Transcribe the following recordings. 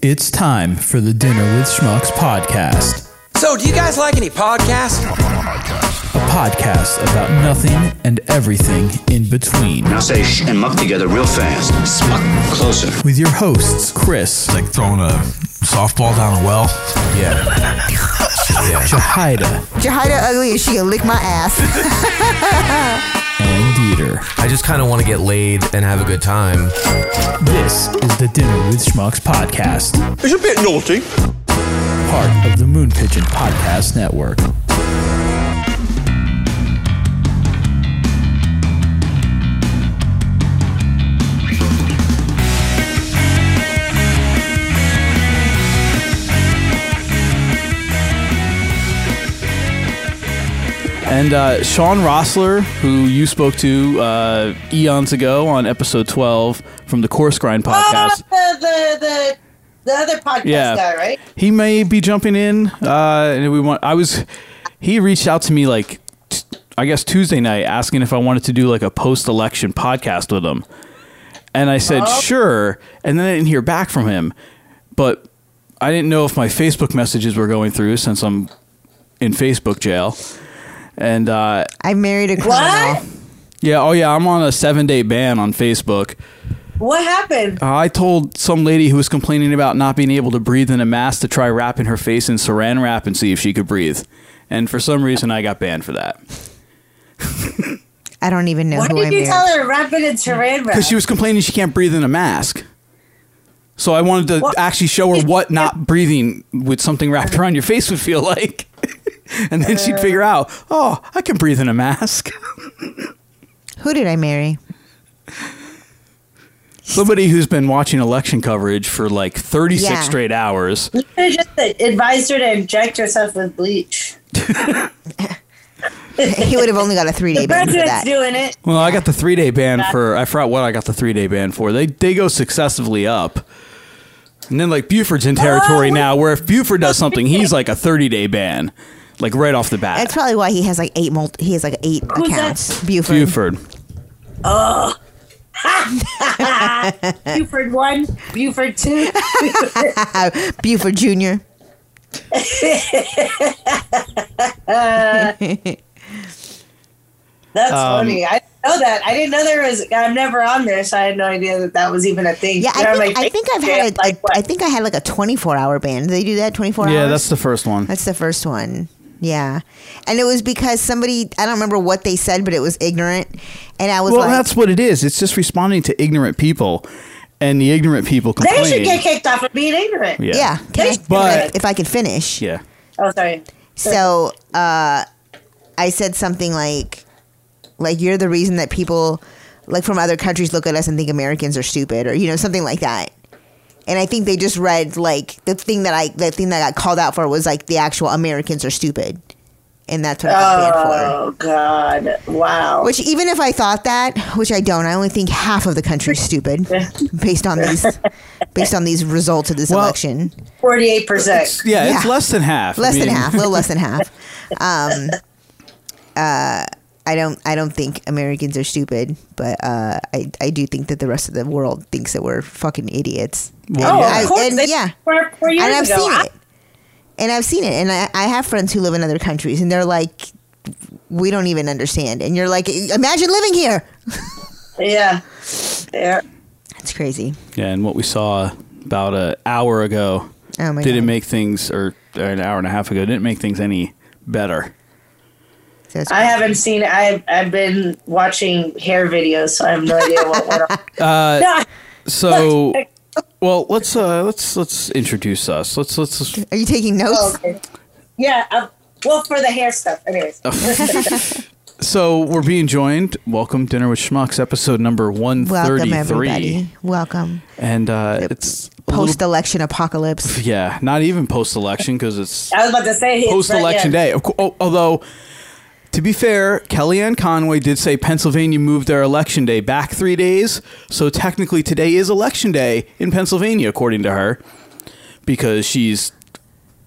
It's time for the Dinner with Schmucks podcast. So, do you guys like any podcasts? A podcast about nothing and everything in between. Now say sh and muck together real fast. Smuck closer. With your hosts, Chris, like throwing a softball down a well. yeah, yeah, Jahida, Jahida ugly and she can lick my ass. and Dieter. I just kind of want to get laid and have a good time. This is the Dinner with Schmucks podcast, It's a bit naughty. part of the Moon Pigeon Podcast Network. And uh, Sean Rossler, who you spoke to uh, eons ago on episode 12 from the Course Grind podcast. Oh, the, the the the other podcast Yeah. guy, right? he may be jumping in. Uh, and we want. I was. He reached out to me like, t- I guess Tuesday night, asking if I wanted to do like a post-election podcast with him, and I said sure. And then I didn't hear back from him, but I didn't know if my Facebook messages were going through since I'm in Facebook jail. And uh, I married a criminal. What? yeah, oh yeah, I'm on a seven-day ban on Facebook. What happened? Uh, I told some lady who was complaining about not being able to breathe in a mask to try wrapping her face in saran wrap and see if she could breathe. And for some reason, I got banned for that. I don't even know Why who I did you married. tell her to wrap it in saran wrap? Because she was complaining she can't breathe in a mask. So I wanted to What? actually show her what not breathing with something wrapped around your face would feel like. and then she'd uh. figure out, oh, I can breathe in a mask. Who did I marry? Somebody who's been watching election coverage for like 36 Yeah. straight hours. You could have just advised her to inject herself with bleach. He would have only got a three day The ban for president's that. doing it. Well, I got the three day ban for I forgot what I got the three day ban for. They they go successively up. And then like Buford's in territory Oh, now where if Buford does something, he's like a thirty day ban. Like right off the bat. That's probably why he has like eight multi- he has like eight Who's accounts. Buford. Buford. Buford one, Buford two. Buford Jr. That's Um, funny. I didn't know that. I didn't know there was. I'm never on there, so I had no idea that that was even a thing. Yeah, They're I think, my I think I've had a, like a- I think I had like a 24 hour ban. Did they do that 24 hours? Yeah, that's the first one. That's the first one. Yeah. And it was because somebody, I don't remember what they said, but it was ignorant. And I was Well, like, that's what it is. It's just responding to ignorant people, and the ignorant people complain. they should get kicked off for being ignorant. yeah. yeah. Can I, But- if I could finish. Yeah. Oh, sorry. So uh, I said something like, like you're the reason that people, like from other countries, look at us and think Americans are stupid, or you know something like that. And I think they just read like the thing that I, the thing that I got called out for was like the actual Americans are stupid, and that's what I got banned for. Oh God! Wow. Which even if I thought that, which I don't, I only think half of the country's stupid based on these, based on these results of this Well, election. Forty-eight percent. Yeah, it's less than half. I less than half, a little less than half. Um, uh, I don't, I don't think Americans are stupid, but uh, I, I do think that the rest of the world thinks that we're fucking idiots. Well, Oh, yeah. of course. and yeah. Four, four years and I've ago. seen I- it, and I've seen it, and I, I have friends who live in other countries, and they're like, we don't even understand, and you're like, imagine living here. Yeah. Yeah. It's crazy. Yeah, and what we saw about an hour ago Oh my didn't God. make things, or an hour and a half ago, didn't make things any better. So it's I haven't seen. I've I've been watching hair videos, so I have no idea what went on. Uh, No, so, well, let's uh, let's let's introduce us. Let's let's. Are you taking notes? Oh, okay. Yeah. Um, well, for the hair stuff, anyways. So we're being joined. Welcome, dinner with schmucks, episode number one Welcome everybody. Welcome. and uh, it's Post election apocalypse. Yeah, not even post election because it's I was about to say post election right, yeah. day. Of course, oh, although, to be fair, Kellyanne Conway did say Pennsylvania moved their election day back three days. So technically, today is election day in Pennsylvania, according to her, because she's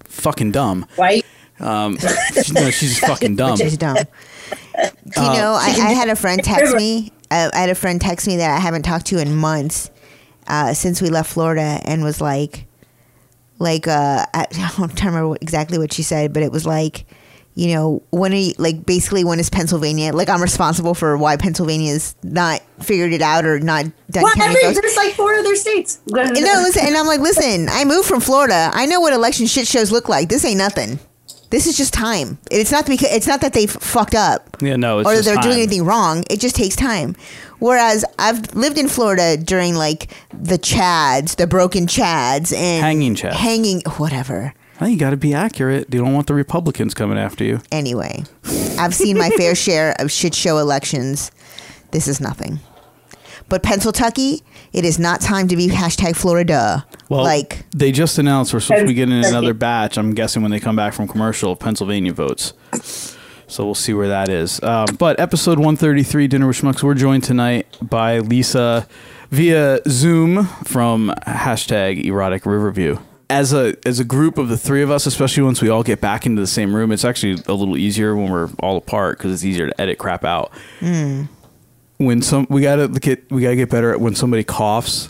fucking dumb. White. Um, she- no, she's fucking dumb. She's dumb. Do you know, I, I had a friend text me. Uh, I had a friend text me that I haven't talked to in months uh, since we left Florida, and was like, like uh, I, don't remember exactly what she said, but it was like, you know, when are you, like basically when is Pennsylvania? Like I'm responsible for why Pennsylvania's not figured it out or not done. Well, every, votes. there's like four other states. No, listen, and I'm like, listen, I moved from Florida. I know what election shit shows look like. This ain't nothing. This is just time. It's not because it's not that they fucked up Yeah, no, it's or just they're doing anything wrong. It just takes time. Whereas I've lived in Florida during like the Chads, the broken Chads, and Hanging Chads. hanging whatever. Well, you got to be accurate. You don't want the Republicans coming after you. Anyway, I've seen my fair share of shit show elections. This is nothing. But Pennsylvania, it is not time to be hashtag Florida. Well, like they just announced we're supposed to be getting another batch. I'm guessing when they come back from commercial Pennsylvania votes. So we'll see where that is. Um, but episode 133, Dinner with Schmucks, we're joined tonight by Lisa via Zoom from hashtag Erotic Riverview. As a as a group of the three of us, especially once we all get back into the same room, it's actually a little easier when we're all apart because it's easier to edit crap out. Hmm. When some we gotta get we gotta get better at when somebody coughs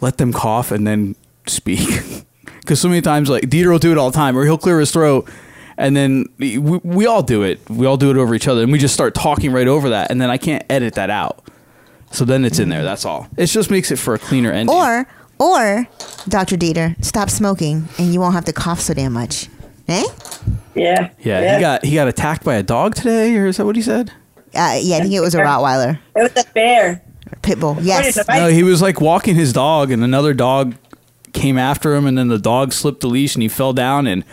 let them cough and then speak. Because so many times, like Dieter will do it all the time, or he'll clear his throat, and then we, we all do it. We all do it over each other, and we just start talking right over that, and then I can't edit that out. So then it's in there. Hmm. That's all. It just makes it for a cleaner ending. Or, or, Dr. Dieter, stop smoking and you won't have to cough so damn much. Eh? Yeah. yeah, he got he got attacked by a dog today, or is that what he said? Uh, yeah, I think it was a Rottweiler. It was a bear. Pitbull. Yes. What is it? No, he was like walking his dog, and another dog came after him, and then the dog slipped the leash, and he fell down and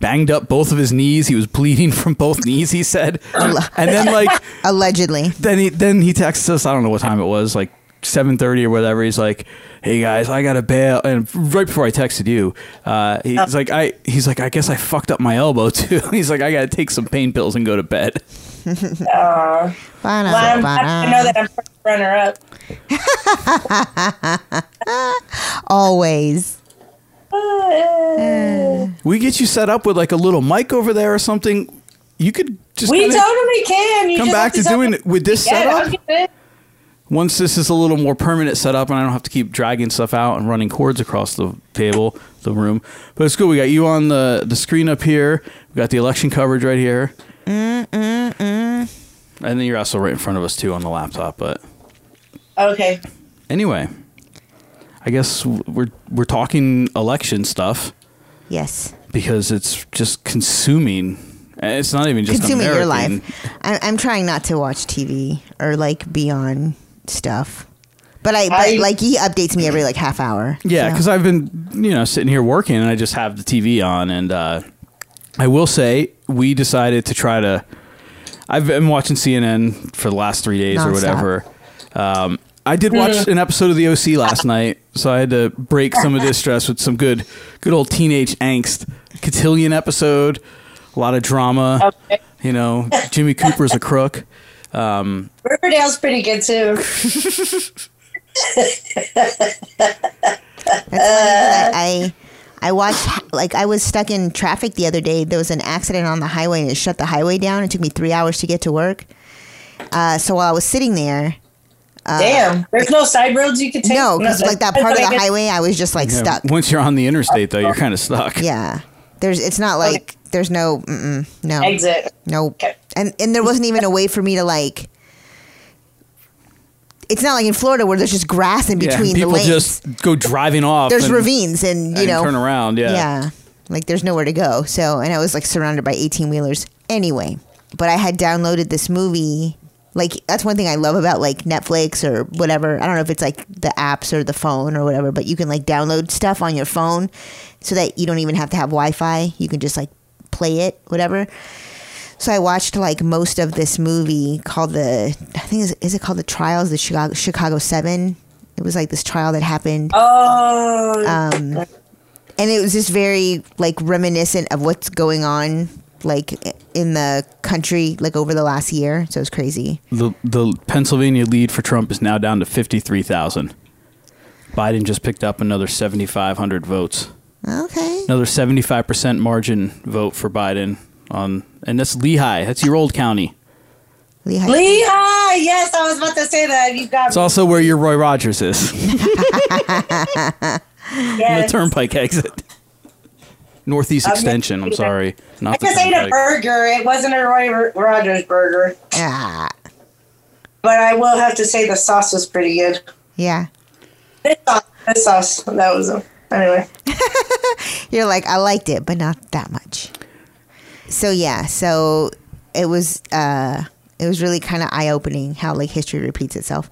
banged up both of his knees. He was bleeding from both knees. He said, and then like Allegedly. then he then he texts us. I don't know what time it was, like seven thirty or whatever. He's like, "Hey guys, I got to bail." And right before I texted you, uh, he's like, "I," he's like, "I guess I fucked up my elbow too." he's like, "I got to take some pain pills and go to bed." Well, I'm happy know that I'm first runner up. Always. We get you set up with like a little mic over there or something. You could just We totally can. You come just back have to doing it with this Yeah, I'll setup. Once this is a little more permanent setup, and I don't have to keep dragging stuff out and running cords across the table, the room. But it's cool. We got you on the the screen up here. We got the election coverage right here. Mm mm mm. And then you're also right in front of us too on the laptop. But Okay. anyway, I guess we're we're talking election stuff Yes. because it's just consuming. And It's not even just Consuming your American. life. I, I'm trying not to watch TV or like be on stuff. But I, but I- like he updates me every like half hour. Yeah, so. because I've been you know sitting here working and I just have the TV on, and uh, I will say we decided to try to. I've been watching CNN for the last three days or whatever. Um, I did watch an episode of the OC last night, so I had to break some of this stress with some good, good old teenage angst. Cotillion episode, a lot of drama. Okay. You know, Jimmy Cooper's a crook. Um, Riverdale's pretty good too. That's I, I watched like I was stuck in traffic the other day. There was an accident on the highway and it shut the highway down. It took me three hours to get to work. Uh, so while I was sitting there, Damn. There's no side roads you could take. no, because like that part of the highway, I was just like yeah, stuck. Once you're on the interstate, though, you're kind of stuck. Yeah, there's. It's not like there's no. Mm-mm, no. Exit. No. Okay. And and there wasn't even a way for me to like. It's not like in Florida where there's just grass in Yeah, between the people lanes. just go driving off. there's and- ravines and you and know turn around. Yeah. yeah like there's nowhere to go so and i was like surrounded by 18 wheelers anyway but i had downloaded this movie like that's one thing i love about like netflix or whatever i don't know if it's like the apps or the phone or whatever but you can like download stuff on your phone so that you don't even have to have wi-fi you can just like play it whatever so i watched like most of this movie called the i think is, is it called the trials the chicago chicago 7 it was like this trial that happened Oh. um, and it was just very like reminiscent of what's going on like in the country like over the last year so it's crazy The the Pennsylvania lead for Trump is now down to fifty three thousand. Biden just picked up another seventy five hundred votes. Okay Another seventy five percent margin vote for Biden on, and that's Lehigh. That's your old county. Lehigh. Lehigh. Yes, I was about to say that. You got It's also where your Roy Rogers is. the. Turnpike exit. Northeast Um, Extension. I'm sorry, not the just ate a burger. It wasn't a Roy R- Rogers burger, Ah, but I will have to say the sauce was pretty good. yeah. This sauce, this sauce that was a, anyway. You're like, I liked it, but not that much. So yeah, so it was uh it was really kind of eye opening how like history repeats itself.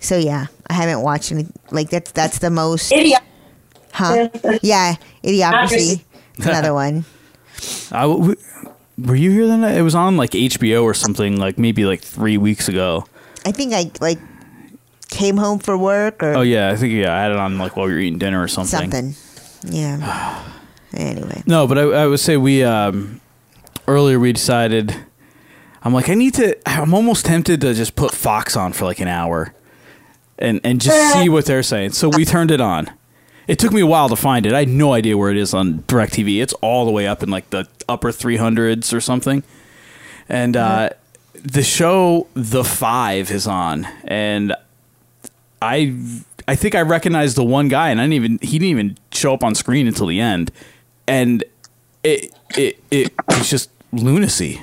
So yeah, I haven't watched any like that's that's the most Idiot. huh? Yeah, idiocracy. Idiocracy. Another one. I w- were you here then? It was on like HBO or something, like maybe like three weeks ago. I think I like came home for work or Oh yeah, I think yeah, I had it on like while we were eating dinner or something. something. Yeah. anyway. No, but I, I would say we um, earlier we decided. I'm like I need to. I'm almost tempted to just put Fox on for like an hour, and and just see what they're saying. So we turned it on. It took me a while to find it. I had no idea where it is on Directv. It's all the way up in like the upper 300s or something. And uh, the show The Five is on, and I I think I recognized the one guy, and I didn't even he didn't even show up on screen until the end, and it it it was just lunacy.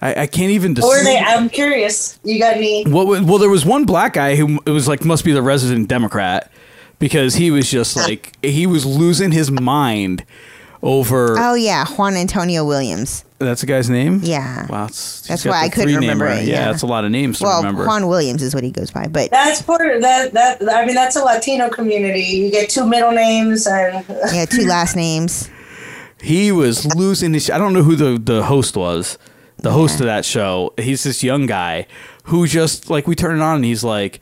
I, I can't even. Or they? I'm curious. You got any? well, well, there was one black guy who it was like must be the resident Democrat because he was just like he was losing his mind over. Oh yeah, Juan Antonio Williams. That's the guy's name. Yeah. Wow, it's, he's why I couldn't remember right. it, Yeah, yeah. that's a lot of names to Well, remember. Juan Williams is what he goes by, but That's part of that. That I mean, that's a Latino community. You get two middle names and yeah, two last names. he was losing his. I don't know who the the host was. The host of that show. He's this young guy who just like we turn it on and he's like,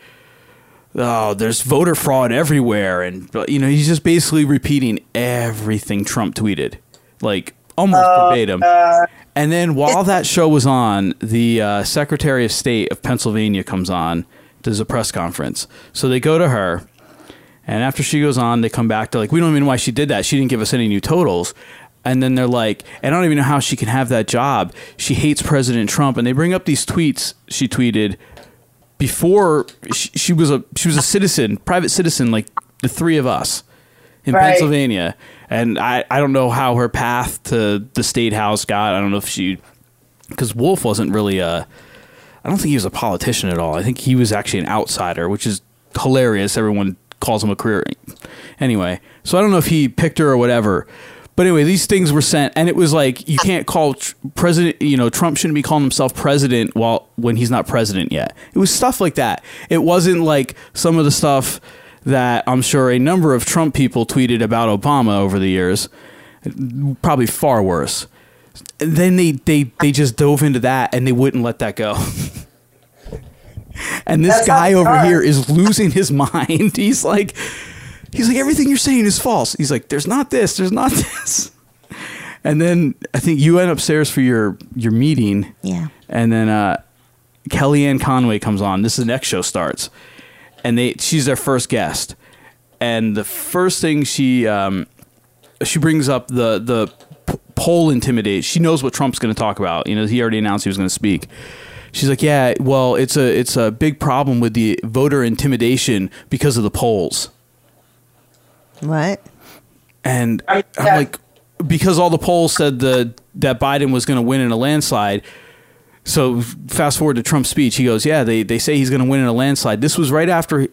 "Oh, there's voter fraud everywhere," and you know he's just basically repeating everything Trump tweeted, like almost verbatim. And then while that show was on, the uh, Secretary of State of Pennsylvania comes on, does a press conference. So they go to her, and after she goes on, they come back to like, we don't even know why she did that. She didn't give us any new totals. And then they're like, I don't even know how she can have that job. She hates President Trump. And they bring up these tweets she tweeted before she, she was a she was a citizen, private citizen, like the three of us in Right. Pennsylvania. And I, I don't know how her path to the state house got. I don't know if she because Wolf wasn't really a. I don't think he was a politician at all. I think he was actually an outsider, which is hilarious. Everyone calls him a career. Anyway, so I don't know if he picked her or whatever. But anyway, these things were sent, and it was like you can't call tr- president. You know, Trump shouldn't be calling himself president while when he's not president yet. It was stuff like that. It wasn't like some of the stuff that I'm sure a number of Trump people tweeted about Obama over the years. Probably far worse. And then they, they, they just dove into that and they wouldn't let that go. and this That's guy over here is losing his mind. He's like, he's like, everything you're saying is false. He's like, there's not this, there's not this. And then I think you went upstairs for your, your meeting. Yeah. And then uh, Kellyanne Conway comes on. This is the next show starts, and they she's their first guest. And the first thing she um, she brings up the the p- poll intimidate. She knows what Trump's going to talk about. You know, he already announced he was going to speak. She's like, yeah, well, it's a it's a big problem with the voter intimidation because of the polls. What? And I'm yeah. like, because all the polls said the that Biden was going to win in a landslide. So fast forward to Trump's speech. He goes, "Yeah, they they say he's going to win in a landslide." This was right after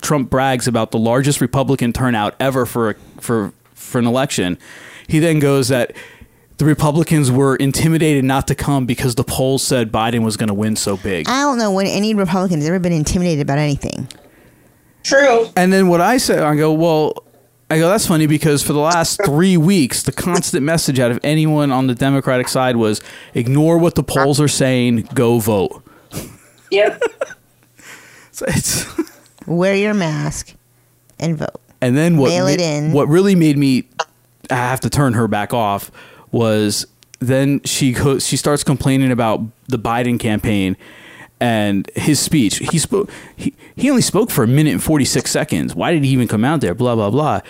Trump brags about the largest Republican turnout ever for a, for for an election. He then goes that the Republicans were intimidated not to come because the polls said Biden was going to win so big. I don't know when any Republican has ever been intimidated about anything. true. And then what I said, I go, well, I go, that's funny because for the last three weeks, the constant message out of anyone on the Democratic side was ignore what the polls are saying, go vote. Yep. So it's, Wear your mask and vote. and then what, Mail it ma- in. what really made me I have to turn her back off was then she goes, she starts complaining about the Biden campaign and his speech. He spoke. He, he only spoke for a minute and forty six seconds. Why did he even come out there? Blah blah blah.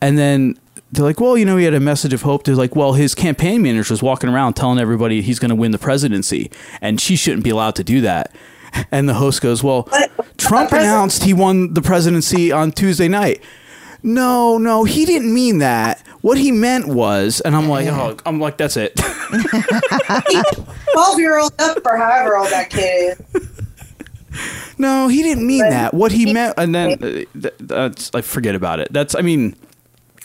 And then they're like, well, you know, he had a message of hope. They're like, well, his campaign manager was walking around telling everybody he's going to win the presidency, and she shouldn't be allowed to do that. And the host goes, well, Trump announced he won the presidency on Tuesday night. No, no, he didn't mean that. What he meant was, and I'm like, oh, I'm like, that's it. 12 year old up or however old that kid is. no, he didn't mean But- that. What he meant, and then uh, th- that's like, forget about it. That's, I mean,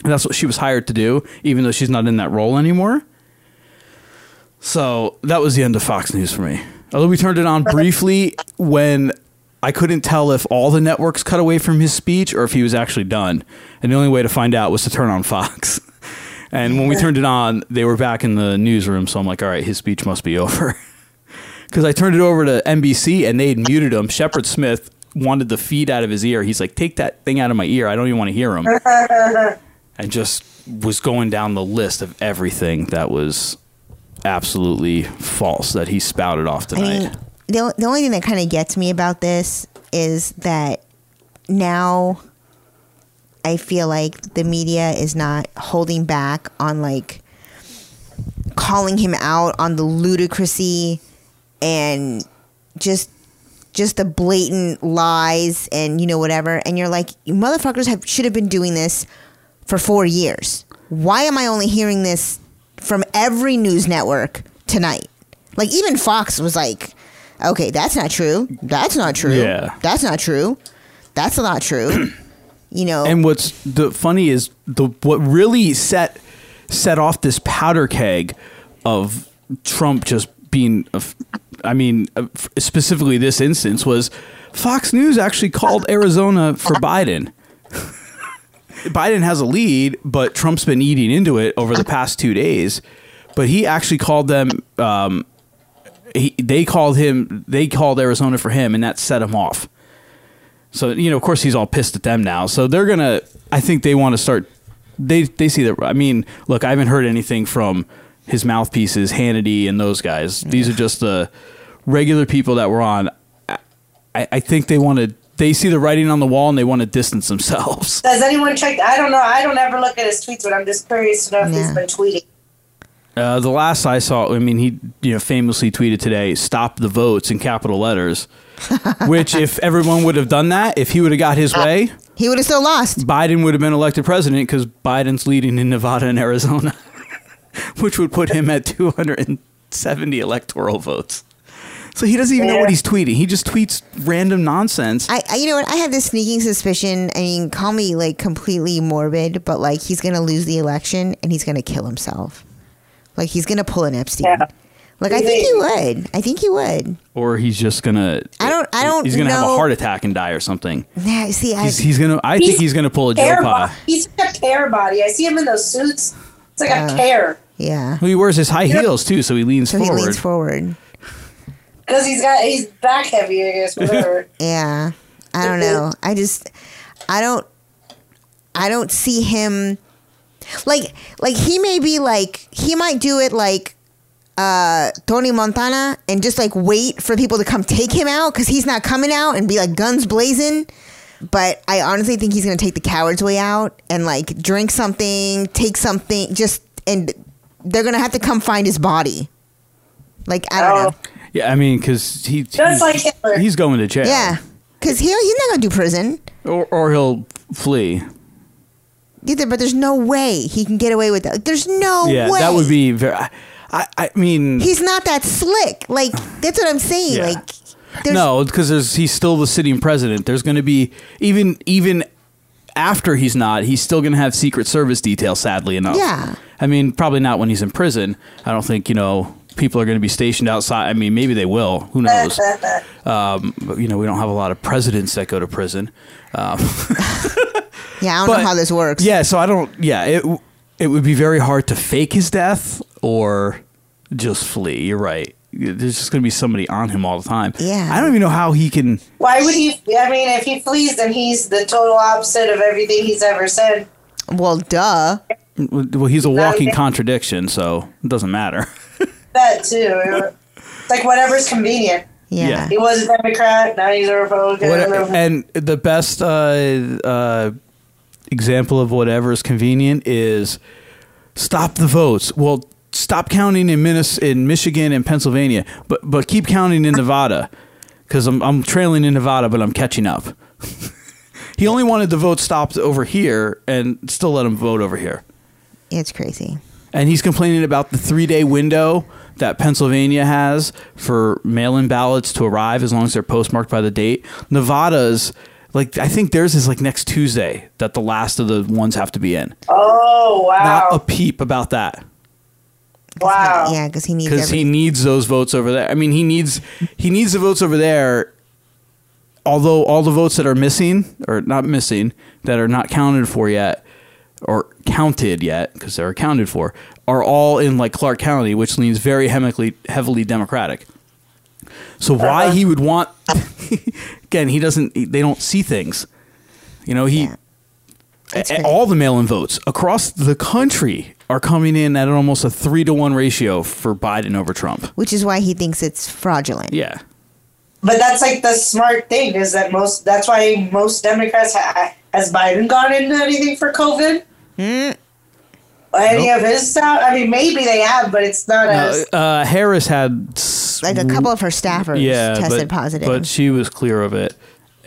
that's what she was hired to do, even though she's not in that role anymore. So that was the end of Fox News for me. Although we turned it on briefly when I couldn't tell if all the networks cut away from his speech or if he was actually done. And the only way to find out was to turn on Fox. And when we turned it on, they were back in the newsroom. So I'm like, all right, his speech must be over. Because I turned it over to NBC and they had muted him. Shepard Smith wanted the feed out of his ear. He's like, take that thing out of my ear. I don't even want to hear him. and just was going down the list of everything that was absolutely false that he spouted off I tonight. mean, the, the only thing that kind of gets me about this is that now I feel like the media is not holding back on like calling him out on the ludicrousy and just just the blatant lies and you know whatever and you're like you motherfuckers have should have been doing this for 4 years. Why am I only hearing this from every news network tonight? Like even Fox was like, "Okay, that's not true. That's not true. Yeah. That's not true. That's not true." You know. And what's the funny is the what really set set off this powder keg of Trump just being, I mean, specifically this instance was Fox News actually called Arizona for Biden. Biden has a lead, but Trump's been eating into it over the past two days. But he actually called them. Um, he, they called him. They called Arizona for him, and that set him off. So you know, of course, he's all pissed at them now. So they're gonna. I think they want to start. They they see that. I mean, look, I haven't heard anything from his mouthpieces, Hannity, and those guys. These are just the regular people that were on. I, I think they want to. They see the writing on the wall and they want to distance themselves. Does anyone check? I don't know. I don't ever look at his tweets, but I'm just curious to know if Yeah. he's been tweeting. Uh, the last I saw, I mean, he you know famously tweeted today, "Stop the votes" in capital letters. which, if everyone would have done that, if he would have got his uh, way, he would have still lost. Biden would have been elected president because Biden's leading in Nevada and Arizona, which would put him at 270 electoral votes. So he doesn't even know what he's tweeting. He just tweets random nonsense. I, I, you know what? I have this sneaking suspicion. I mean, call me like completely morbid, but like he's gonna lose the election and he's gonna kill himself. Like he's gonna pull an Epstein. Yeah. Like I think he would. I think he would. or he's just gonna. I don't- I don't He's gonna have a know. heart attack and die or something. Yeah, see, I, He's, he's gonna. I think he's gonna pull a Joe Pear Pa. bo- He's like a care body. I see him in those suits. It's like Uh. a care yeah. Well, he wears his high heels too, so he leans So he forward. leans forward. because he's got he's back heavy. I guess whatever. Yeah. I don't know. I just I don't I don't see him like like he may be like he might do it like uh Tony Montana and just like wait for people to come take him out cuz he's not coming out and be like guns blazing. But I honestly think he's going to take the coward's way out and like drink something, take something just and they're going to have to come find his body. Like I don't know. Oh. Yeah, I mean, because he he's, like he's going to jail. Yeah. Cuz he he's not going to do prison. or or he'll flee. Either, but there's no way he can get away with that. There's no Yeah, way. that would be very. I, I, mean, He's not that slick. Like that's what I'm saying. Yeah. Like there's, no, because there's he's still the sitting president. There's going to be even even after he's not, he's still going to have Secret Service detail. Sadly enough. Yeah. I mean, probably not when he's in prison. I don't think you know people are going to be stationed outside. I mean, maybe they will. Who knows? um, but, you know, we don't have a lot of presidents that go to prison. Um, Yeah, I don't but- know how this works. Yeah, so I don't. Yeah, it it would be very hard to fake his death or just flee. You're right. There's just going to be somebody on him all the time. Yeah. I don't even know how he can. Why would he? I mean, if he flees, then he's the total opposite of everything he's ever said. Well, duh. Well, he's a walking contradiction, so it doesn't matter. That too. It's like whatever's convenient. Yeah. Yeah. He was a Democrat. Now he's a Republican. What, and the best uh, uh, example of whatever is convenient is stop the votes. Well, stop counting in Minnes- in Michigan and Pennsylvania, but but keep counting in Nevada because I'm I'm trailing in Nevada, but I'm catching up. he only wanted the vote stopped over here and still let him vote over here. It's crazy. And he's complaining about the three day window that Pennsylvania has for mail in ballots to arrive as long as they're postmarked by the date. Nevada's, like, I think theirs is like next Tuesday that the last of the ones have to be in. Oh wow! Not a peep about that. Wow. Yeah, because he needs because he needs those votes over there. I mean, he needs he needs the votes over there. Although all the votes that are missing or not missing that are not counted for yet or counted yet because they're accounted for are all in like Clark County, which leans very heavily heavily Democratic. So why he would want again? He doesn't. They don't see things. You know he. Yeah. It's a- crazy. all the mail-in votes across the country are coming in at almost a three to one ratio for Biden over Trump. which is why he thinks it's fraudulent. Yeah, But that's like the smart thing is that most. That's why most Democrats ha- has Biden gone into anything for COVID. Any Nope. of his stuff? I mean, maybe they have, but it's not uh, as. uh, Harris had s- Like a couple of her staffers yeah, tested but, positive. but she was clear of it.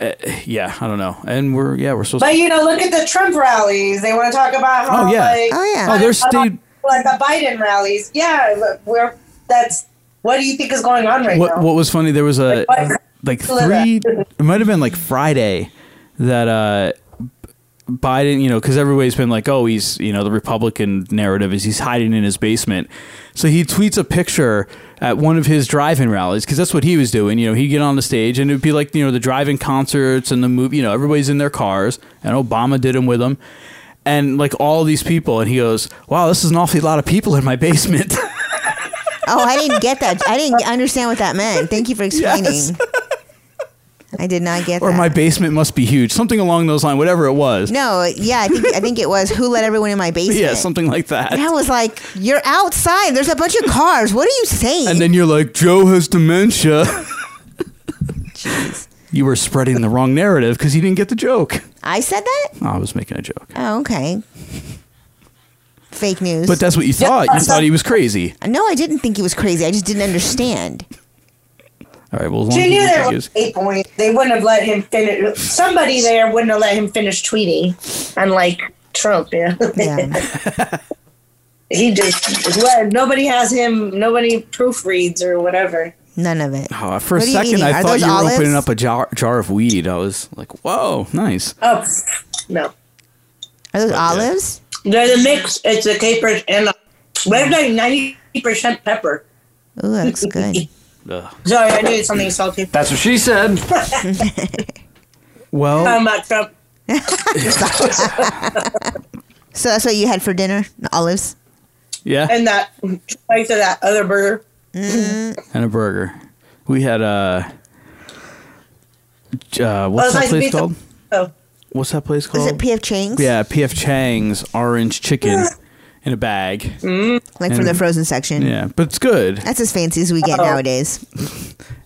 Uh, yeah, I don't know, and we're yeah we're supposed. But to, you know, look at the Trump rallies. They want to talk about how Oh, yeah. like Oh, yeah. oh, there's state. like the Biden rallies. Yeah, look, we're that's. What do you think is going on right What now? what was funny? There was a Like, like three. It might have been like Friday that uh Biden, you know, because everybody's been like, oh, he's, you know, the Republican narrative is he's hiding in his basement. So he tweets a picture at one of his drive-in rallies because that's what he was doing. You know, he'd get on the stage and it'd be like, you know, the drive-in concerts and the movie. You know, everybody's in their cars, and Obama did them with them, and like all these people, and he goes, "Wow, this is an awfully lot of people in my basement." oh, I didn't get that. I didn't understand what that meant. Thank you for explaining. Yes. I did not get that or that. my basement must be huge, something along those lines, whatever it was. no, yeah, I think I think it was who let everyone in my basement. Yeah, something like that. And I was like, "You're outside. There's a bunch of cars. What are you saying?" And then you're like, Joe has dementia. Jeez. You were spreading the wrong narrative because you didn't get the joke. I said that. Oh, I was making a joke. Oh, okay. Fake news. But that's what you thought. You thought he was crazy. no, I didn't think he was crazy. I just didn't understand. All right, well, as long She as knew you there was was- eight points. They wouldn't have let him finish. Somebody there wouldn't have let him finish tweeting, unlike Trump. Yeah, Yeah. he just well, nobody has him. Nobody proofreads or whatever. None of it. Oh, for a What are you second. I Are thought you were olives? opening up a jar, jar of weed. I was like, whoa, nice. Oh no, Are those olives? they're the mix. It's a caper and a, there's like ninety percent pepper. Ooh, that looks good. Ugh. Sorry, I needed something salty. That's what she said. Well, Talking about Trump. So that's what you had for dinner? Olives? yeah, and that place of that other burger. and a burger. We had uh, uh what's Oh, that nice place called? Oh, What's that place called? Is it P.F. Chang's? yeah, P.F. Chang's orange chicken in a bag. Like from the frozen section. Yeah, but it's good. That's as fancy as we get Oh. nowadays.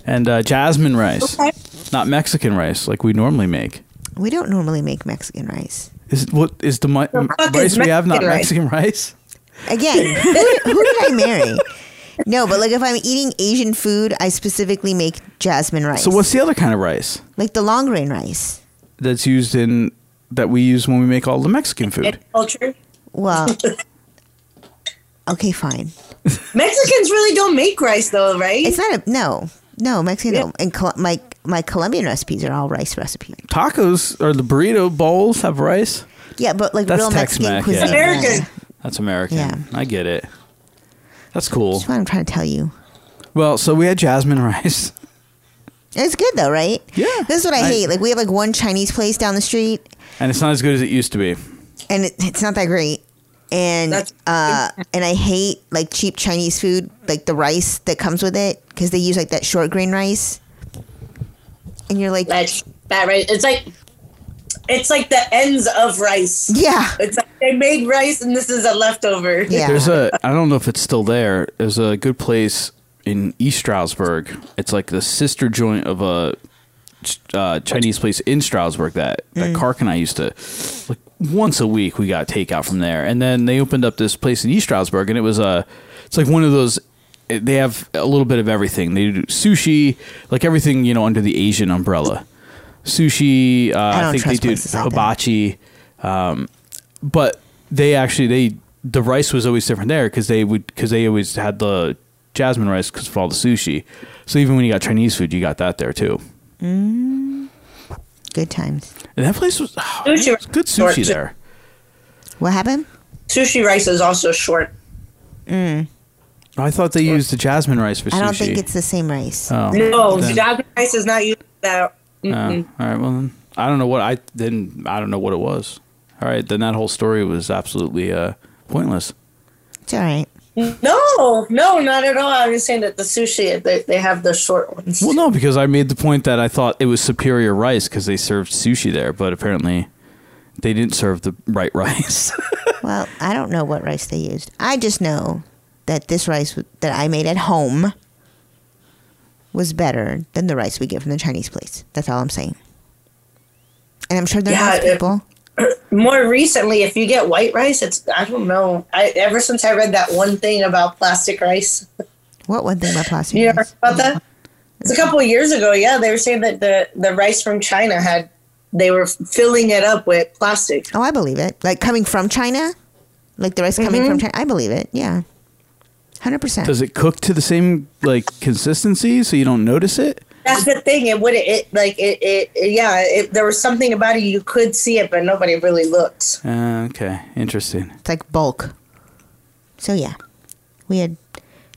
And uh, jasmine rice, Okay. not Mexican rice like we normally make. We don't normally make Mexican rice. Is what is the mi- fuck rice is we have not Mexican rice? Mexican rice? Again, who, who did I marry? No, but like if I'm eating Asian food, I specifically make jasmine rice. So what's the other kind of rice like the long grain rice? that's used in that we use when we make all the Mexican food? culture. Well, okay, fine. Mexicans really don't make rice though, right? It's not a no, no Mexican. Yeah. don't. And Col- my my Colombian recipes are all rice recipes. Tacos or the burrito bowls have rice. Yeah, but like That's real Mexican Tex-Mex, cuisine. yeah. American. That's American. Yeah. I get it. That's cool. That's what I'm trying to tell you. Well, so we had jasmine rice. It's good though, right? Yeah. This is what I, I- hate. Like we have like one Chinese place down the street, And it's not as good as it used to be. and it, it's not that great. And uh, and I hate like cheap Chinese food, like the rice that comes with it, because they use like that short grain rice. And you're like, That's that right. It's like it's like the ends of rice. yeah, It's like they made rice and this is a leftover. yeah. There's a I don't know if it's still there. There's a good place in East Stroudsburg. It's like the sister joint of a uh, Chinese place in Stroudsburg that that Kark and I used to like once a week we got takeout from there. And then they opened up this place in East Stroudsburg and it was a it's like one of those they have a little bit of everything. They do sushi, like everything, you know, under the Asian umbrella. Sushi, uh, I, don't think they do places like hibachi, um, but they actually they the rice was always different there because they would because they always had the jasmine rice because of all the sushi. So even when you got Chinese food, you got that there too. Good times. And that place was, oh, Sushi was good sushi too. there. What happened? Sushi rice is also short. I thought they used the jasmine rice for sushi. I don't think it's the same rice. Oh, No, then- jasmine rice is not used that. Oh, all right. Well, then I don't know what I didn't. I don't know what it was. All right, then that whole story was absolutely uh, pointless. It's all right. No, no, not at all. I was saying that the sushi they, they have the short ones. Well, no, because I made the point that I thought it was superior rice because they served sushi there, but apparently they didn't serve the right rice. Well, I don't know what rice they used. I just know that this rice that I made at home was better than the rice we get from the Chinese place. That's all I'm saying. And I'm sure there are Yeah, nice it- people. More recently, if you get white rice, it's I don't know. I ever since I read that one thing about plastic rice, What one thing about plastic you rice? heard about that? It's a couple of years ago. Yeah, they were saying that the the rice from China had they were filling it up with plastic. Oh, I believe it. Like coming from China, like the rice coming Mm-hmm. from China. I believe it. Yeah, hundred percent. Does it cook to the same like consistency so you don't notice it? That's the thing. It would it like it, it, it yeah. It, there was something about it you could see it, but nobody really looked. Uh, okay, interesting. It's like bulk. So yeah, we had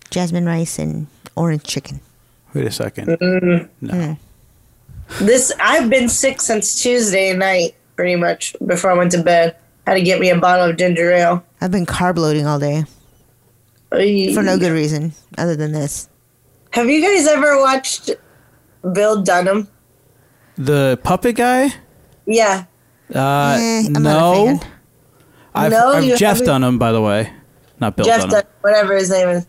jasmine rice and orange chicken. Wait a second. Mm-hmm. This I've been sick since Tuesday night, pretty much before I went to bed. Had to get me a bottle of ginger ale. I've been carb loading all day for no good reason other than this. Have you guys ever watched Bill Dunham? The puppet guy? Eh, Yeah. Uh, I'm not a no. fan. I've, No, I've you Jeff haven't- Dunham, by the way, not Bill Jeff Dunham. Dunham, whatever his name is.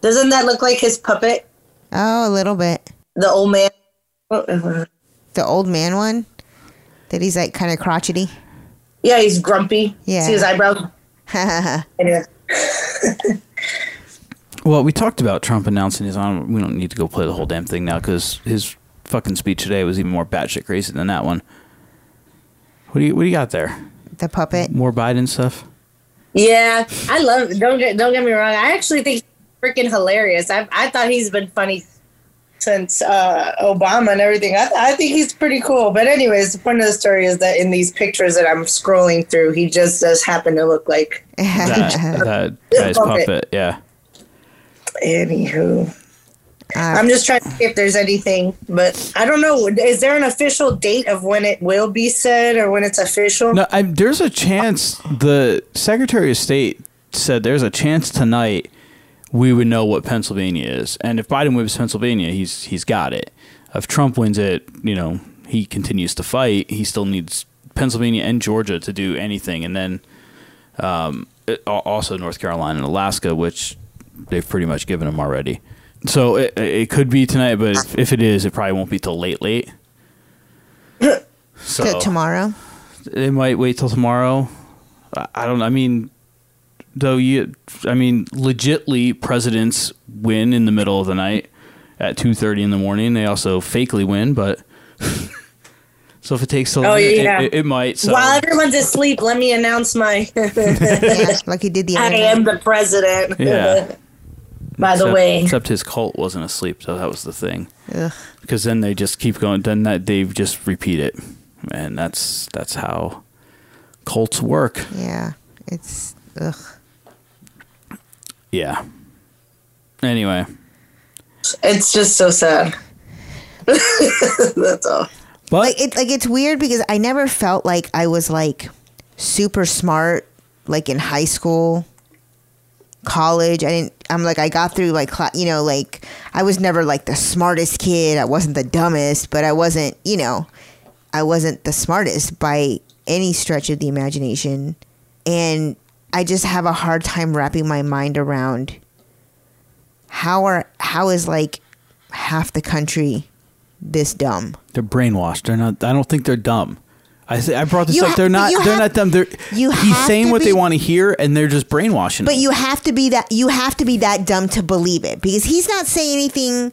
Doesn't that look like his puppet? Oh, a little bit. The old man. Oh, The old man one that he's like kind of crotchety. Yeah, he's grumpy. Yeah. See his eyebrows? Anyway. Well, we talked about Trump announcing his on. We don't need to go play the whole damn thing now because his fucking speech today was even more batshit crazy than that one. What do you What do you got there? the puppet. More Biden stuff? Yeah, I love. Don't get don't get me wrong. I actually think he's freaking hilarious. I I thought he's been funny since uh, Obama and everything. I I think he's pretty cool. But anyways, the point of the story is that in these pictures that I'm scrolling through, he just does happen to look like. That that guy's Puppet. puppet. Yeah. Anywho, Uh, I'm just trying to see if there's anything, but I don't know. Is there an official date of when it will be said or when it's official? No, I, there's a chance. The Secretary of State said there's a chance tonight we would know what Pennsylvania is, and if Biden wins Pennsylvania, he's he's got it. If Trump wins it, you know he continues to fight. He still needs Pennsylvania and Georgia to do anything, and then um, it, also North Carolina and Alaska, which they've pretty much given him already. So it, it could be tonight, but if, if it is, it probably won't be till late, late. So to tomorrow. they might wait till tomorrow. I- I don't. I mean, though you. I mean, legitly, presidents win in the middle of the night at two thirty in the morning. They also fakely win, but. so if it takes till Oh, it, yeah. it, it might. So While everyone's asleep, let me announce my. Yeah, like he did the I other am the president. Yeah. By the way, except his cult wasn't asleep, so that was the thing. Ugh. Because then they just keep going. Then that they just repeat it, and that's that's how cults work. Yeah, it's ugh. Yeah. Anyway. it's just so sad. That's all. But like it like it's weird because I never felt like I was like super smart like in high school, college. I didn't. I'm like I got through like you know like I was never like the smartest kid. I wasn't the dumbest, but I wasn't you know I wasn't the smartest by any stretch of the imagination, and I just have a hard time wrapping my mind around how are how is like half the country this dumb. They're brainwashed. They're not. I don't think they're dumb. I say I brought this You up. ha- they're not. They're have- not dumb. They're. you he's saying to what they want to hear, and they're just brainwashing. But them. you have to be that you have to be that dumb to believe it because he's not saying anything.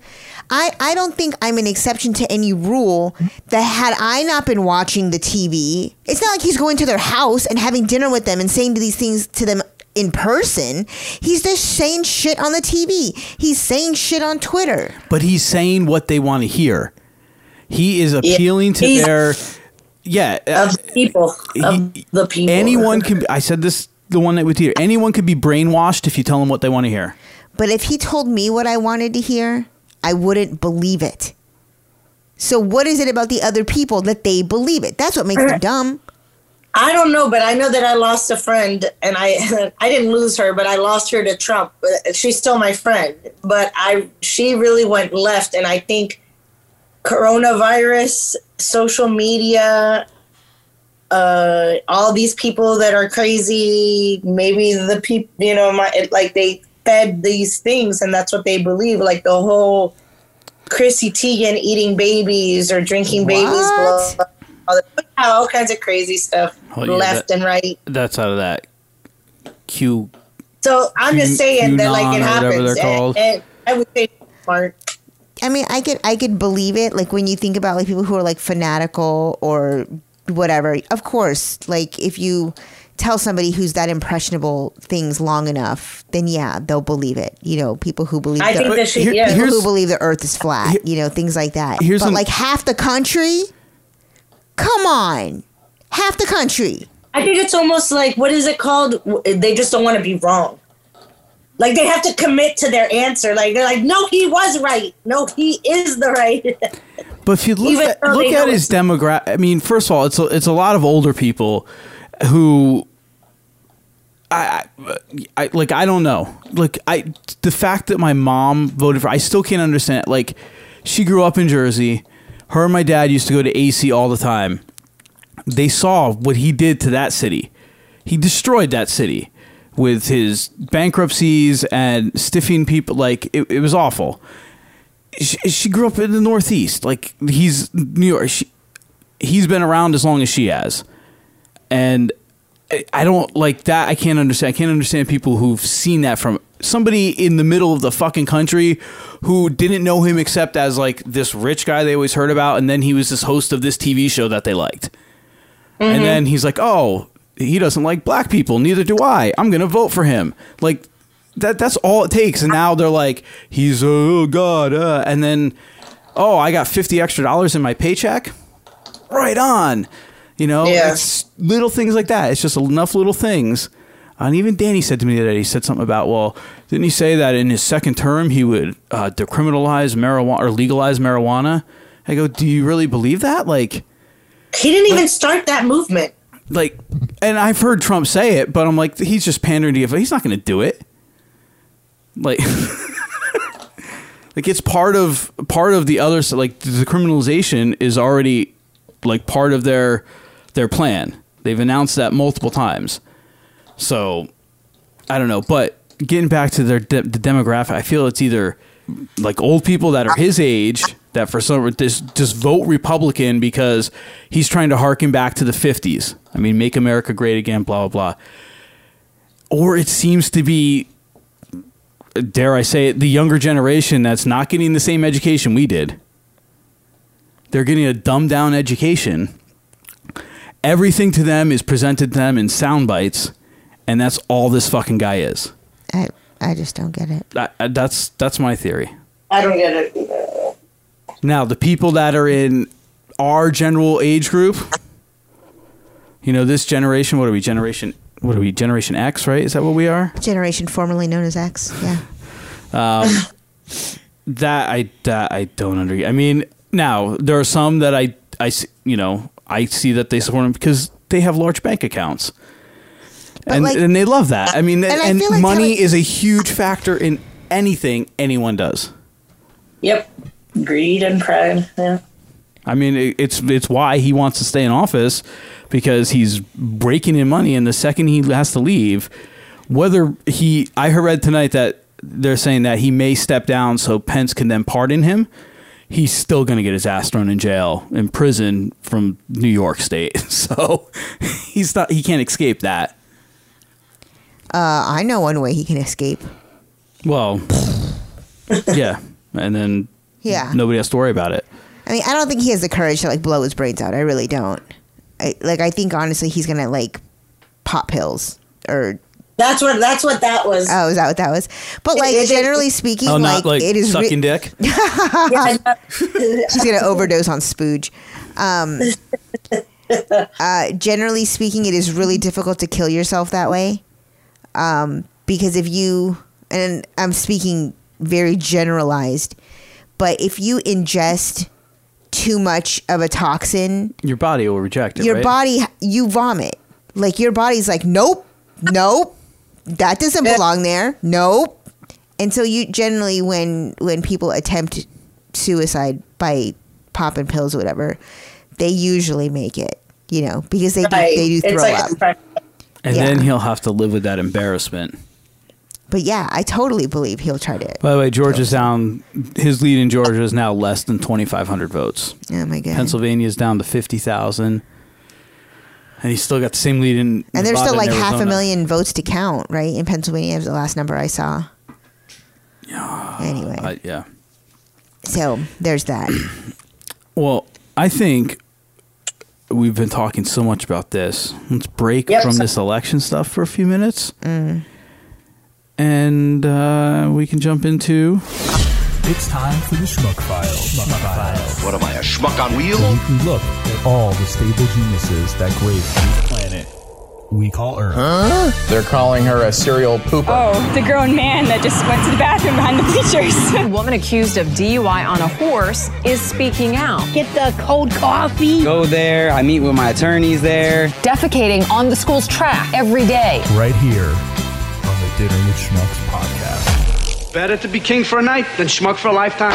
I, I don't think I'm an exception to any rule that had I not been watching the TV, it's not like he's going to their house and having dinner with them and saying these things to them in person. He's just saying shit on the TV. He's saying shit on Twitter. but he's saying what they want to hear. He is appealing to their yeah. uh, Of people. Of he- the people. anyone can. Be, I said this the one that with you. Anyone could be brainwashed if you tell them what they want to hear. But if he told me what I wanted to hear, I wouldn't believe it. So what is it about the other people that they believe it? That's what makes them dumb. I don't know, but I know that I lost a friend, and I I didn't lose her, but I lost her to Trump. But She's still my friend, but I she really went left, and I think coronavirus, social media, uh, all these people that are crazy, maybe the people, you know, my it, like they fed these things, and that's what they believe. Like the whole Chrissy Teigen eating babies or drinking babies' blood all, the, all kinds of crazy stuff, Oh, yeah, left that- and right. That's out of that Q. So I'm just Q- saying that like it QAnon whatever happens. they're called. And, and I would say smart. I mean, I could I could believe it. Like when you think about like people who are like fanatical or whatever. Of course, like if you tell somebody who's that impressionable things long enough, then yeah, they'll believe it. You know, people who believe I the think earth, that she, here- yeah. people who believe the Earth is flat. you know, things like that. here's but an- like half the country, come on, half the country. I think it's almost like what is it called? They just don't want to be wrong. Like they have to commit to their answer. Like they're like, no, he was right. No, he is the right. But if you look Even at, look at his demographic, I mean, first of all, it's a, it's a lot of older people who. I, I, I like I don't know like I the fact that my mom voted for I still can't understand It. like she grew up in Jersey her and my dad used to go to AC all the time they saw what he did to that city he destroyed that city with his bankruptcies and stiffing people like it, it was awful she, she grew up in the Northeast. Like he's New York. She, he's been around as long as she has, and I- I don't like that. I can't understand. I can't understand people who've seen that from somebody in the middle of the fucking country who didn't know him except as like this rich guy they always heard about, and then he was this host of this TV show that they liked, and mm-hmm. then he's like, oh. He doesn't like black people. Neither do I. I'm gonna vote for him. Like that. That's all it takes. And now they're like, he's oh god. Uh, and then, oh, I got fifty extra dollars in my paycheck. Right on. You know, Yeah. it's little things like that. It's just enough little things. And even Danny said to me that he said something about, well, didn't he say that in his second term he would uh, decriminalize marijuana or legalize marijuana? I go, do you really believe that? Like, he didn't even start that movement. Like, and I've heard Trump say it, but I'm like, he's just pandering to you. He's not going to do it. Like, like it's part of part of the other. s- Like the criminalization is already like part of their their plan. They've announced that multiple times. So I don't know, but getting back to their de- the demographic, I feel it's either like old people that are his age that for some just just vote Republican because he's trying to harken back to the fifties. I mean, make America great again, blah blah blah. Or it seems to be, dare I say it, the younger generation that's not getting the same education we did. They're getting a dumbed down education. Everything to them is presented to them in sound bites, and that's all this fucking guy is. I I just don't get it. That, uh, that's that's my theory. I don't get it. Now, the people that are in our general age group, you know, this generation, what are we, generation, what are we, generation X, right? Is that what we are? Generation formerly known as X. Yeah. Um, that I, that I don't under. I mean, now there are some that I, I, s- you know, I see that they support them because they have large bank accounts. And, like- and they love that. I mean, And and, I like money having- is a huge factor in anything anyone does. Yep. Greed and pride. Yeah. I mean, it's it's why he wants to stay in office because he's breaking in money, and the second he has to leave, whether he, I heard read tonight that they're saying that he may step down so Pence can then pardon him. He's still going to get his ass thrown in jail, in prison from New York State. So he's not, he can't escape that. Uh, I know one way he can escape. Well, yeah, and then Yeah. nobody has to worry about it. I mean, I don't think he has the courage to like blow his brains out. I really don't. I, like, I think honestly, he's gonna like pop pills or That's what that's what that was. Oh, is that what that was? But like it- it- generally speaking, Oh, like, not like it is re- sucking dick. Yeah, she's gonna overdose on spooge. Um, uh, generally speaking, it is really difficult to kill yourself that way, um, because if you and I'm speaking very generalized, but if you ingest too much of a toxin, Your body will reject it. your right? body you vomit. Like your body's like, nope, nope, that doesn't belong there. Nope. And so you generally when when people attempt suicide by popping pills or whatever, they usually make it. You know, because they Right. do they do throw like up. and yeah. then he'll have to live with that embarrassment. But yeah, I totally believe he'll try to. By the way, Georgia's down. His lead in Georgia is now less than twenty five hundred votes. Oh my god. Pennsylvania's down to fifty thousand, and he's still got the same lead in. And there's still like half a million votes to count, right? In Pennsylvania, was the last number I saw. Yeah. Anyway, Uh, yeah. so there's that. Well, I think we've been talking so much about this. Let's break Yep. from this election stuff for a few minutes, Mm. And uh, we can jump into. It's time for the Schmuck File. Schmuck File. What am I, a schmuck on wheels? We can look at all the stable geniuses that grace this planet we call Earth. They're calling her a serial pooper. Oh, the grown man that just went to the bathroom behind the bleachers. A woman accused of DUI on a horse is speaking out. Get the cold coffee. Go there. I meet with my attorneys there. Defecating on the school's track every day. Right here on the Dinner with Schmucks podcast. Better to be king for a night than schmuck for a lifetime.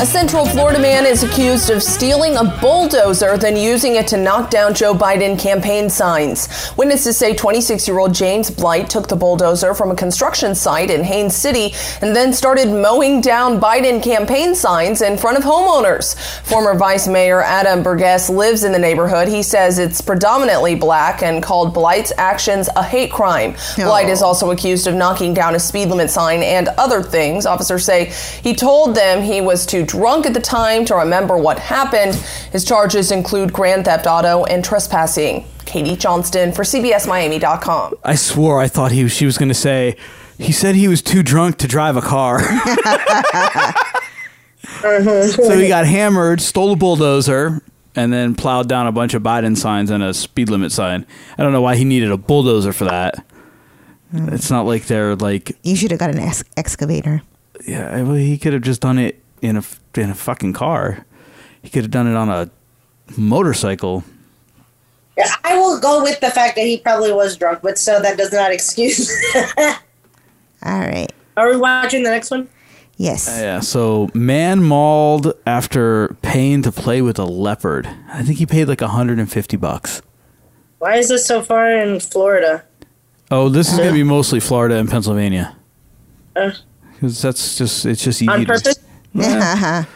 A Central Florida man is accused of stealing a bulldozer, then using it to knock down Joe Biden campaign signs. Witnesses say 26 year old James Blight took the bulldozer from a construction site in Haines City and then started mowing down Biden campaign signs in front of homeowners. Former Vice Mayor Adam Burgess lives in the neighborhood. He says it's predominantly black and called Blight's actions a hate crime. Blight is oh. also accused of knocking down a speed limit sign and other things. Officers say he told them he was too drunk at the time to remember what happened. His charges include grand theft auto and trespassing. Katie Johnston for CBSMiami.com. I swore I thought he she was going to say. He said he was too drunk to drive a car. Uh-huh. so he got hammered, stole a bulldozer, and then plowed down a bunch of Biden signs and a speed limit sign. I don't know why he needed a bulldozer for that. It's not like they're like You should have got an ex- excavator. yeah. Well, he could have just done it in a f- in a fucking car. He could have done it on a motorcycle. Yeah, I will go with the fact that he probably was drunk, but so that does not excuse. All right. Are we watching the next one? Yes. Yeah. So man mauled after paying to play with a leopard. I think he paid like 150 bucks. Why is this so far in Florida? Oh, this is gonna be mostly Florida and Pennsylvania Uh, because that's just it's just easy. on to- purpose? A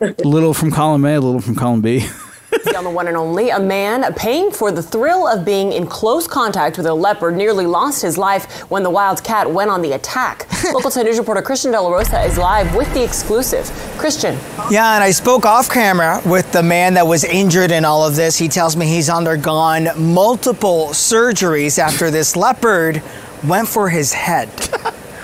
little from column A, a little from column B. on the one and only, a man paying for the thrill of being in close contact with a leopard nearly lost his life when the wild cat went on the attack. Local 10 News reporter Christian De La Rosa is live with the exclusive. Christian. Yeah, and I spoke off camera with the man that was injured in all of this. He tells me he's undergone multiple surgeries after this leopard went for his head.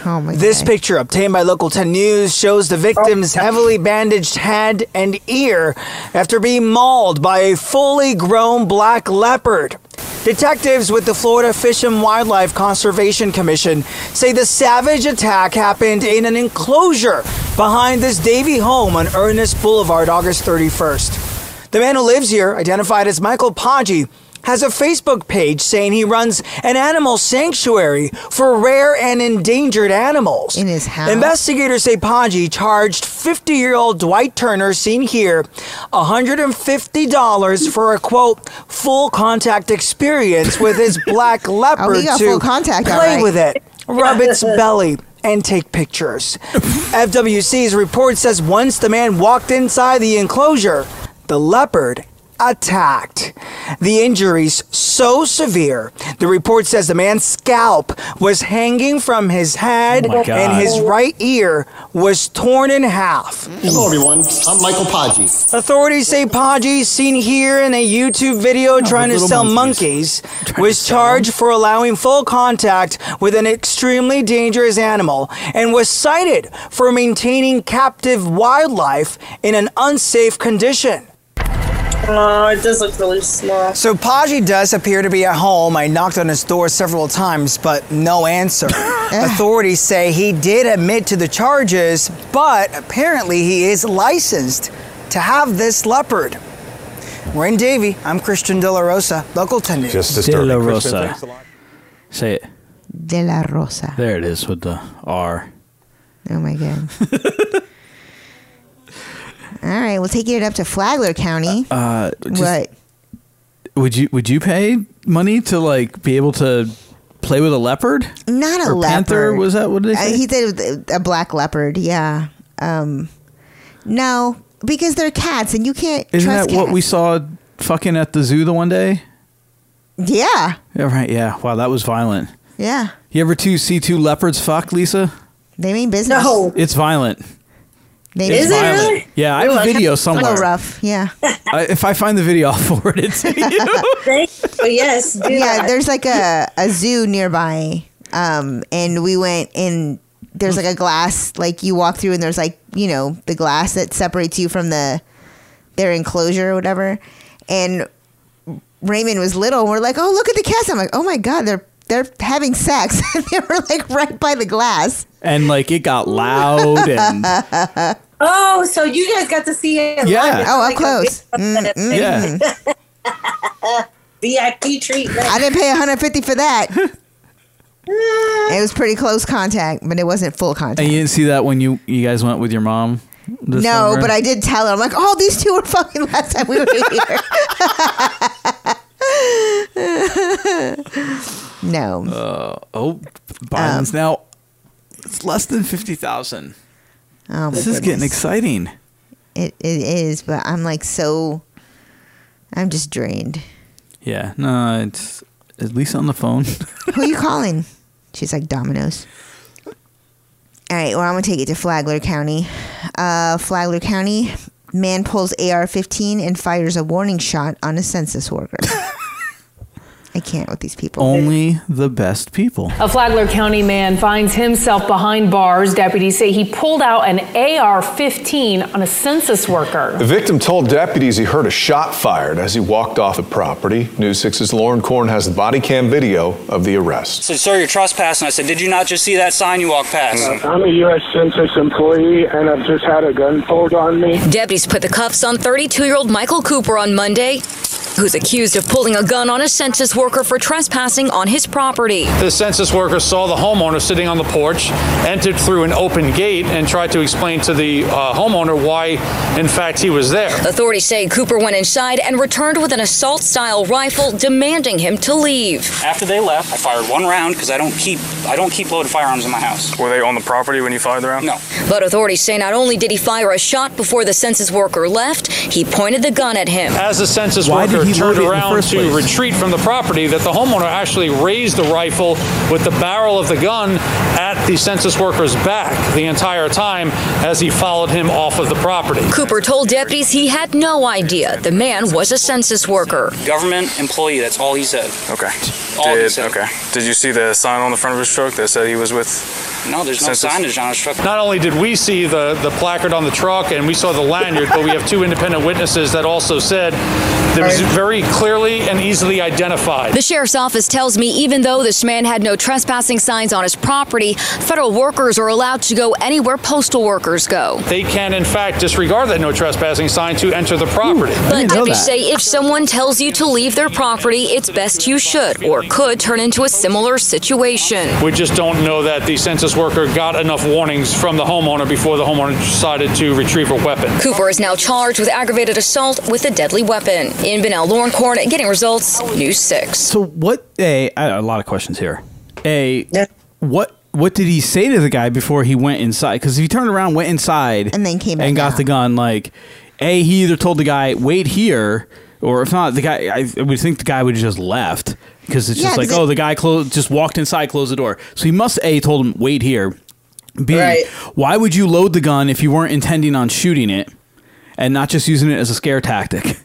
Oh my This picture, obtained by Local 10 News, shows the victim's oh, heavily bandaged head and ear after being mauled by a fully grown black leopard. Detectives with the Florida Fish and Wildlife Conservation Commission say the savage attack happened in an enclosure behind this Davie home on Ernest Boulevard August 31st. The man who lives here, identified as Michael Paggi, has a Facebook page saying he runs an animal sanctuary for rare and endangered animals. In his house? Investigators say Paggi charged 50 year old Dwight Turner, seen here, $150 for a quote, full contact experience with his black leopard Oh, he to contact, play right. with it, rub its belly. And take pictures. FWC's report says once the man walked inside the enclosure, the leopard attacked. The injuries so severe. The report says the man's scalp was hanging from his head Oh and his right ear was torn in half. Hello, everyone. I'm Michael Paggi. Authorities say Paggi, seen here in a YouTube video trying to little sell monkeys, was charged for allowing full contact with an extremely dangerous animal and was cited for maintaining captive wildlife in an unsafe condition. Oh, it does look really small. So Paggi does appear to be at home. I knocked on his door several times, but no answer. Authorities say he did admit to the charges, but apparently he is licensed to have this leopard. We're in Davie. I'm Christian De La Rosa, Local 10 News. Just De La Rosa. Say it. De La Rosa. There it is with the R. Oh my god. All right, we'll take it up to Flagler County. Uh, just- what? Would you would you pay money to like be able to play with a leopard? Not a Or leopard. panther? Was that what they Uh, he said a black leopard. Yeah. Um, no, because they're cats, and you can't Isn't trust that what we saw fucking at the zoo the one day? Yeah. Yeah, right. Yeah. Wow, that was violent. Yeah. You ever two see two leopards fuck, Lisa? They mean business. No. It's violent. They It's Is it violent. really? Yeah, I have a video somewhere. A little rough. Yeah. I, if I find the video, I'll forward it to you. Oh, yes. do yeah, that. there's like a, a zoo nearby. Um, and we went and there's like a glass, like you walk through and there's like, you know, the glass that separates you from the their enclosure or whatever. And Raymond was little and we're like, Oh, look at the cats. I'm like, Oh my god, they're they're having sex. they were like right by the glass. and like it got loud and Oh, so you guys got to see it? Yeah. live. Oh, up Like close. big- Mm, yeah. VIP treatment. I didn't pay 150 for that. it was pretty close contact, but it wasn't full contact. And you didn't see that when you you guys went with your mom? No, summer? but I did tell her. I'm like, oh, these two were fucking last time we were here. no. Uh, oh, Biden's Um, now. It's less than fifty thousand. Oh, This is getting exciting. It, it is, but I'm like so. I'm just drained. Yeah, no, it's at least on the phone. Who are you calling? She's like Domino's. All right, well, I'm gonna take it to Flagler County. Uh, Flagler County man pulls AR-15 and fires a warning shot on a census worker. I can't with these people. Only the best people. A Flagler County man finds himself behind bars. Deputies say he pulled out an AR 15 on a census worker. The victim told deputies he heard a shot fired as he walked off the property. News 6's Lauren Korn has the body cam video of the arrest. said, sir, you're trespassing. I said, did you not just see that sign you walked past? Uh, I'm a U.S. Census employee, and I've just had a gun pulled on me. Deputies put the cuffs on 32 year old Michael Cooper on Monday, who's accused of pulling a gun on a census worker for trespassing on his property. The census worker saw the homeowner sitting on the porch, entered through an open gate, and tried to explain to the uh, homeowner why, in fact, he was there. Authorities say Cooper went inside and returned with an assault style rifle, demanding him to leave. After they left, I fired one round because I don't keep I don't keep loaded firearms in my house. Were they on the property when you fired the round? No. But authorities say not only did he fire a shot before the census worker left, he pointed the gun at him. As the census Why worker turned load it in the around to place? retreat from the property, that the homeowner actually raised the rifle with the barrel of the gun at the census worker's back the entire time as he followed him off of the property. Cooper told deputies he had no idea the man was a census worker. Government employee, that's all he said. Okay. All he Did, said. okay. Did you see the sign on the front of his truck that said he was with? No, there's no Census? signage on his truck. Not only did we see the, the placard on the truck and we saw the lanyard, but we have two independent witnesses that also said it was very clearly and easily identified. The sheriff's office tells me even though this man had no trespassing signs on his property, federal workers are allowed to go anywhere postal workers go. They can, in fact, disregard that no trespassing sign to enter the property. But deputies say if someone tells you to leave their property, it's best you should, or could turn into a similar situation. We just don't know that the census worker got enough warnings from the homeowner before the homeowner decided to retrieve a weapon. Cooper is now charged with aggravated assault with a deadly weapon. In Bunnell, Lauren Korn, getting results, News 6. So what? A, I a lot of questions here. A, what what did he say to the guy before he went inside? Because if he turned around, went inside, and then came back and got out. the gun. Like, a, he either told the guy wait here, or if not, the guy. I, I would think the guy would have just left because it's Yeah, just like, 'cause oh, it- the guy closed, just walked inside, closed the door. So he must a told him wait here. B, Right. why would you load the gun if you weren't intending on shooting it and not just using it as a scare tactic?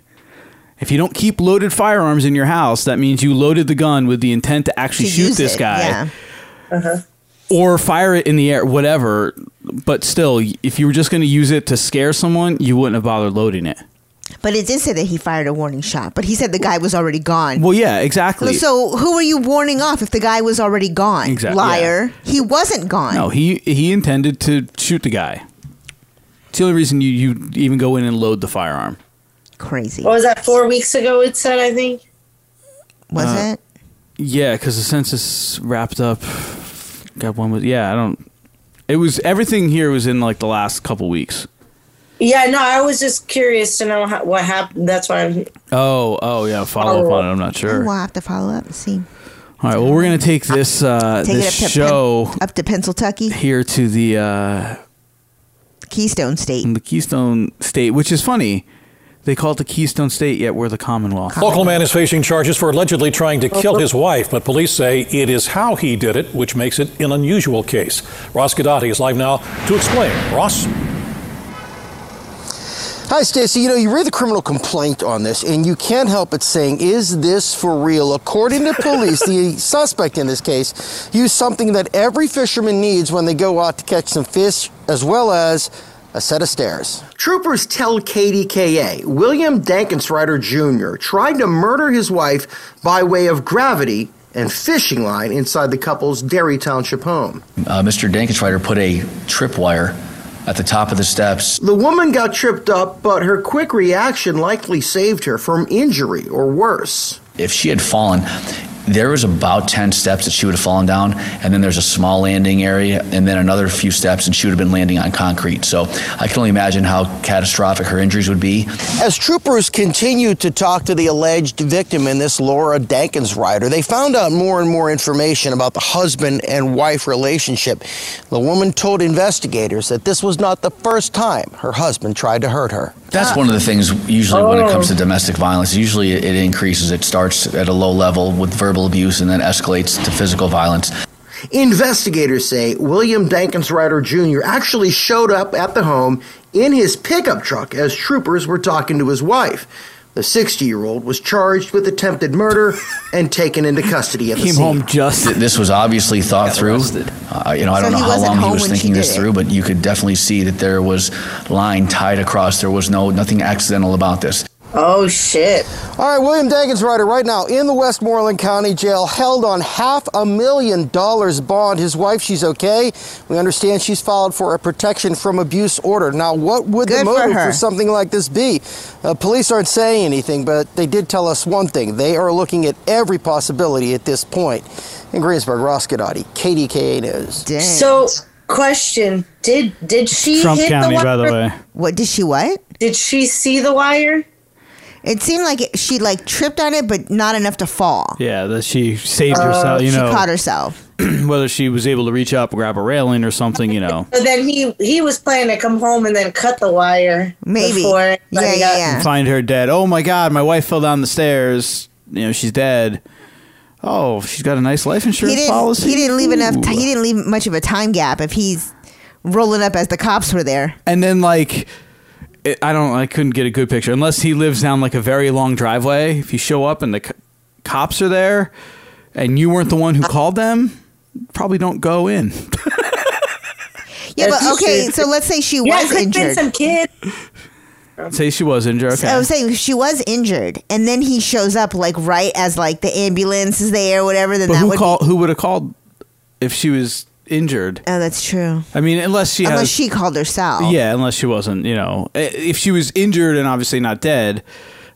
If you don't keep loaded firearms in your house, that means you loaded the gun with the intent to actually To shoot this it, guy yeah. Uh-huh. or fire it in the air, whatever. But still, if you were just going to use it to scare someone, you wouldn't have bothered loading it. But it did say that he fired a warning shot, but he said the guy was already gone. Well, yeah, exactly. So who are you warning off if the guy was already gone? Exact- Liar. He wasn't gone. no, he he intended to shoot the guy. It's the only reason you you even go in and load the firearm. Crazy. What was that? Four weeks ago, it said. I think. Was Uh, it? Yeah, because the census wrapped up. Got one with yeah. I don't. It was everything here was in like the last couple weeks. Yeah, no, I was just curious to know how, what happened. That's why I'm. Oh, oh yeah. Follow up on it. I'm not sure. We'll have to follow up and see. All right. Well, we're gonna take this uh, Take this up show Pen- up to Pennsylvania, here to the uh, Keystone State. the Keystone State, which is funny. They call it the Keystone State, yet we're the Commonwealth. Local man is facing charges for allegedly trying to kill his wife, but police say it is how he did it, which makes it an unusual case. Ross Guidotti is live now to explain. Ross? Hi, Stacey. You know, you read the criminal complaint on this, and you can't help but saying, is this for real? According to police, the suspect in this case used something that every fisherman needs when they go out to catch some fish, as well as a set of stairs. Troopers tell KDKA William Dankensrider Jr. tried to murder his wife by way of gravity and fishing line inside the couple's Derry Township home. Uh, Mr. Dankenschreider put a tripwire at the top of the steps. The woman got tripped up, but her quick reaction likely saved her from injury or worse. If she had fallen, there was about 10 steps that she would have fallen down, and then there's a small landing area, and then another few steps, and she would have been landing on concrete. So I can only imagine how catastrophic her injuries would be. As troopers continued to talk to the alleged victim in this Laura Dankins rider, they found out more and more information about the husband and wife relationship. The woman told investigators that this was not the first time her husband tried to hurt her. That's one of the things usually when it comes to oh. domestic violence. Usually it increases. It starts at a low level with verbal abuse and then escalates to physical violence. Investigators say William Dankensrider Jr. actually showed up at the home in his pickup truck as troopers were talking to his wife. The 60 year old was charged with attempted murder and taken into custody at the Came scene. home just. This was obviously thought through. Uh, you know, I don't know how long he was thinking this through, but you could definitely see that there was line tied across. There was no nothing accidental about this. Oh shit! All right, William Dankensrider right now in the Westmoreland County Jail, held on half a million dollars bond. His wife, she's okay. We understand she's filed for a protection from abuse order. Now, what would Good the motive her. for something like this be? Uh, police aren't saying anything, but they did tell us one thing: they are looking at every possibility at this point. In Greensburg, Ross Guidotti, KDKA News. So, question: Did did she Trump hit County, the wire? by the way. What did she what? Did she see the wire? It seemed like it, she like tripped on it, but not enough to fall. Yeah, that she saved Uh, herself. You she know, caught herself. whether she was able to reach up, and grab a railing, or something. You know, But then he he was planning to come home and then cut the wire. Maybe. Before Yeah, anybody yeah, got- yeah. find her dead. Oh my God, my wife fell down the stairs. You know, she's dead. Oh, she's got a nice life He insurance didn't. policy. He didn't leave enough. Ooh. T- he didn't leave much of a time gap. If he's rolling up as the cops were there. and then like it, i don't i couldn't get a good picture unless he lives down like a very long driveway if you show up and the c- cops are there and you weren't the one who called them probably don't go in Yeah, but okay. So let's say she Yeah, was could been injured. some kid. say she was injured okay So I was saying she was injured, and then he shows up like right as like the ambulance is there or whatever. Then but that who would. call who would have called if she was injured oh, that's true. i mean unless she Unless has she called herself. yeah unless she wasn't you know if she was injured and obviously not dead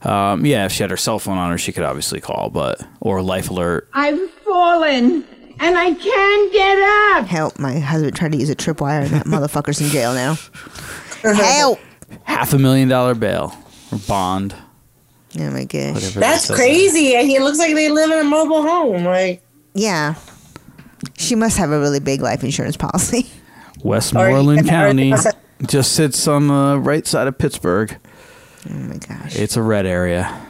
um, yeah if she had her cell phone on her she could obviously call but or life alert I've fallen and I can't get up. Help! My husband tried to use a tripwire, and that motherfucker's in jail now. Help! half a million dollar bail or bond Oh my gosh. whatever That's that crazy. And he looks like they live in a mobile home. Like Yeah. She must have a really big life insurance policy. Westmoreland Or- or- County just sits on the right side of Pittsburgh. Oh my gosh. It's a red area.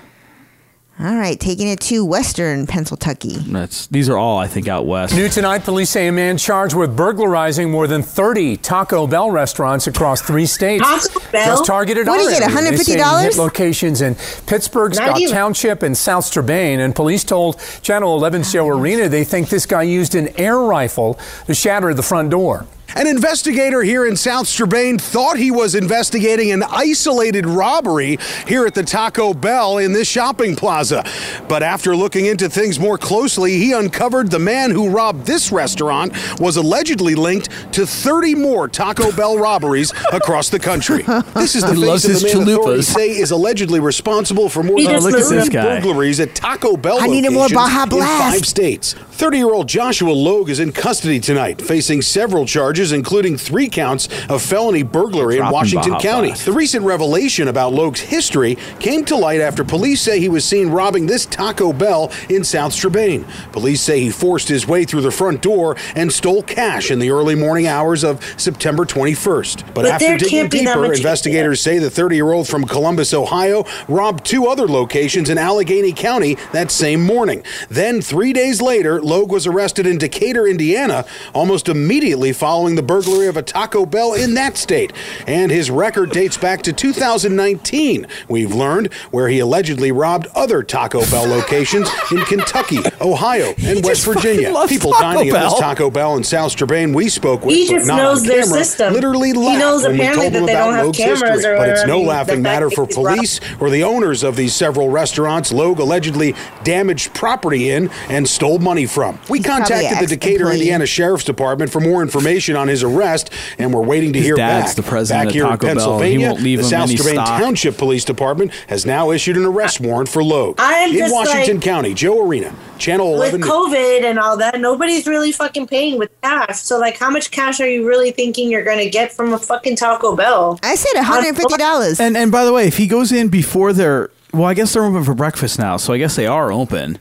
All right, taking it to Western Pennsylvania. That's these are all I think out west. New tonight, police say a man charged with burglarizing more than 30 Taco Bell restaurants across three states. Taco Bell? Just targeted What did he get, already. They say he $150? hit locations in Pittsburgh, Scott even- Township, and South Strabane. And police told Channel 11's Joe Arena they think this guy used an air rifle to shatter the front door. An investigator here in South Strabane thought he was investigating an isolated robbery here at the Taco Bell in this shopping plaza. But after looking into things more closely, he uncovered the man who robbed this restaurant was allegedly linked to 30 more Taco Bell robberies across the country. This is the He face of the man authorities chalupas. say is allegedly responsible for more than just look at 30 burglaries at Taco Bell I needed more Baja in five states. 30-year-old Joshua Logue is in custody tonight, facing several charges, including three counts of felony burglary in Washington County. Blast. The recent revelation about Logue's history came to light after police say he was seen robbing this Taco Bell in South Strabane. Police say he forced his way through the front door and stole cash in the early morning hours of September 21st. But, But after digging can't be that deeper, investigators say the 30-year-old from Columbus, Ohio, robbed two other locations in Allegheny County that same morning. Then, three days later, Logue was arrested in Decatur, Indiana, almost immediately following the burglary of a Taco Bell in that state. And his record dates back to 2019, we've learned, where he allegedly robbed other Taco Bell locations in Kentucky, Ohio, and West just Virginia. loves People Taco dining at this Taco Bell in South Strabane we spoke with, He just not knows on their camera, system. literally He laughed knows when we apparently told that him they about don't have Logue's cameras history. or But it's no whatever. laughing matter for that robbed- police or the owners of these several restaurants Logue allegedly damaged property in and stole money from. We He's contacted the Decatur, ex-employee. Indiana Sheriff's Department for more information on his arrest, and we're waiting to His hear dad's back. the president back of here Taco in Bell, he Pennsylvania, won't leave the him South any Strabane stock. Township Police Department has now issued an arrest warrant for Logue. I'm in Washington like- County, Joe Arena, Channel 11. News. COVID and all that, nobody's really fucking paying with cash. So, like, how much cash are you really thinking you're gonna get from a fucking Taco Bell? I said $150. And and by the way, if he goes in before they're well, I guess they're open for breakfast now, so I guess they are open.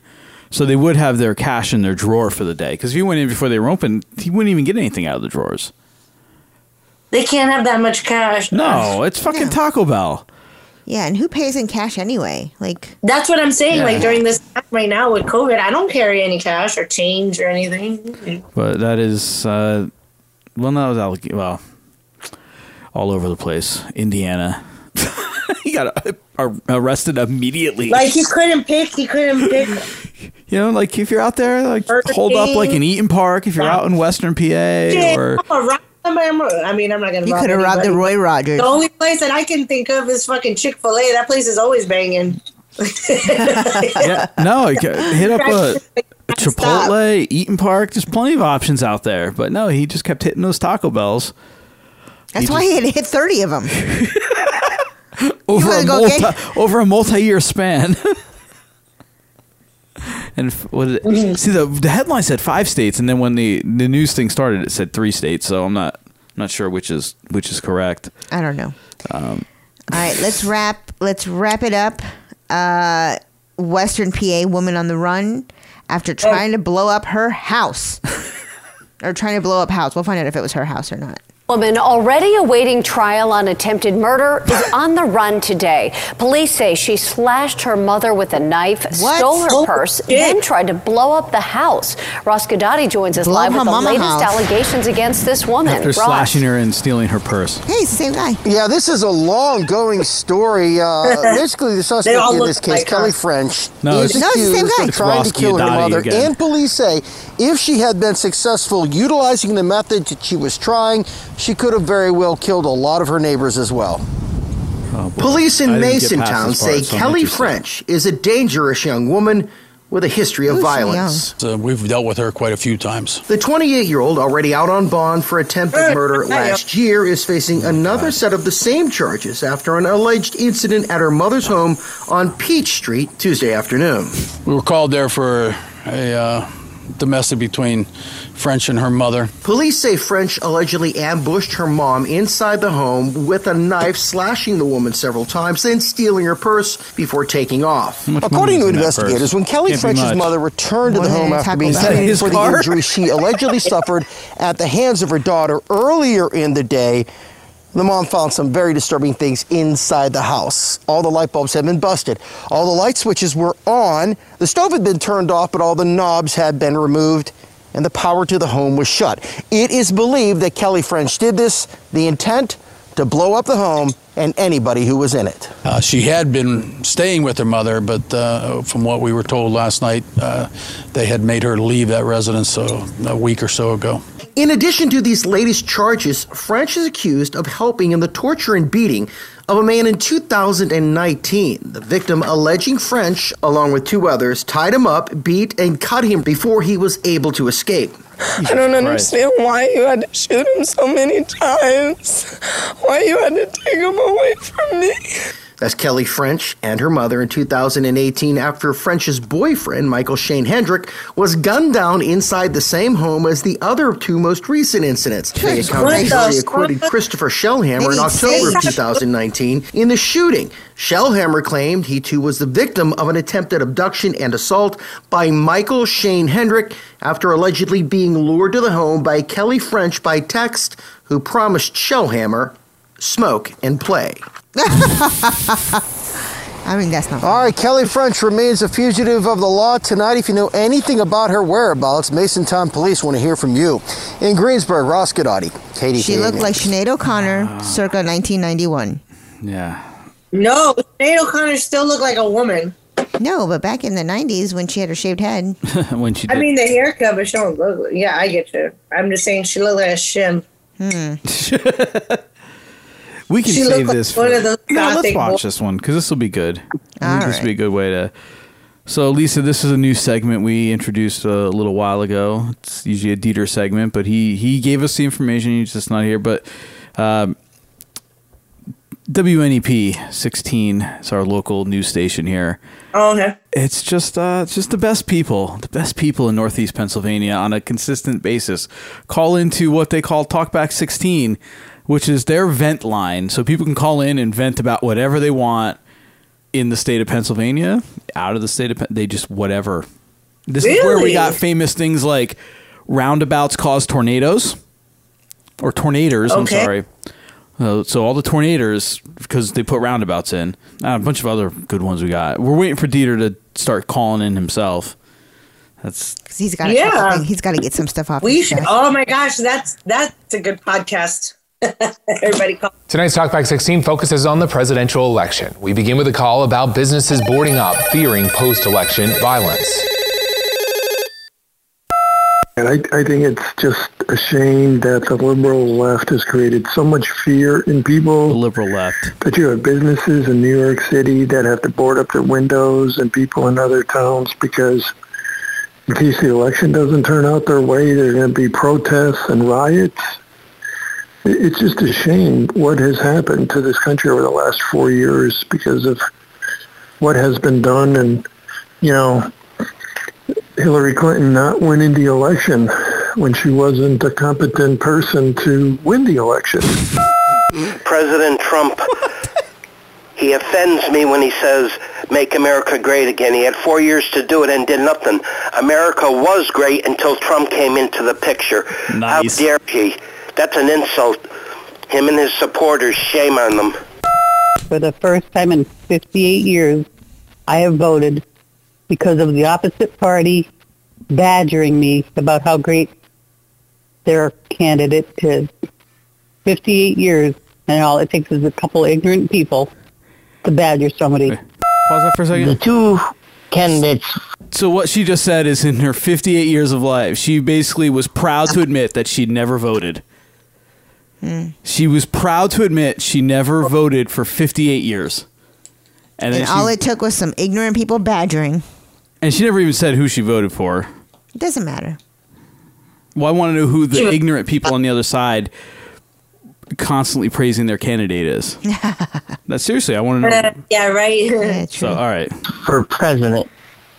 So they would have their cash in their drawer for the day. Because if he went in before they were open, he wouldn't even get anything out of the drawers. They can't have that much cash. No, it's fucking Taco Bell. Yeah, and who pays in cash anyway? Like That's what I'm saying. Yeah. Like during this time right now with COVID, I don't carry any cash or change or anything. But that is, uh, well, no, that was alleg- well, all over the place. Indiana, he got uh, arrested immediately. Like he couldn't pick. He couldn't pick. you know, like if you're out there, like Burger hold up like King. an Eat'n Park. If you're out in Western PA, Shit, or I'm rob I'm gonna- I mean, I'm not gonna. You rob coulda robbed the. Roy Rogers. The only place that I can think of is fucking Chick Fil A. That place is always banging. yeah, no, hit up a, a Chipotle, Eat'n Park. There's plenty of options out there. But no, he just kept hitting those Taco Bells. that's He why he had hit 30 of them. Over a multi get- over a multi-year span. and f- what did it, see the the headline said five states, and then when the the news thing started, it said three states. So I'm not not sure which is which is correct. I don't know. Um, All right, let's wrap. Let's wrap it up. Uh, Western PA woman on the run after trying to blow up her house, or trying to blow up house. We'll find out if it was her house or not. Woman already awaiting trial on attempted murder is on the run today. Police say she slashed her mother with a knife, stole her Oh, purse, shit. then tried to blow up the house. Ross Guidotti joins us Blow live her with the latest house. allegations against this woman. after Ross. slashing her and stealing her purse. Hey, it's the same guy. Yeah, this is a long going story. Uh, basically, the suspect in this case, like Kelly her. French, No, is it's- No, it's same accused guy. of trying Ross to kill her mother. again. And police say if she had been successful utilizing the method that she was trying, she could have very well killed a lot of her neighbors as well. Oh. Police in didn't get past Masontown say so Kelly. French is a dangerous young woman with a history of Who's violence. Uh, we've dealt with her quite a few times. The 28 year old, already out on bond for attempted murder last year, is facing another set of the same charges after an alleged incident at her mother's home on Peach Street Tuesday afternoon. We were called there for a uh, domestic between French and her mother. Police say French allegedly ambushed her mom inside the home with a knife, slashing the woman several times, then stealing her purse before taking off. According to money is in that investigators, purse? when Kelly Can't French's mother returned to the home after being Bell. treated His for the car? injuries she allegedly suffered at the hands of her daughter earlier in the day, The mom found some very disturbing things inside the house. All the light bulbs had been busted. All the light switches were on. The stove had been turned off, but all the knobs had been removed and the power to the home was shut. It is believed that Kelly French did this, the intent to blow up the home and anybody who was in it. Uh, she had been staying with her mother, but uh, from what we were told last night, uh, they had made her leave that residence a week or so ago. In addition to these latest charges, French is accused of helping in the torture and beating of a man in 2019. The victim alleging French, along with two others, tied him up, beat, and cut him before he was able to escape. I don't understand why you had to shoot him so many times. Why you had to take him away from me. That's Kelly French and her mother in 2018 after French's boyfriend, Michael Shane Hendrick, was gunned down inside the same home as the other two most recent incidents. They according to Christopher Shellhammer in October of 2019 in the shooting. Shellhammer claimed he too was the victim of an attempted abduction and assault by Michael Shane Hendrick after allegedly being lured to the home by Kelly French by text, who promised Shellhammer smoke and play. I mean, that's not. All right, Kelly French remains a fugitive of the law tonight. If you know anything about her whereabouts, Masontown Police want to hear from you. In Greensburg, Ross Guidotti, Katie. She looked like Sinead O'Connor, circa 1991. Yeah. No, Sinead O'Connor still looked like a woman. No, but back in the 90s when she had her shaved head. when she I mean, the haircut, but she don't look. Yeah, I get you. I'm just saying she looked like a shim. Hmm. We can She save like this. one for, no, let's watch this one because this will be good. All this will be a good way to. So, Lisa, this is a new segment we introduced a little while ago. It's usually a Dieter segment, but he he gave us the information. He's just not here. But um, WNEP 16 is our local news station here. Oh, okay. It's just uh, it's just the best people, the best people in Northeast Pennsylvania on a consistent basis. Call into what they call Talkback 16, which is their vent line, so people can call in and vent about whatever they want in the state of Pennsylvania, out of the state of Pen- they just whatever. This is where we got famous things like roundabouts cause tornadoes or tornadoes. I'm sorry. Uh, so all the tornadoes because they put roundabouts in. Uh, a bunch of other good ones we got. We're waiting for Dieter to start calling in himself. That's Because he's got Yeah. to he's got to get some stuff off. We his should. chest. Oh my gosh, that's that's a good podcast. Everybody call. Tonight's Talkback 16 focuses on the presidential election. We begin with a call about businesses boarding up, fearing post election violence. And I, I think it's just a shame that the liberal left has created so much fear in people. The liberal left. That you have businesses in New York City that have to board up their windows and people in other towns because in case the election doesn't turn out their way, there are going to be protests and riots. It- It's just a shame what has happened to this country over the last four years because of what has been done and, you know, Hillary Clinton not winning the election when she wasn't a competent person to win the election. President Trump, he offends me when he says, make America great again. He had four years to do it and did nothing. America was great until Trump came into the picture. Nice. How dare he? That's an insult. Him and his supporters, shame on them. For the first time in 58 years, I have voted because of the opposite party badgering me about how great their candidate is. 58 years, and all it takes is a couple ignorant people to badger somebody. Pause that for a second. The two candidates. So what she just said is in her 58 years of life, she basically was proud to admit that she'd never voted. She was proud to admit she never voted for 58 years. And, And then all she, it took was some ignorant people badgering. and she never even said who she voted for. It doesn't matter. Well, I want to know who the Sure. ignorant people on the other side constantly praising their candidate is. That seriously, I want to know. yeah, right. So, all right. for president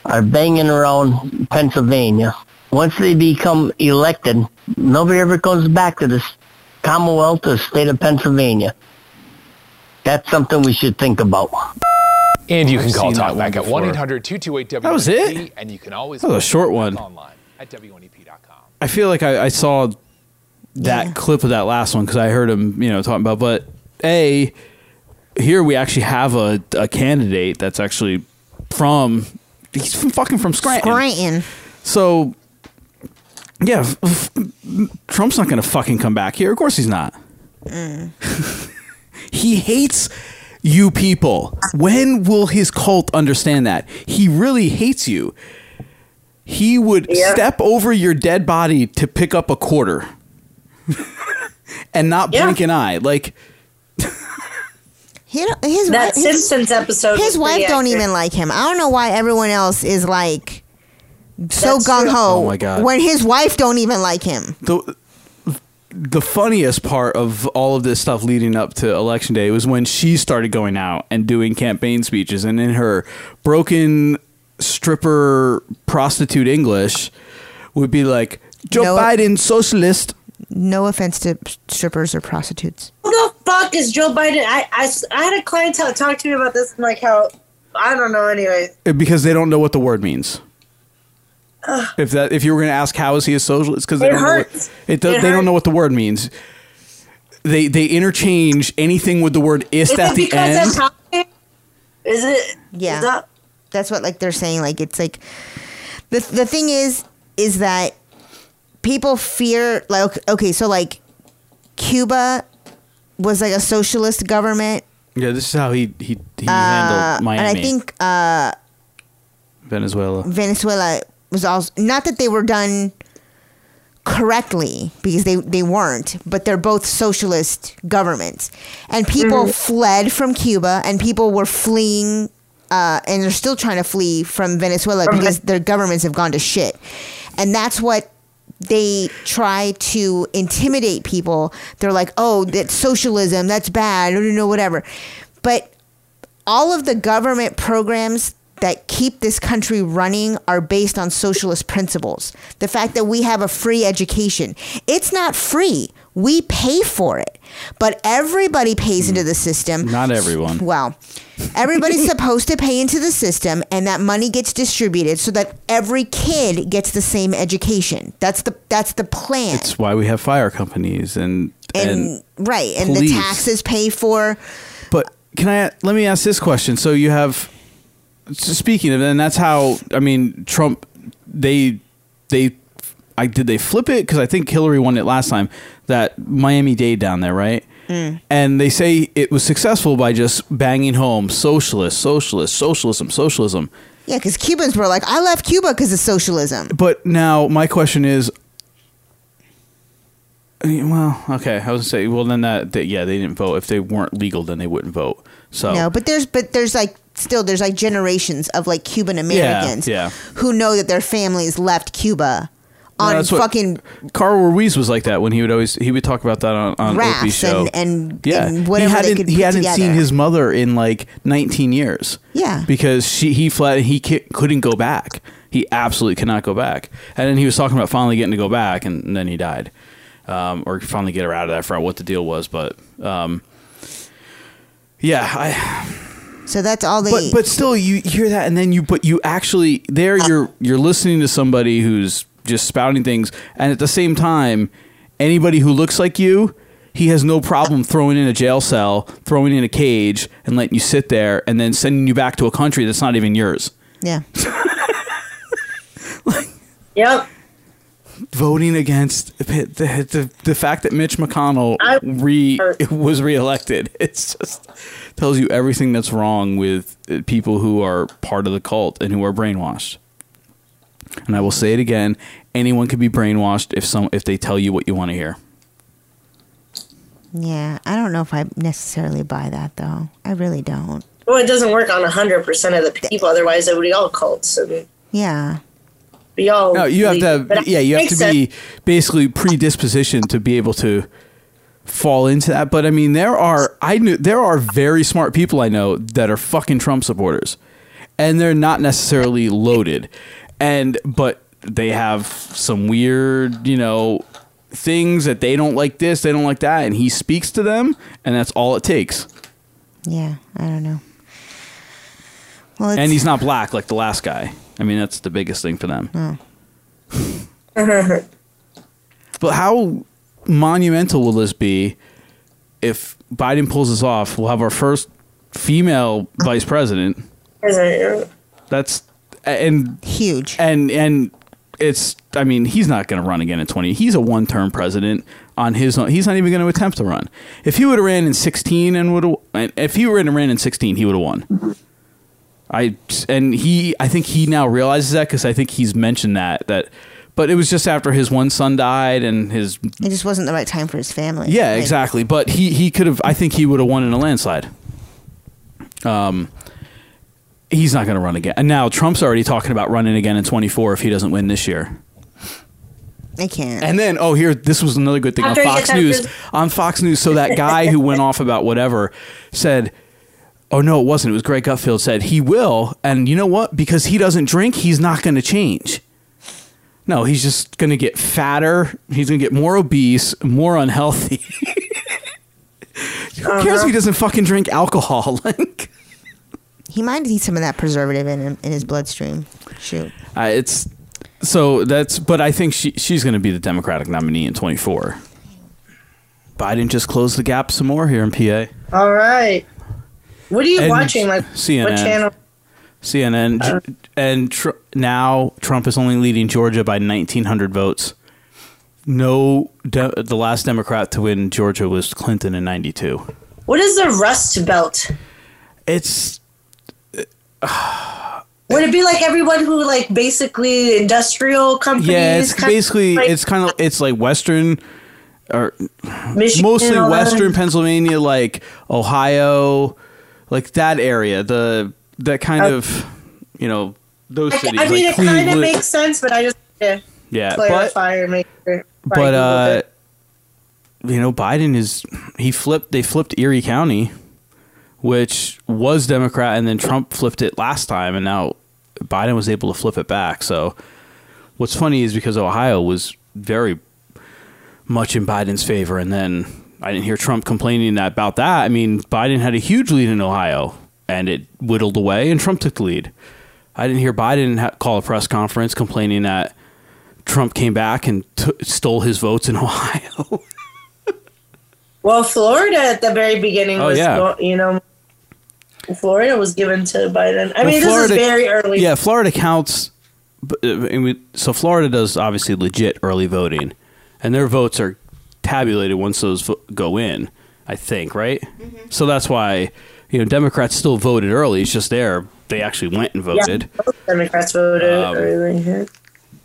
are banging around Pennsylvania. Once they become elected, nobody ever comes back to this Commonwealth or state of Pennsylvania. That's something we should think about. And you I've can call seen that one Talkback at 1 800 228 That was it? And you can always That was a short one. online at WNEP.com. I feel like I, I saw that clip of that last one because I heard him, you know, talking about. But a here we actually have a, a candidate that's actually from he's from fucking from Scranton. Scranton. So yeah, f- f- Trump's not going to fucking come back here. Of course he's not. Mm. He hates you people. When will his cult understand that? He really hates you. He would Yeah. step over your dead body to pick up a quarter and not Yeah. blink an eye. Like, He don't- his That wife, his, Simpsons episode. his wife don't accurate. even like him. I don't know why everyone else is like so That's gung true. ho Oh my God. when his wife don't even like him. the the funniest part of all of this stuff leading up to election day was when she started going out and doing campaign speeches and in her broken stripper prostitute english would be like joe No. biden socialist No offense to strippers or prostitutes. Who the fuck is Joe Biden? I I had a client tell, talk to me about this and like how I don't know. Anyway, because they don't know what the word means if that if you were going to ask how is he a socialist because they It don't know what, it does, It they don't know what the word means they they interchange anything with the word ist is at it the because end that's how? Is it? Yeah. Is that, That's what like they're saying. Like it's like the the thing is is that people fear like okay, okay so like Cuba was like a socialist government. Yeah, this is how he he, he Uh, handled Miami, and I think uh, Venezuela. Venezuela was also not that they were done correctly because they, they weren't, but they're both socialist governments. And people Mhm. fled from Cuba and people were fleeing uh, and they're still trying to flee from Venezuela because their governments have gone to shit. And that's what they try to intimidate people. They're like, oh, that's socialism, that's bad, no, no, no, whatever. But all of the government programs that keep this country running are based on socialist principles. The fact that we have a free education, it's not free. We pay for it. But everybody pays into hmm. the system. Not everyone. Well, everybody's supposed to pay into the system and that money gets distributed so that every kid gets the same education. That's the that's the plan. It's why we have fire companies and and, and, right, and police. the taxes pay for But can I let me ask this question? So you have speaking of, and that's how I mean Trump. They they I did they flip it because I think Hillary won it last time. That Miami Dade down there, right? Mm. And they say it was successful by just banging home socialist, socialist, socialism, socialism. Yeah, because Cubans were like, I left Cuba because of socialism. But now my question is, well, okay, I was gonna say, well, then that, that yeah, they didn't vote. If they weren't legal, then they wouldn't vote. So No, but there's but there's like still there's like generations of like Cuban Americans yeah. who know that their families left Cuba on what- fucking Carl Ruiz was like that when he would always he would talk about that on on Opie's show. and, and, yeah, and whatever he hadn't could he hadn't together. seen his mother in like 19 years. Yeah. because she he fled he couldn't go back. He absolutely cannot go back. And then he was talking about finally getting to go back, and, and then he died, um, or finally get her out of that. Front what the deal was, but um, yeah, I. So that's all they. But but still, you hear that, and then you but you actually there uh, you're you're listening to somebody who's just spouting things, and at the same time, anybody who looks like you, he has no problem throwing in a jail cell, throwing in a cage, and letting you sit there, and then sending you back to a country that's not even yours. yeah. Yep. Voting against the the, the, the fact that Mitch McConnell re was reelected, it's just tells you everything that's wrong with uh, people who are part of the cult and who are brainwashed. And I will say it again: anyone can be brainwashed if some if they tell you what you want to hear. Yeah, I don't know if I necessarily buy that though. I really don't. Well, it doesn't work on hundred percent of the people. Otherwise, it would be all cults and Yeah. Be all. No, you have to believe- but yeah, you have makes to be basically predispositioned to be able to fall into that. But I mean, there are I knew there are very smart people I know that are fucking Trump supporters, and they're not necessarily loaded, and but they have some weird, you know, things that they don't like this, they don't like that, and he speaks to them, and that's all it takes. Yeah, I don't know. Well, it's, And he's not black like the last guy. I mean, that's the biggest thing for them. Oh. But how monumental will this be if Biden pulls this off? We'll have our first female vice president. That's and huge. And and it's I mean, he's not going to run again in 20. He's a one-term president on his own. He's not even going to attempt to run. If he would have ran in 16 and would have if he would have ran in 16, he would have won. I and he I think he now realizes that cuz I think he's mentioned that that but it was just after his one son died and his It just wasn't the right time for his family. yeah, Like, exactly. But he he could have. I think he would have won in a landslide. Um, he's not going to run again. And now Trump's already talking about running again in 24 if he doesn't win this year. I can't. And then, oh, here, this was another good thing After on Fox News. out On Fox News, so that guy who went off about whatever said, "Oh no, it wasn't. It was Greg Gutfeld said he will." And you know what? Because he doesn't drink, he's not going to change. No, he's just going to get fatter. He's going to get more obese, more unhealthy. Who cares if he doesn't fucking drink alcohol? like, He might need some of that preservative in him, in his bloodstream. Shoot. uh, it's so that's. But I think she she's going to be the Democratic nominee in 24. Biden just closed the gap some more here in PA. All right. What are you And watching? Like CNN. what channel? CNN J- uh, and tr- now Trump is only leading Georgia by 1,900 votes. No, de- the last Democrat to win Georgia was Clinton in '92. What is the Rust Belt? It's Would it be like everyone who like basically industrial companies? yeah, it's basically like- it's kind of it's like Western or Michigan, mostly? Western Pennsylvania, like Ohio, like that area. The that kind of you know those I, cities. I mean, like it kind of makes sense, but I just yeah, Yeah, but- clarify or make sure. but uh you know biden is he flipped they flipped erie county which was democrat and then trump flipped it last time and now biden was able to flip it back so what's funny is because ohio was very much in biden's favor and then i didn't hear trump complaining that, about that i mean biden had a huge lead in ohio and it whittled away and trump took the lead i didn't hear biden ha- call a press conference complaining that Trump came back and t- stole his votes in Ohio. well, Florida at the very beginning Oh, was, yeah. you know, Florida was given to Biden. I Well, mean, Florida- this is very early. Yeah, Florida counts. uh, So Florida does obviously legit early voting, and their votes are tabulated once those vo- go in. I think right. Mm-hmm. So that's why you know Democrats still voted early. It's just there they actually went and voted. Yeah, Democrats voted Um, early. yeah.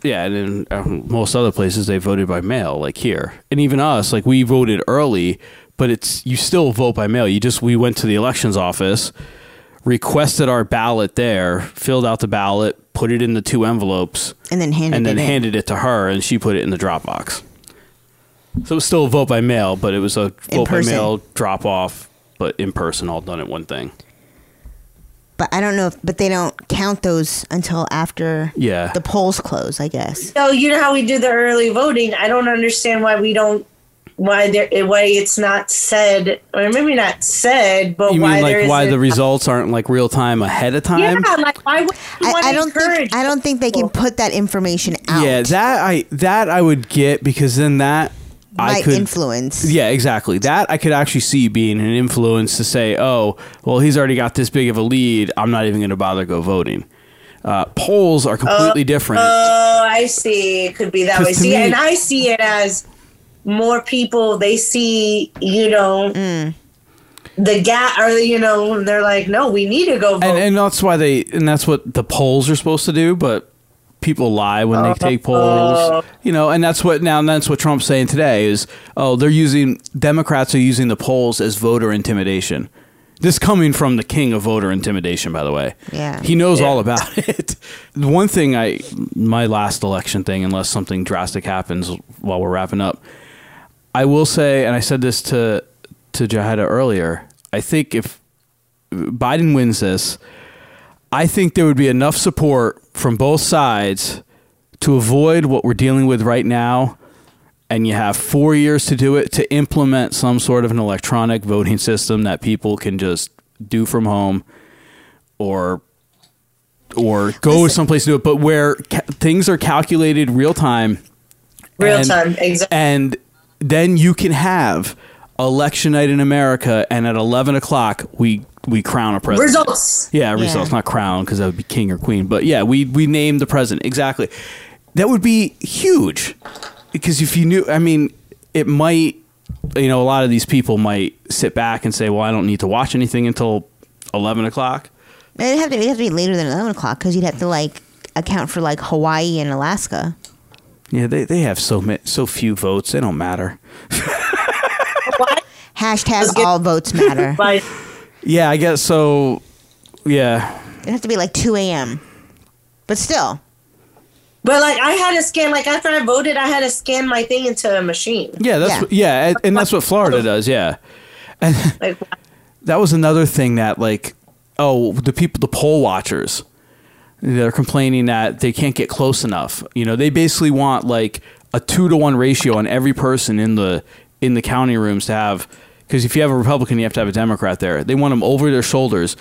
Yeah, and in uh, most other places they voted by mail, like here, and even us, like we voted early, but it's you still vote by mail. You just we went to the elections office, requested our ballot there, filled out the ballot, put it in the two envelopes, And then handed and then it in. handed it to her, and she put it in the drop box. So it was still a vote by mail, but it was a In vote by person. mail drop off, but in person, all done at one thing. But I don't know if, but they don't count those until after Yeah. the polls close, I guess. So you know how we do the early voting. I don't understand why we don't. Why there? Why it's not said, or maybe not said, but You why mean there like why isn't- the results aren't like real time ahead of time? Yeah, like why would you I, want I to don't encourage? think I don't think they can put that information out. Yeah, that I that I would get because then that I Might could influence. Yeah, exactly. That I could actually see being an influence to say, oh, well, he's already got this big of a lead. I'm not even going to bother go voting. Uh, polls are completely different. Oh, I see. It could be that way. See, me- and I see it as more people. They see, you know, Mm. the gap, or you know, they're like, no, we need to go vote. and and that's why they and that's what the polls are supposed to do. But people lie when they take uh-huh. polls, you know. And that's what now. And that's what Trump's saying today is, oh, they're using Democrats are using the polls as voter intimidation. This coming from the king of voter intimidation, by the way. Yeah. He knows Yeah. all about it. The one thing I, my last election thing, unless something drastic happens while we're wrapping up, I will say, and I said this to to Jaheda earlier. I think if Biden wins this, I think there would be enough support from both sides to avoid what we're dealing with right now. And you have four years to do it to implement some sort of an electronic voting system that people can just do from home or or go someplace to do it, but where ca- things are calculated real time. Real and- time, exactly. And then you can have election night in America, and at eleven o'clock we we crown a president. Results. Yeah, Yeah. results, not crown, because that would be king or queen. But yeah, we we name the president exactly. That would be huge, because if you knew, I mean, it might. You know, a lot of these people might sit back and say, "Well, I don't need to watch anything until eleven o'clock." It'd have to, it'd have to be later than eleven o'clock because you'd have to like account for like Hawaii and Alaska. Yeah, they, they have so ma- so few votes. They don't matter. Hashtag all votes matter. Yeah, I guess so. Yeah, It has to be like two a.m. But still, But like I had to scan like after I voted, I had to scan my thing into a machine. yeah, that's What, yeah, and, and that's what Florida does. Yeah, and that was another thing that like, oh, the people, the poll watchers, they're complaining that they can't get close enough. You know, they basically want like a two to one ratio on every person in the in the county rooms to have. Because if you have a Republican, you have to have a Democrat there. They want them over their shoulders,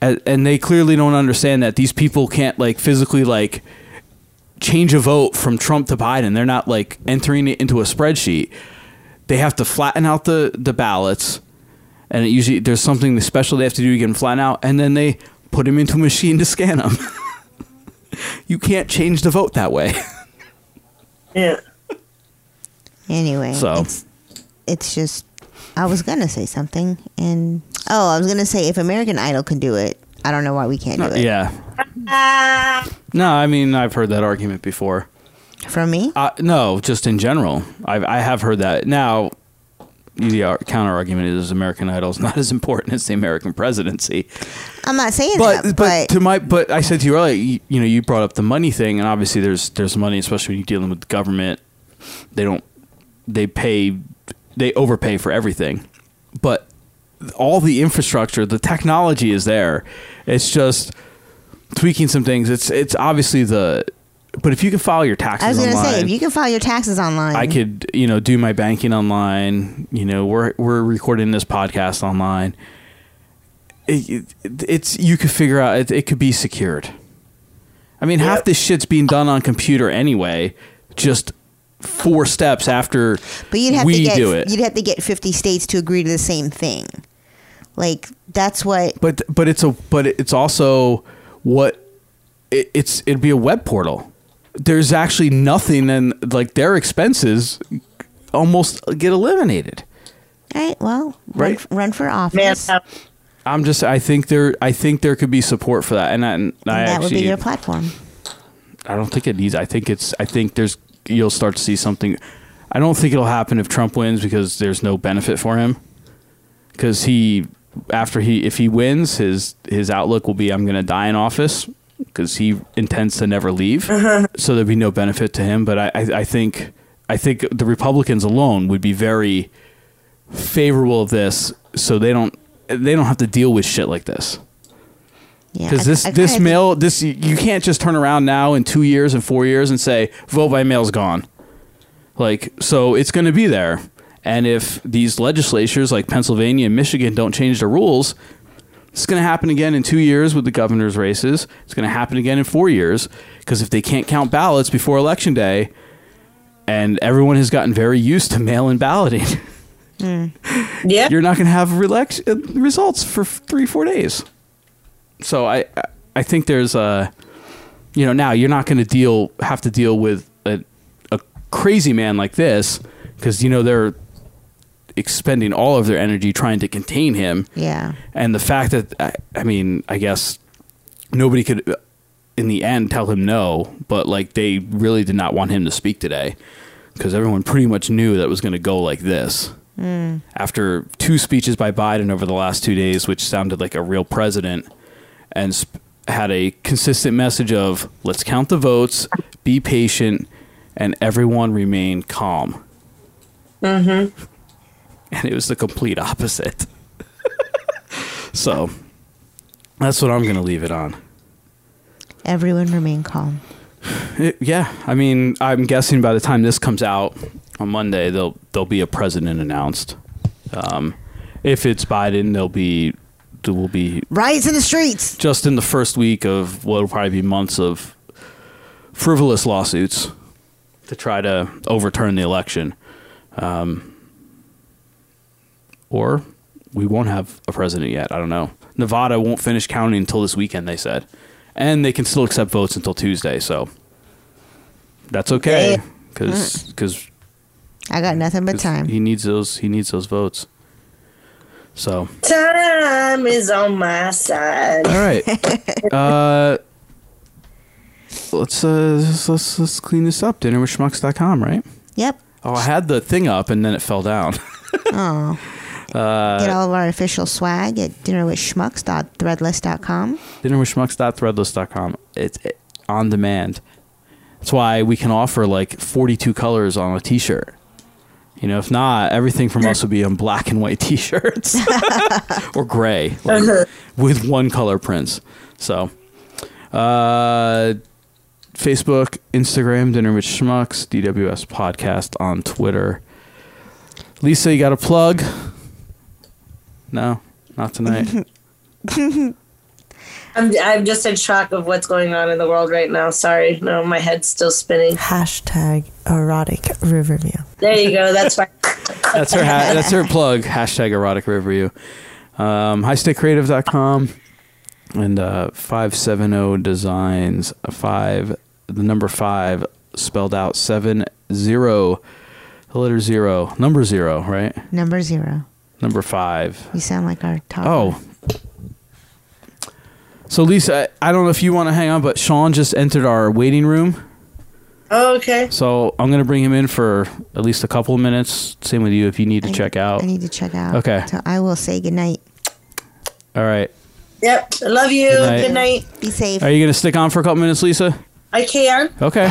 and, and they clearly don't understand that these people can't like physically like change a vote from Trump to Biden. They're not like entering it into a spreadsheet. They have to flatten out the the ballots, and it usually there's something special they have to do to get them flattened out, and then they put them into a machine to scan them. you can't change the vote that way. Yeah. anyway, So. it's, it's just I was gonna say something, and oh, I was gonna say if American Idol can do it, I don't know why we can't do it. yeah. No, I mean I've heard that argument before. From me? Uh, no, just in general. I I have heard that. Now, the counter argument is American Idol is not as important as the American presidency. I'm not saying but, that, but but, to my but I said to you earlier, you, you know, you brought up the money thing, and obviously there's there's money, especially when you're dealing with the government. They don't they pay they overpay for everything, but all the infrastructure, the technology is there. It's just tweaking some things. It's it's obviously the but if you can file your taxes I was gonna online, say if you can file your taxes online, I could, you know, do my banking online. You know, we're we're recording this podcast online. It, it, it's you could figure out it, it could be secured. I mean, half this shit's being done on computer anyway. Just four steps after But you'd have we to get do it. you'd have to get 50 states to agree to the same thing. Like that's what But but it's a but it's also what it, it's it'd be a web portal. There's actually nothing, and like their expenses almost get eliminated. all right, well, Right. run, run for office. Uh, I'm just I think there I think there could be support for that, and I, and I that actually would be your platform. I don't think it needs. I think it's. I think there's. You'll start to see something. I don't think it'll happen if Trump wins because there's no benefit for him. Because he, after he, if he wins, his his outlook will be, I'm going to die in office because he intends to never leave. Uh-huh. So there'd be no benefit to him. But I, I, I think, I think the Republicans alone would be very favorable of this, so they don't they don't have to deal with shit like this because I- this I this kinda mail this you- you can't just turn around now in two years and four years and say vote by mail's gone. Like so it's going to be there. And if these legislatures like pennsylvania and michigan don't change the rules it's going to happen again in two years with the governor's races. It's going to happen again in four years. Because if they can't count ballots before election day and everyone has gotten very used to mail-in balloting yeah. you're not going to have relec- uh, results for three four days so I I- think there's a you know now you're not going to deal have to deal with a, a crazy man like this because you know they're expending all of their energy trying to contain him Yeah. and the fact that I, I mean I guess nobody could in the end tell him no but like they really did not want him to speak today because everyone pretty much knew that it was going to go like this Mm. after two speeches by Biden over the last two days, which sounded like a real president, and sp- had a consistent message of let's count the votes, be patient, and everyone remain calm. Mm-hmm. And it was the complete opposite. so that's what I'm going to leave it on. Everyone remain calm. It- yeah, I mean, I'm guessing by the time this comes out on Monday, there'll there'll be a president announced. Um, if it's Biden, there'll be there will be Riots in the streets. just in the first week of what will probably be months of frivolous lawsuits to try to overturn the election Um, or we won't have a president yet. I don't know. Nevada won't finish counting until this weekend, they said. And they can still accept votes until Tuesday, so that's okay because I got nothing but time. he needs those he needs those votes. So Time is on my side. all right, uh, let's uh let's, let's let's clean this up. Dinnerwithschmucks.com, right? Yep. Oh, I had the thing up and then it fell down. Oh. Uh, Get all of our official swag at dinnerwithschmucks.threadless.com. dinnerwithschmucks.threadless.com. It's it, on demand. That's why we can offer like 42 colors on a t-shirt. You know, if not, everything from us would be on black and white t-shirts or gray like, Uh-huh. with one color prints. So, uh, Facebook, Instagram, Dinner with Schmucks, DWS Podcast on Twitter. Lisa, you got a plug? No, not tonight. I'm, I'm just in shock of what's going on in the world right now. Sorry. No, my head's still spinning. Hashtag erotic Riverview. There you go. That's fine. that's her ha- that's her plug hashtag erotic review um highstakecreative.com and uh 570 designs uh, five the number five spelled out seven zero the letter zero number zero right Number zero. number five You sound like our top. oh so lisa I, I don't know if you want to hang on but sean just entered our waiting room Oh, okay. so i'm gonna bring him in for at least a couple of minutes same with you if you need to check out I need to check out. Okay. So I will say goodnight. all right Yep. I love you. Good night. Good night. Be safe. Are you going to stick on for a couple minutes, Lisa? I can. Okay.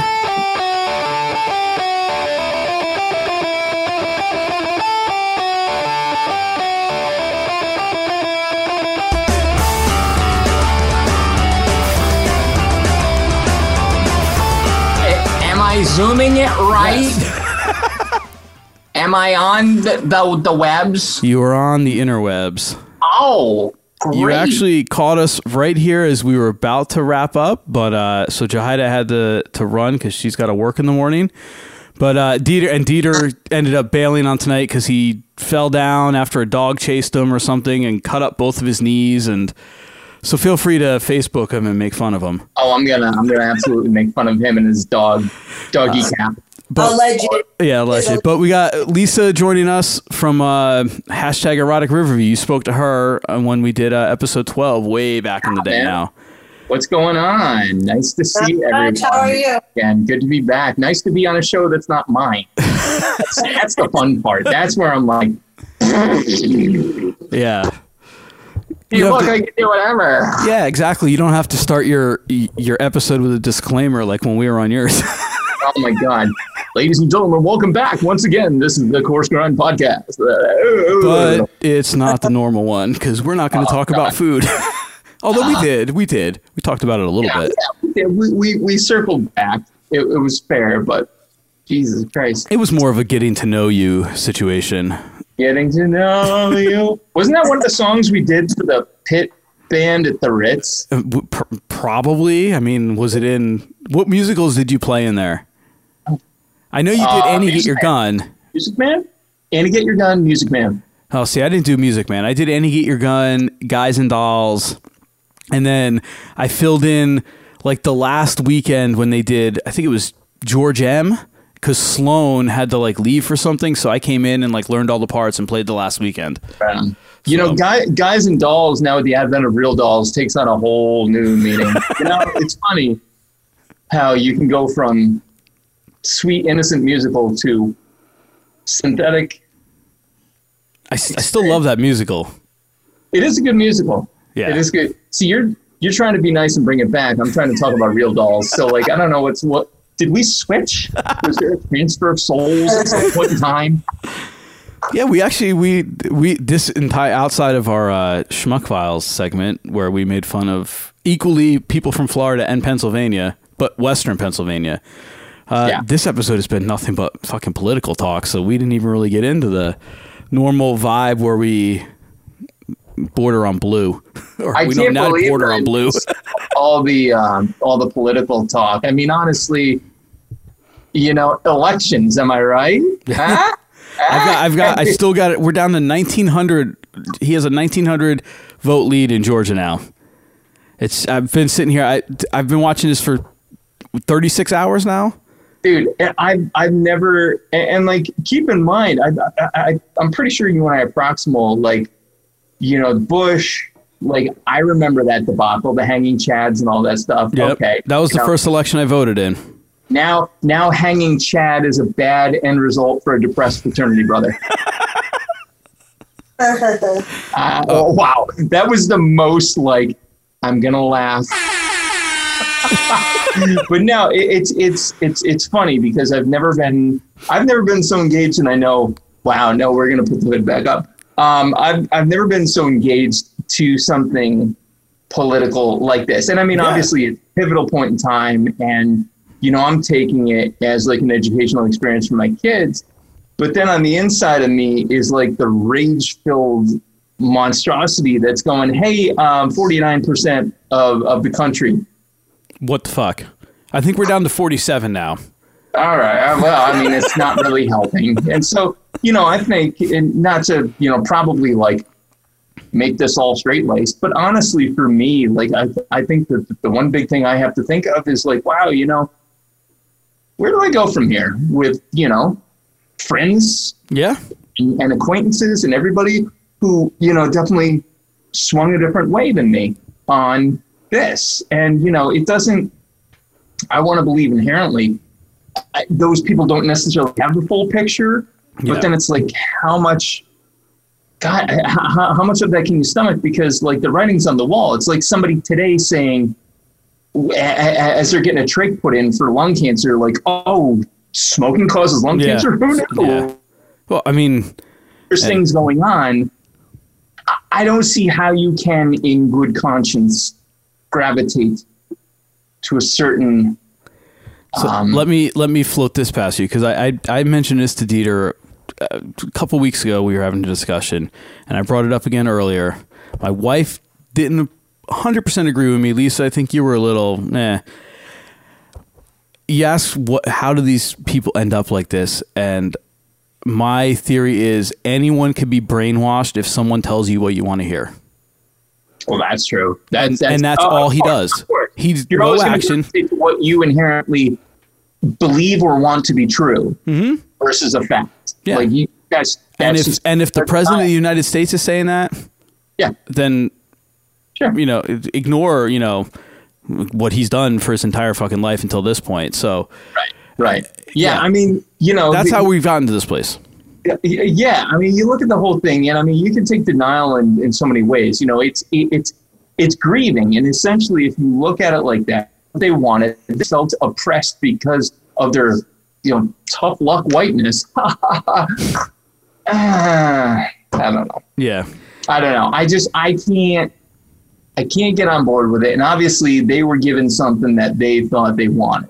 I zooming it right? Am I on the, the the webs? You are on the interwebs. Oh, great. You actually caught us right here as we were about to wrap up, but uh, so Jahida had to to run because she's got to work in the morning. But uh, Dieter and Dieter ended up bailing on tonight because he fell down after a dog chased him or something and cut up both of his knees. And so feel free to Facebook him and make fun of him. Oh, I'm gonna I'm gonna absolutely make fun of him and his dog, doggy Uh, cap. But, Alleged. Yeah, alleged. But we got Lisa joining us from uh, hashtag erotic Riverview. You spoke to her uh, when we did uh, episode 12 way back in the day man. now. What's going on? Nice to see Not everyone. much. How are you? And good to be back. Nice to be on a show that's not mine. that's, that's the fun part. That's where I'm like, Yeah. Have look, to- do whatever. Yeah, exactly. You don't have to start your your episode with a disclaimer like when we were on yours. Oh my God. Ladies and gentlemen, welcome back once again. This is the Course Grind Podcast. but it's not the normal one because we're not going to oh, talk about food. Although we uh-huh. did, we did. We talked about it a little bit. Yeah, we, we, we circled back. It, it was fair, but Jesus Christ. It was more of a getting to know you situation. Getting to know you. Wasn't that one of the songs we did for the pit band at the Ritz? Uh, probably. I mean, was it in what musicals did you play in there? I know you did Uh, Annie Get Your Man. Gun. Music Man? Annie Get Your Gun, Music Man. Oh, see, I didn't do Music Man. I did Annie Get Your Gun, Guys and Dolls, and then I filled in like the last weekend when they did. I think it was George M. Because Sloan had to like leave for something, so I came in and like learned all the parts and played the last weekend. You know, guy, guys and dolls now with the advent of real dolls takes on a whole new meaning. you know, it's funny how you can go from sweet innocent musical to synthetic. I still love that musical. It is a good musical. Yeah. it is good. See, you're you're trying to be nice and bring it back. I'm trying to talk about real dolls. So, like, I don't know what's what. Did we switch? Was there a transfer of souls at some point in time? Yeah, we actually we we this entire outside of our uh, Schmuck Files segment where we made fun of equally people from Florida and Pennsylvania, but Western Pennsylvania. Uh, Yeah. This episode has been nothing but fucking political talk, so we didn't even really get into the normal vibe where we border on blue, or I we can't not believe border on blue. all the um, all the political talk. I mean, honestly, you know, elections. Am I right? Huh? I've got, I've got, I still got it. We're down to 1900. He has a 1900 vote lead in Georgia now. It's, I've been sitting here. I, I've been watching this for 36 hours now. dude i've i've never and, and, like keep in mind I, I i i'm pretty sure you and i are proximal like you know bush like i remember that debacle the hanging chads and all that stuff Yep. okay That was You the know, first election I voted in. Now now hanging chad is a bad end result for a depressed fraternity brother Uh, oh, wow that was the most like i'm gonna laugh but no, it, it's it's it's it's funny because I've never been I've never been so engaged, and I know. Wow, no, we're gonna put the hood back up. Um, I've I've never been so engaged to something political like this, and I mean, obviously, it's a pivotal point in time, and you know, I'm taking it as like an educational experience for my kids. But then on the inside of me is like the rage-filled monstrosity that's going, "Hey, um, 49% of of the country What the fuck? I think we're down to 47 now. All right. uh, Well, I mean, it's not really helping. And so, you know, I think, and not to, you know, probably like make this all straight laced, but honestly, for me, like, I, I think that the one big thing I have to think of is like, wow, you know, where do I go from here with, you know, friends? Yeah. And, and acquaintances and everybody who, you know, definitely swung a different way than me on this. And, you know, it doesn't, I want to believe inherently I, those people don't necessarily have the full picture, Yeah. but then it's like how much, God, how, how much of that can you stomach? Because like the writing's on the wall. It's like somebody today saying, as they're getting a trach put in for lung cancer, like, oh, smoking causes lung Yeah. cancer. Who knew? Yeah. Well, I mean, There's things going on. I- don't see how you can, in good conscience, gravitate to a certain So let me let me float this past you because I, I I mentioned this to Dieter uh, a couple weeks ago. We were having a discussion, and I brought it up again earlier. My wife didn't 100 percent agree with me. Lisa, I think you were a little eh. You asked what? How do these people end up like this? And my theory is anyone could be brainwashed if someone tells you what you want to hear. Well, that's true. That's, and, that's, and that's oh, all he course, does. He's You're no action. what you inherently believe or want to be true versus a fact. Yeah. Like you guys. and if and if the president of the United States is saying that, yeah, then you know, ignore you know what he's done for his entire fucking life until this point. So, right, right, yeah. I mean, you know, that's the- how we've gotten to this place. Yeah, yeah, I mean, you look at the whole thing, and I mean, you can take denial in, in so many ways. You know, it's it, it's it's grieving, and essentially, if you look at it like that, they wanted they felt oppressed because of their you know tough luck whiteness. Ah, I don't know. Yeah. I don't know. I just I can't I can't get on board with it. And obviously they were given something that they thought they wanted.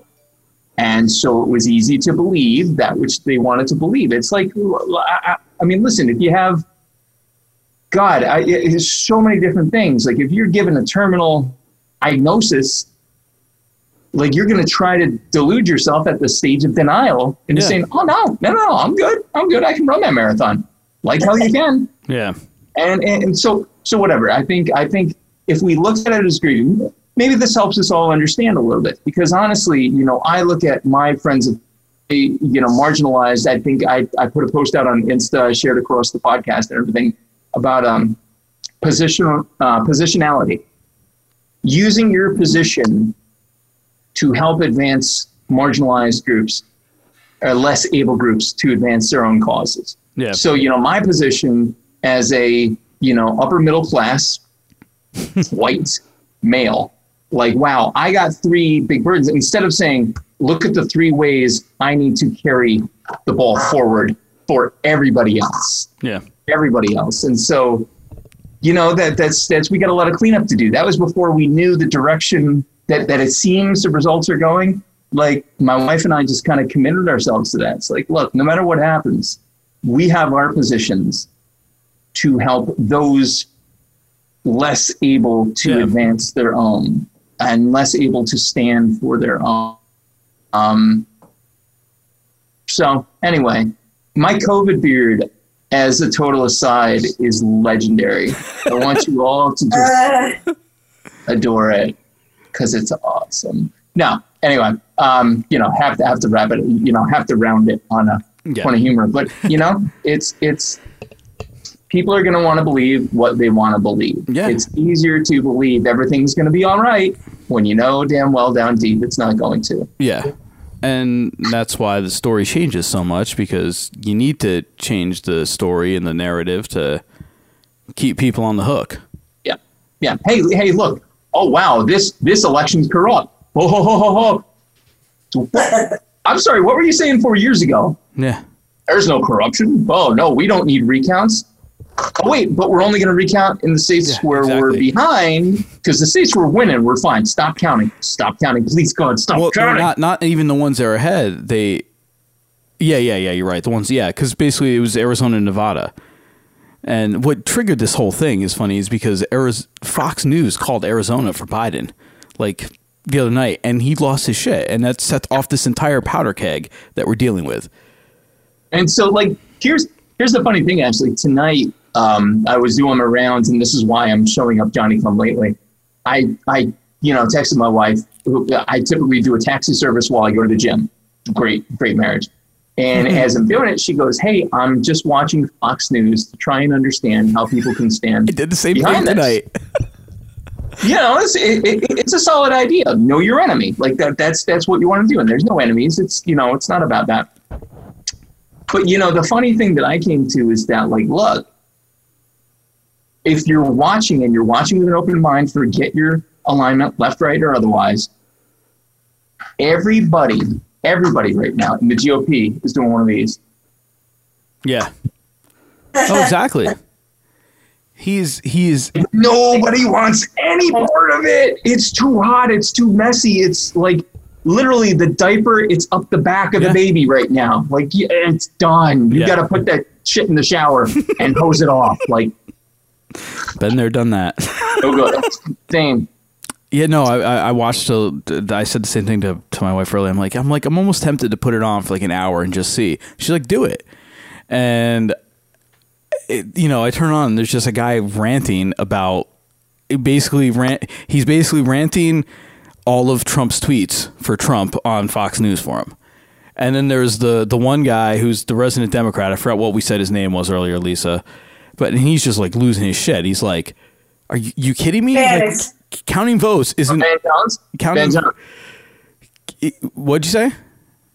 And so it was easy to believe that which they wanted to believe. It's like I, mean, listen, if you have God, I, it's so many different things. Like if you're given a terminal diagnosis, like you're going to try to delude yourself at the stage of denial and Yeah. saying, "Oh no, no, no, I'm good. I'm good. I can run that marathon." Like hell you can Yeah. and, and and so so whatever i think i think if we look at it as grieving maybe this helps us all understand a little bit. Because honestly you know i look at my friends of you know marginalized. I think i, I put a post out on insta I shared across the podcast and everything about um position uh, positionality. Using your position to help advance marginalized groups or less able groups to advance their own causes. Yeah. so, you know, my position as a, you know, upper middle class white male, like, wow, I got three big burdens. Instead of saying, look at the three ways I need to carry the ball forward for everybody else, Yeah. everybody else. And so, you know, that that's, that's, we got a lot of cleanup to do. That was before we knew the direction that, that it seems the results are going. Like my wife and I just kind of committed ourselves to that. It's like, look, no matter what happens, we have our positions to help those less able to advance their own and less able to stand for their own. Um, so anyway, my COVID beard, as a total aside, is legendary. I want you all to just adore it because it's awesome. No, anyway, um, you know, have to have to wrap it. You know, have to round it on a Yeah. point of humor. But you know, it's it's people are going to want to believe what they want to believe. Yeah. It's easier to believe everything's going to be all right when you know damn well down deep it's not going to. Yeah. And that's why the story changes so much because you need to change the story and the narrative to keep people on the hook. Yeah. Yeah. Hey, hey, look. Oh wow, this this election's corrupt. Ho ho ho ho ho. I'm sorry, what were you saying four years ago? Yeah. There's no corruption. Oh no, we don't need recounts. Oh wait, but we're only going to recount in the states where we're behind because the states we're winning, we're fine. Stop counting. Stop counting. Please God, stop Well, counting. not not even the ones that are ahead. They, yeah, yeah, yeah. You're right. The ones, yeah, because basically it was Arizona and Nevada. And what triggered this whole thing is funny is because Ariz- Fox News called Arizona for Biden, like the other night, and he lost his shit, and that set off this entire powder keg that we're dealing with. And so, like, here's here's the funny thing. Actually, tonight um, I was doing my rounds, and this is why I'm showing up Johnny Come lately. I I you know texted my wife. who- I typically do a taxi service while I go to the gym. Great, great marriage. And as I'm doing it, she goes, "Hey, I'm just watching Fox News to try and understand how people can stand." I did the same thing tonight. you know, it's, it, it, it's a solid idea. Know your enemy. Like that. That's that's what you want to do. And there's no enemies. It's you know, it's not about that. But you know, the funny thing that I came to is that, like, look, if you're watching and you're watching with an open mind, forget your alignment, left, right, or otherwise. Everybody, everybody right now in the GOP is doing one of these. Yeah. Oh, exactly. He's he's Nobody wants any part of it. It's too hot. It's too messy. It's like literally the diaper. It's up the back of Yeah. the baby right now. Like it's done. You Yeah. got to put that shit in the shower and hose it off. Like been there, done that. no good. Same. Yeah, no, I I I watched. A, I said the same thing to, to my wife earlier. I'm like, I'm like, I'm almost tempted to put it on for like an hour and just see. She's like, do it, and it, you know, I turn on. There's just a guy ranting about basically rant. He's basically ranting all of Trump's tweets for Trump on Fox News for him. And then there's the the one guy who's the resident Democrat. I forgot what we said his name was earlier, Lisa. But he's just like losing his shit. He's like, "Are you, you kidding me? Like, c- counting votes isn't Van Jones. counting." Van Jones. What'd you say?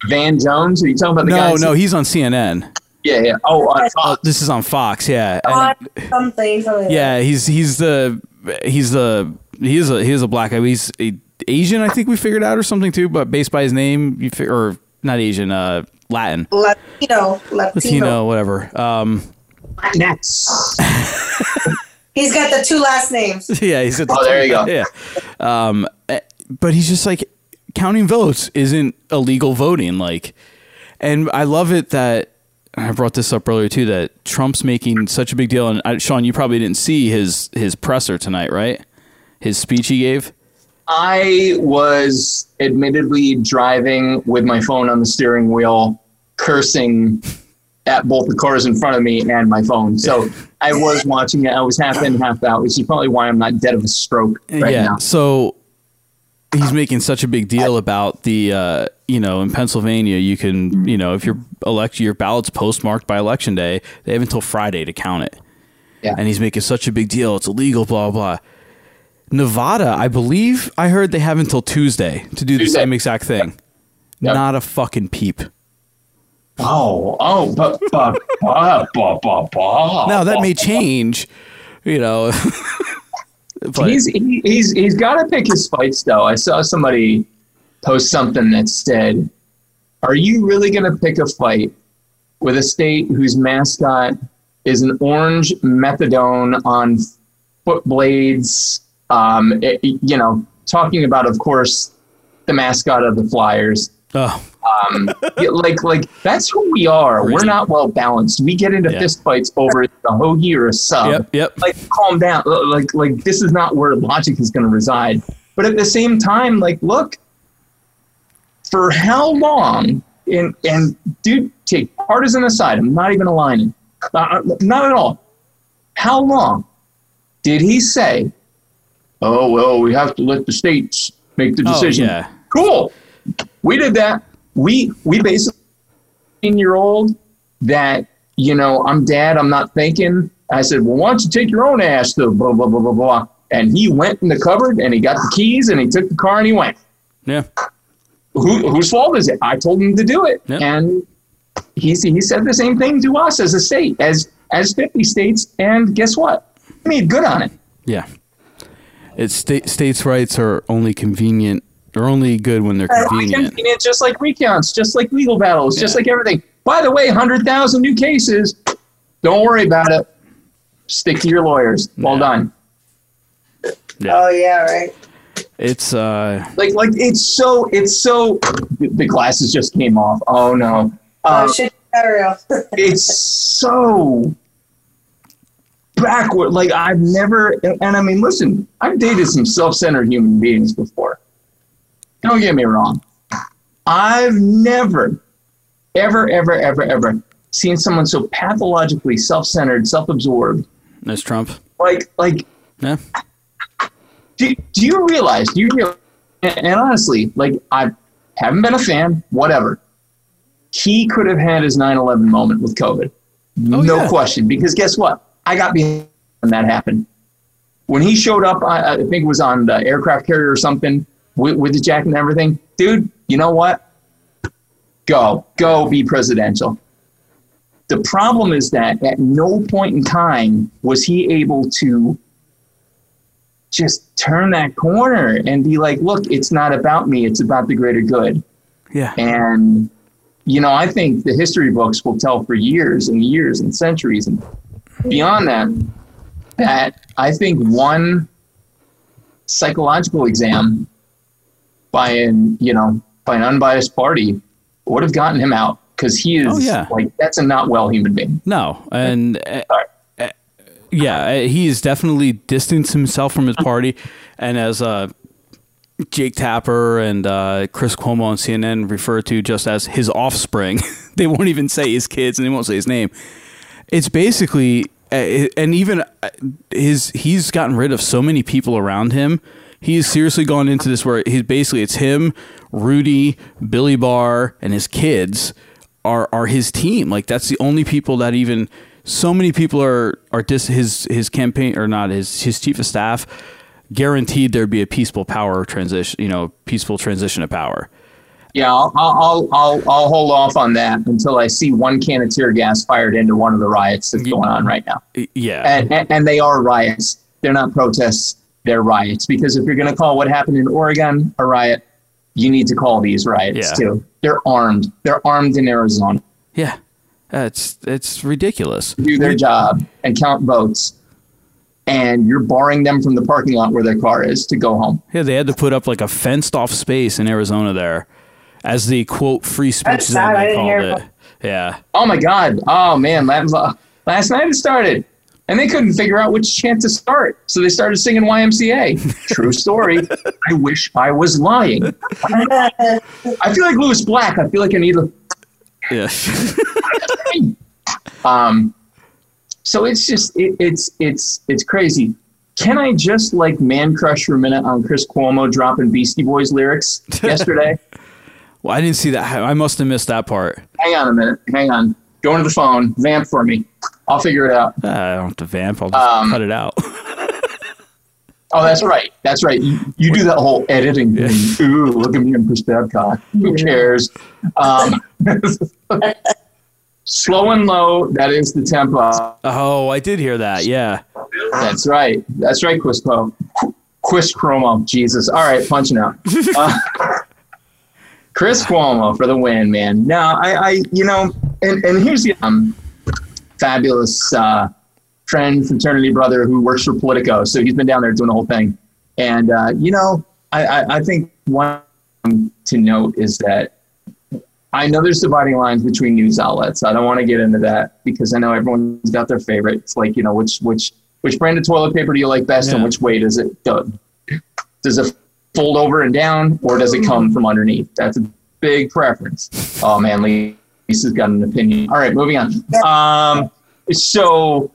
Van Jones. Are you talking about the guy? No, no, he's on CNN. Yeah, yeah. Oh, on Fox. This is on Fox. Yeah, And- On something, something. yeah. He's he's the he's the he is a he is a black guy. He's a, Asian. I think we figured out or something too. But based by his name, you fi- or not Asian, uh, Latin, Latino, Latino. Latino, whatever. Um, Next. He's got the two last names. yeah, he's at Oh, there you go. Yeah, um, eh, but he's just like counting votes isn't illegal voting. Like, and I love it that I brought this up earlier too. That Trump's making such a big deal, and uh, Sean, you probably didn't see his his presser tonight, right? His speech he gave. I was admittedly driving with my phone on the steering wheel, cursing at both the cars in front of me and my phone. So I was watching it. I was half in, half out, which is probably why I'm not dead of a stroke right yeah. now. So he's making such a big deal about the uh, you know in Pennsylvania you can you know if your elect your ballot's postmarked by election day they have until Friday to count it. Yeah. And he's making such a big deal. It's illegal. Blah blah. Nevada, I believe I heard they have until Tuesday to do the same exact thing. Not a fucking peep. Oh, oh, but, but, but, but, but, but. Now that may change, you know. but he's he, he's he's got to pick his fights though. I saw somebody post something that said, "Are you really going to pick a fight with a state whose mascot is an orange methadone on foot blades?" Um, it- you know, talking about, of course, the mascot of the Flyers. Oh. Um, like like that's who we are. We're not well balanced. We get into Yeah. fist fights over a hoagie or a sub. Yep, yep. Like calm down. Like like this is not where logic is going to reside. But at the same time, like look, for how long and and dude, take partisan aside. I'm not even aligning. Uh, not at all. How long did he say? Oh well, we have to let the states make the Oh, decision. yeah. Cool. We did that. We we basically year old that you know I'm dad. I'm not thinking. I said, well, why don't you take your own ass to blah blah blah blah blah. And he went in the cupboard and he got the keys and he took the car and he went. Yeah. Who, whose fault is it? I told him to do it, and he he said the same thing to us as a state, as as 50 states. And guess what? He made good on it. Yeah. It's state states' rights are only convenient. They're only good when they're convenient. Convenient, just like recounts, just like legal battles, just like everything. By the way, 100,000 new cases. Don't worry about it. Stick to your lawyers. Well done. Oh yeah, right. It's uh Like, like it's so, it's so. The glasses just came off. Oh no. oh Um, shit, real. it's so backward. Like I've never, and, and I mean, listen, I've dated some self-centered human beings before. Don't get me wrong. I've never, ever, ever, ever, ever seen someone so pathologically self-centered, self-absorbed. That's Trump. Like, like, yeah. Do, do you realize? Do you realize? And, and honestly, like I haven't been a fan. Whatever. He could have had his 9/11 moment with COVID, oh, no question. Because guess what? I got behind when that happened. When he showed up, I, I think it was on the aircraft carrier or something with, with the jacket and everything. Dude, you know what? Go, go, be presidential. The problem is that at no point in time was he able to just turn that corner and be like, look, it's not about me, it's about the greater good. Yeah. And, you know, I think the history books will tell for years and years and centuries and beyond that, that I think one psychological exam by an, you know, by an unbiased party would have gotten him out because he is Oh, yeah. like, that's a not well human being. No, and uh, uh, yeah, uh, he has definitely distanced himself from his party, and as uh, Jake Tapper and uh, Chris Cuomo on CNN refer to just as his offspring. they won't even say his kids, and they won't say his name. It's basically, uh, and even his he's gotten rid of so many people around him. He's seriously gone into this where he's basically it's him, Rudy, Billy Barr, and his kids are are his team. Like that's the only people that even so many people are are dis, his his campaign or not his his chief of staff guaranteed there'd be a peaceful power transition. You know, peaceful transition of power. Yeah, I'll, I'll, I'll, I'll hold off on that until I see one can of tear gas fired into one of the riots that's going on right now. Yeah. And, and, and they are riots. They're not protests. They're riots. Because if you're going to call what happened in Oregon a riot, you need to call these riots Yeah. too. They're armed. They're armed in Arizona. Yeah, it's it's ridiculous. Do their job and count votes, and you're barring them from the parking lot where their car is to go home. Yeah, they had to put up like a fenced off space in Arizona there as the quote free speech That's zone sad. I they called hear it. Yeah. Oh my God! Oh man, last, last night it started, and they couldn't figure out which chant to start, so they started singing YMCA. True story. I wish I was lying. I feel like Lewis Black. I feel like I need a. Yeah. um. So it's just it, it's it's it's crazy. Can I just like man crush for a minute on Chris Cuomo dropping Beastie Boys lyrics yesterday? Well, I didn't see that. I must have missed that part. Hang on a minute. Hang on. Go to the phone. Vamp for me. I'll figure it out. Uh, I don't have to vamp. I'll just Um, cut it out. Oh, that's right. That's right. You, you do that whole editing thing. Ooh, look at me in Chris Babcock. Who cares? Um, slow and low. That is the tempo. Oh, I did hear that. Yeah. That's right. That's right, Quis Cuomo. Quis Cuomo. Jesus. All right, punching out. Uh, Chris Cuomo for the win, man. Now, I, I you know, and, and here's the um, fabulous uh, friend, fraternity brother who works for Politico. So he's been down there doing the whole thing. And, uh, you know, I, I, I think one thing to note is that I know there's dividing lines between news outlets. I don't want to get into that because I know everyone's got their favorite. It's like, you know, which, which, which brand of toilet paper do you like best and which way does it go? Does it fold over and down or does it come from underneath? That's a big preference. Oh man, Lisa's got an opinion. All right, moving on. Um, so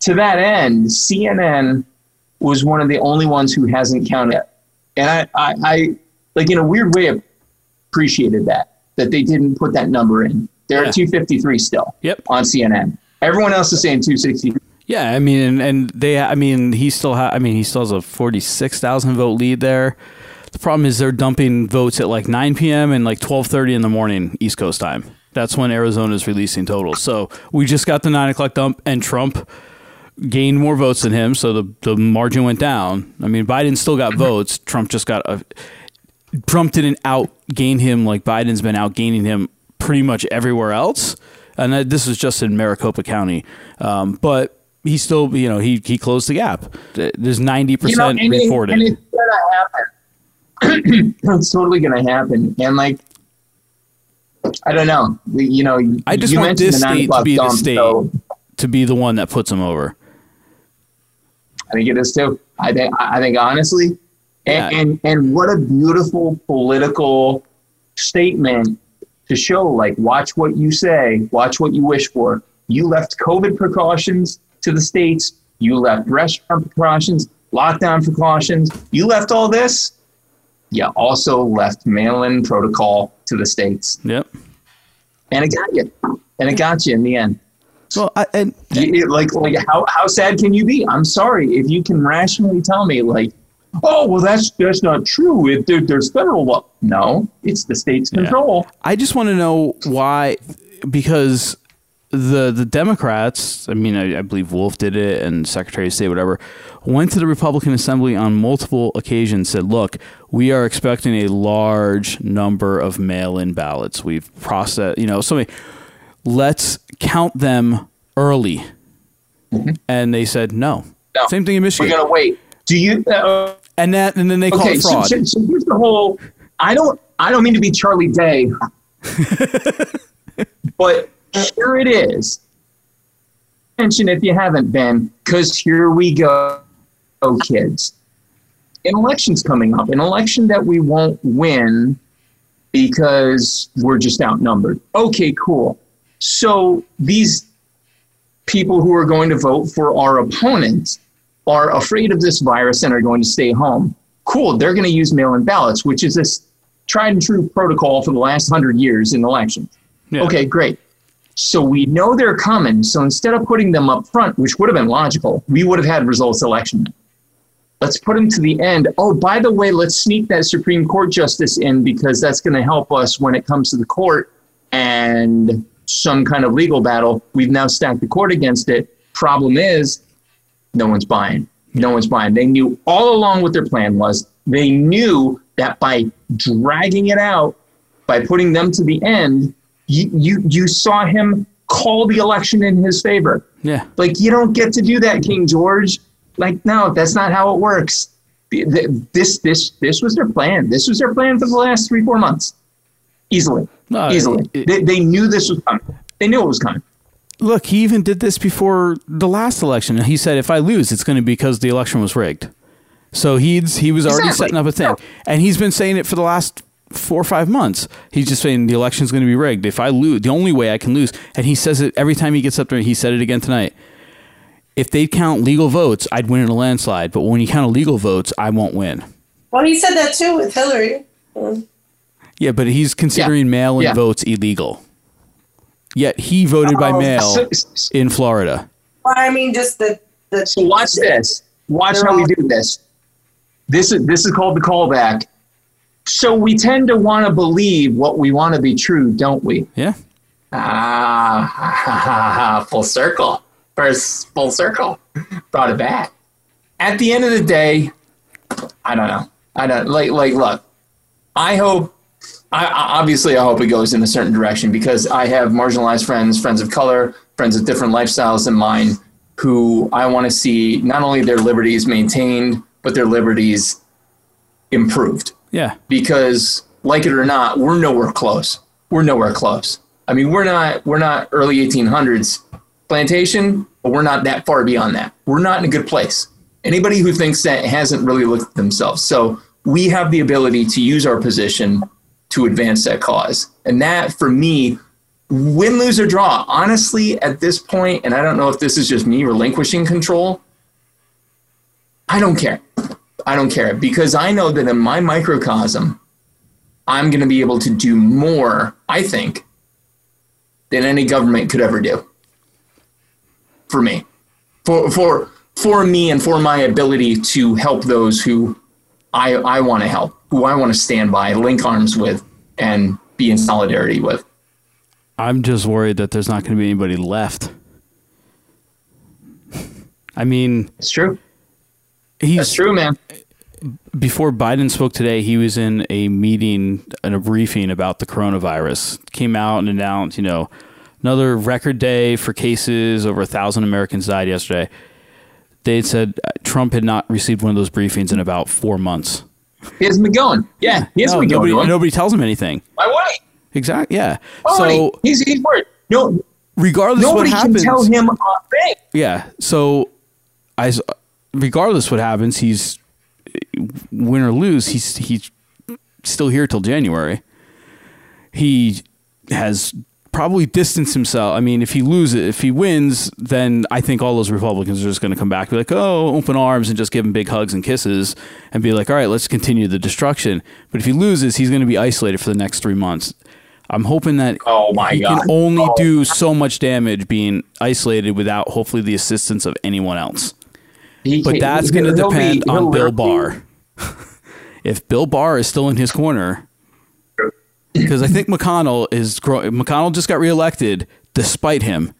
to that end, CNN was one of the only ones who hasn't counted. And I, I, I like in a weird way appreciated that that they didn't put that number in. They're at 253 still. Yep. On CNN. Everyone else is saying 260. Yeah, I mean, and, and they, I mean, he still, ha- I mean, he still has a forty-six thousand vote lead there. The problem is they're dumping votes at like nine p.m. and like twelve thirty in the morning East Coast time. That's when Arizona is releasing totals. So we just got the nine o'clock dump, and Trump gained more votes than him, so the the margin went down. I mean, Biden still got votes. Trump just got a. Trump didn't outgain him like Biden's been outgaining him pretty much everywhere else, and this was just in Maricopa County. Um, but he still, you know, he he closed the gap. There's ninety percent reported. and it's gonna happen. it's totally gonna happen. And like, I don't know. You know, I just you want this state to be the state so to be the one that puts him over. I think it is too. I think. I think honestly, and, and and what a beautiful political statement to show. Like, watch what you say. Watch what you wish for. You left COVID precautions to the states. You left restaurant precautions, lockdown precautions. You left all this. You also left mail-in protocol to the states. Yep. And it got you. And it got you in the end. Well, I, and like, like how, how sad can you be? I'm sorry if you can rationally tell me, like, oh, well, that's that's not true. It, there, there's federal law. No, it's the state's control. I just want to know why, because the the Democrats, I mean, I, I believe Wolf did it, and Secretary of State, whatever, went to the Republican Assembly on multiple occasions, said, "Look, we are expecting a large number of mail-in ballots. We've processed, you know, so many. Let's count them early." And they said no. No. Same thing in Michigan. We're gonna wait. Do you? Uh, and that, and then they call okay, it fraud. So, so here's the whole. I don't. I don't mean to be Charlie Day, but here it is. Mention if you haven't been, because here we go, oh kids. An election's coming up. An election that we won't win because we're just outnumbered. Okay, cool. So these people who are going to vote for our opponents are afraid of this virus and are going to stay home. Cool, they're going to use mail in ballots, which is this tried and true protocol for the last hundred years in elections. Okay, great. So we know they're coming. So instead of putting them up front, which would have been logical, we would have had results election. Let's put them to the end. Oh, by the way, let's sneak that Supreme Court justice in because that's going to help us when it comes to the court and some kind of legal battle. We've now stacked the court against it. Problem is, no one's buying. No one's buying. They knew all along what their plan was. They knew that by dragging it out, by putting them to the end, you you, you saw him call the election in his favor. Yeah. Like you don't get to do that, King George. Like no, that's not how it works. Th- th- This this this was their plan. This was their plan for the last three four months. Easily, No, easily. they, they knew this was coming. They knew it was coming. Look, he even did this before the last election. He said, "If I lose, it's going to be because the election was rigged." So he's he was already Exactly. setting up a thing, and he's been saying it for the last four or five months. He's just saying the election's going to be rigged. If I lose, the only way I can lose, and he says it every time he gets up there. He said it again tonight. If they count legal votes, I'd win in a landslide. But when you count illegal votes, I won't win. Well, he said that too with Hillary. Yeah, but he's considering mail-in Yeah. votes illegal. Yet he voted by Oh. mail in Florida. Well, I mean, just the the. So watch this. Watch how we do this. This is this is called the callback. So we tend to want to believe what we want to be true, don't we? Yeah. Ah, full circle. First full circle. Brought it back. At the end of the day, I don't know. I don't like like look. I hope I, obviously I hope it goes in a certain direction because I have marginalized friends, friends of color, friends with different lifestyles than mine, who I want to see not only their liberties maintained, but their liberties improved. Yeah. Because like it or not, we're nowhere close. We're nowhere close. I mean, we're not we're not early 1800s plantation, but we're not that far beyond that. We're not in a good place. Anybody who thinks that hasn't really looked at themselves. So we have the ability to use our position to advance that cause. And that, for me, win, lose, or draw, honestly, at this point, and I don't know if this is just me relinquishing control, I don't care. I don't care because I know that in my microcosm, I'm going to be able to do more, I think, than any government could ever do for me, for, for, for me and for my ability to help those who I, I want to help, who I want to stand by, link arms with, and be in solidarity with. I'm just worried that there's not going to be anybody left. I mean, it's true. He's That's true, man. Before Biden spoke today, he was in a meeting and a briefing about the coronavirus. Came out and announced, you know, another record day for cases. Over a thousand Americans died yesterday. They said uh, Trump had not received one of those briefings in about four months. He hasn't been going. Yeah, he hasn't No, been nobody, him. nobody tells him anything. Why would? Exactly. Yeah. Why so he? He's, he's worried. No, regardless nobody what can tell him a thing. Yeah. So, I, regardless what happens, he's win or lose. He's he's still here till January. He has probably distanced himself. I mean, if he loses, if he wins, then I think all those Republicans are just going to come back, be like, "Oh, open arms," and just give him big hugs and kisses, and be like, "All right, let's continue the destruction." But if he loses, he's going to be isolated for the next three months. I'm hoping that oh my he God. can only Oh. do so much damage being isolated without hopefully the assistance of anyone else. He but that's going to he'll be- depend on Bill Barr. if Bill Barr is still in his corner, because I think McConnell is McConnell just got reelected despite him.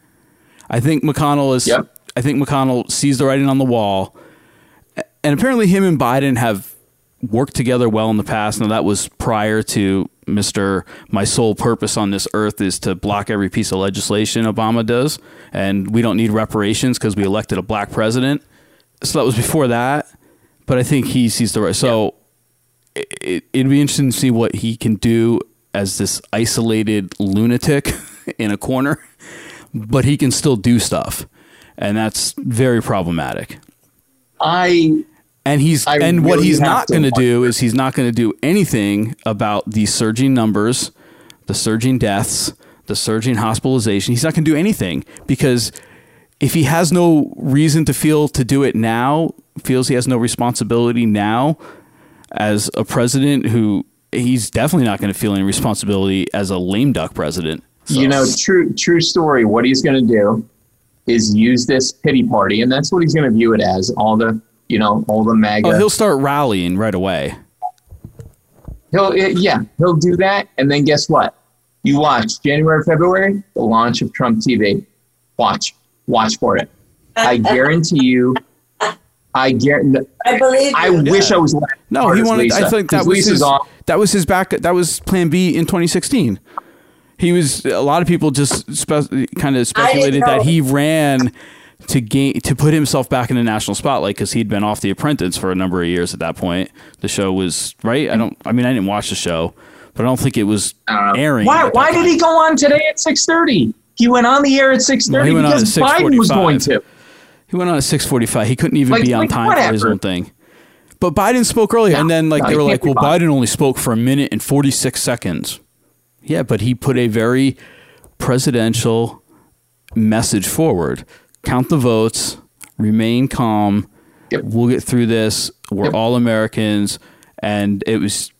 I think McConnell is. I think McConnell sees the writing on the wall, and apparently him and Biden have worked together well in the past. Now that was prior to Mister. My sole purpose on this earth is to block every piece of legislation Obama does, and we don't need reparations because we elected a black president. So that was before that, but I think he sees the right. So it, it, it'd be interesting to see what he can do as this isolated lunatic in a corner, but he can still do stuff, and that's very problematic. I and he's I and what he's not going to do is he's not going to do anything about the surging numbers, the surging deaths, the surging hospitalization. He's not going to do anything because if he has no reason to feel to do it now, feels he has no responsibility now as a president who he's definitely not going to feel any responsibility as a lame duck president. So- You know, true true story. What he's going to do is use this pity party, and that's what he's going to view it as. All the you know, all the MAGA. oh, he'll start rallying right away. He'll eh, yeah, he'll do that, and then guess what? You watch January, February, the launch of Trump TV. Watch, watch for it. I guarantee you. I guarantee. I believe. I wish I was. No, he as wanted. I think that 'cause was Lisa's his. off. That was his back. That was Plan B in 2016. He was. A lot of people just spe- kind of speculated that he ran to gain to put himself back in the national spotlight because he'd been off The Apprentice for a number of years at that point. The show was right. I don't. I mean, I didn't watch the show, but I don't think it was uh, airing. Why? at that Why did he go on today at six thirty? He went on the air at 6:30 No, he went on at because Biden was going to. He went on at six forty five. He couldn't even Like- be on like, time for his own thing. But Biden spoke earlier, and then like no, they he were like, "Well, Biden. Biden only spoke for a minute and forty six seconds." Yeah, but he put a very presidential message forward. Count the votes. Remain calm. We'll get through this. We're all Americans, and it was.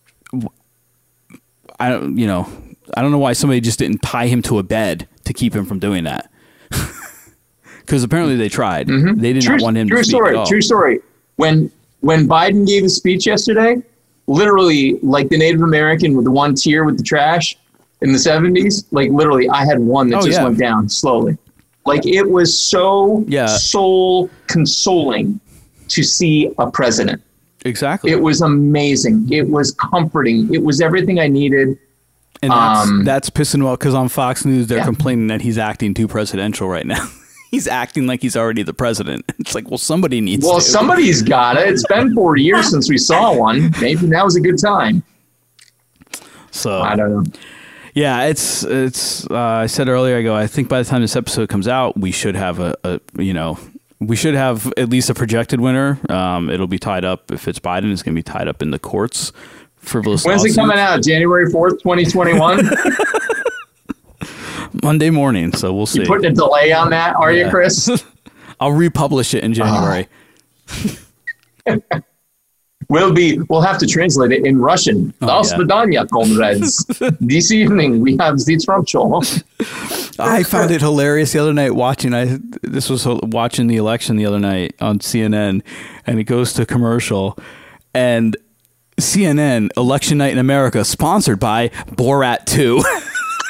I don't, you know, I don't know why somebody just didn't tie him to a bed to keep him from doing that. Because apparently they tried. Mm-hmm. They did true, not want him true to speak story. at all. True story. When when Biden gave his speech yesterday, literally like the Native American with the one tear with the trash in the seventies, like literally, I had one that Oh, just yeah. went down slowly. Like it was so yeah. soul consoling to see a president. Exactly. It was amazing. It was comforting. It was everything I needed. And that's, Um, that's pissing well because on Fox News they're complaining that he's acting too presidential right now. he's acting like he's already the president. It's like, well, somebody needs. Well, to. somebody's got it. It's been 40 years since we saw one. Maybe now's a good time. So I don't know. Yeah, it's it's. Uh, I said earlier, I go. I think by the time this episode comes out, we should have a, a you know, we should have at least a projected winner. Um, it'll be tied up if it's Biden. It's going to be tied up in the courts frivolous. When's lawsuit. it coming out? January fourth, twenty twenty one. Monday morning, so we'll see. You putting a delay on that, are yeah. you, Chris? I'll republish it in uh-huh. January. Uh, we'll be we'll have to translate it in Russian. Oh, yeah. comrades. this evening we have the Trump show. I found it hilarious the other night watching. I this was watching the election the other night on CNN, and it goes to commercial, and CNN election night in America sponsored by Borat Two.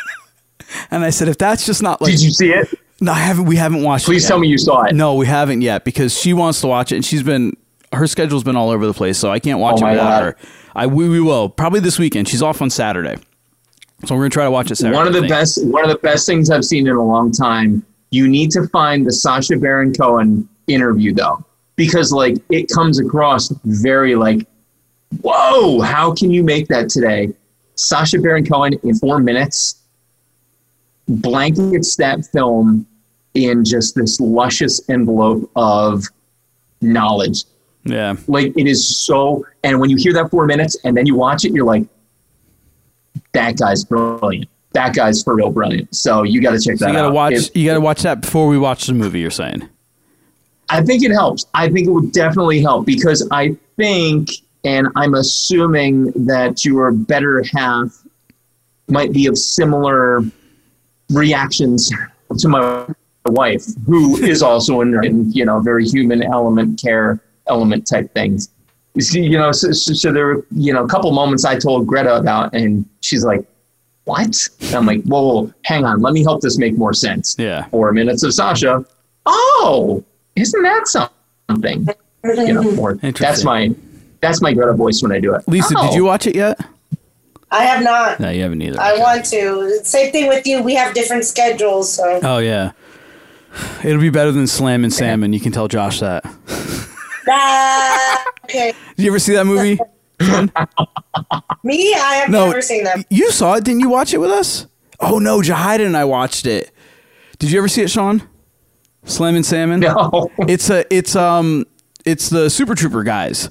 and I said, if that's just not like, Did you see it? No, I haven't. We haven't watched. Please it Please tell me you saw it. No, we haven't yet because she wants to watch it, and she's been her schedule's been all over the place, so I can't watch Oh it without her. I we, we will probably this weekend. She's off on Saturday, so we're gonna try to watch it Saturday. one of the best. One of the best things I've seen in a long time. You need to find the Sacha Baron Cohen interview though, because like it comes across very like, whoa! How can you make that today? Sacha Baron Cohen in four minutes blankets that film in just this luscious envelope of knowledge. Yeah. Like it is so, and when you hear that four minutes and then you watch it, you're like, that guy's brilliant. That guy's for real brilliant. So you got to check So that you gotta out. watch. You gotta watch that before we watch the movie. You're saying? I think it helps. I think it would definitely help because I think, and I'm assuming that your better half might be of similar reactions to my wife, who is also in, you know, very human element, care element type things. You see, you know, so, so, there were, you know, a couple moments I told Greta about, and she's like, what? And I'm like, whoa, whoa, hang on, let me help this make more sense. Yeah. Four minutes of Sacha. Oh, isn't that something? You know, that's my that's my Greta voice when I do it. Lisa, Oh. did you watch it yet? I have not. No, you haven't either. I want to. Same thing with you. We have different schedules, so. Oh yeah. It'll be better than Slammin' Salmon. You can tell Josh that. Ah, okay. Did you ever see that movie? Me, I have No, never seen that. You saw it? Didn't you watch it with us? Oh no, Jahida and I watched it. Did you ever see it, Sean? Slammin' Salmon. No. It's a it's um it's the Super Trooper guys,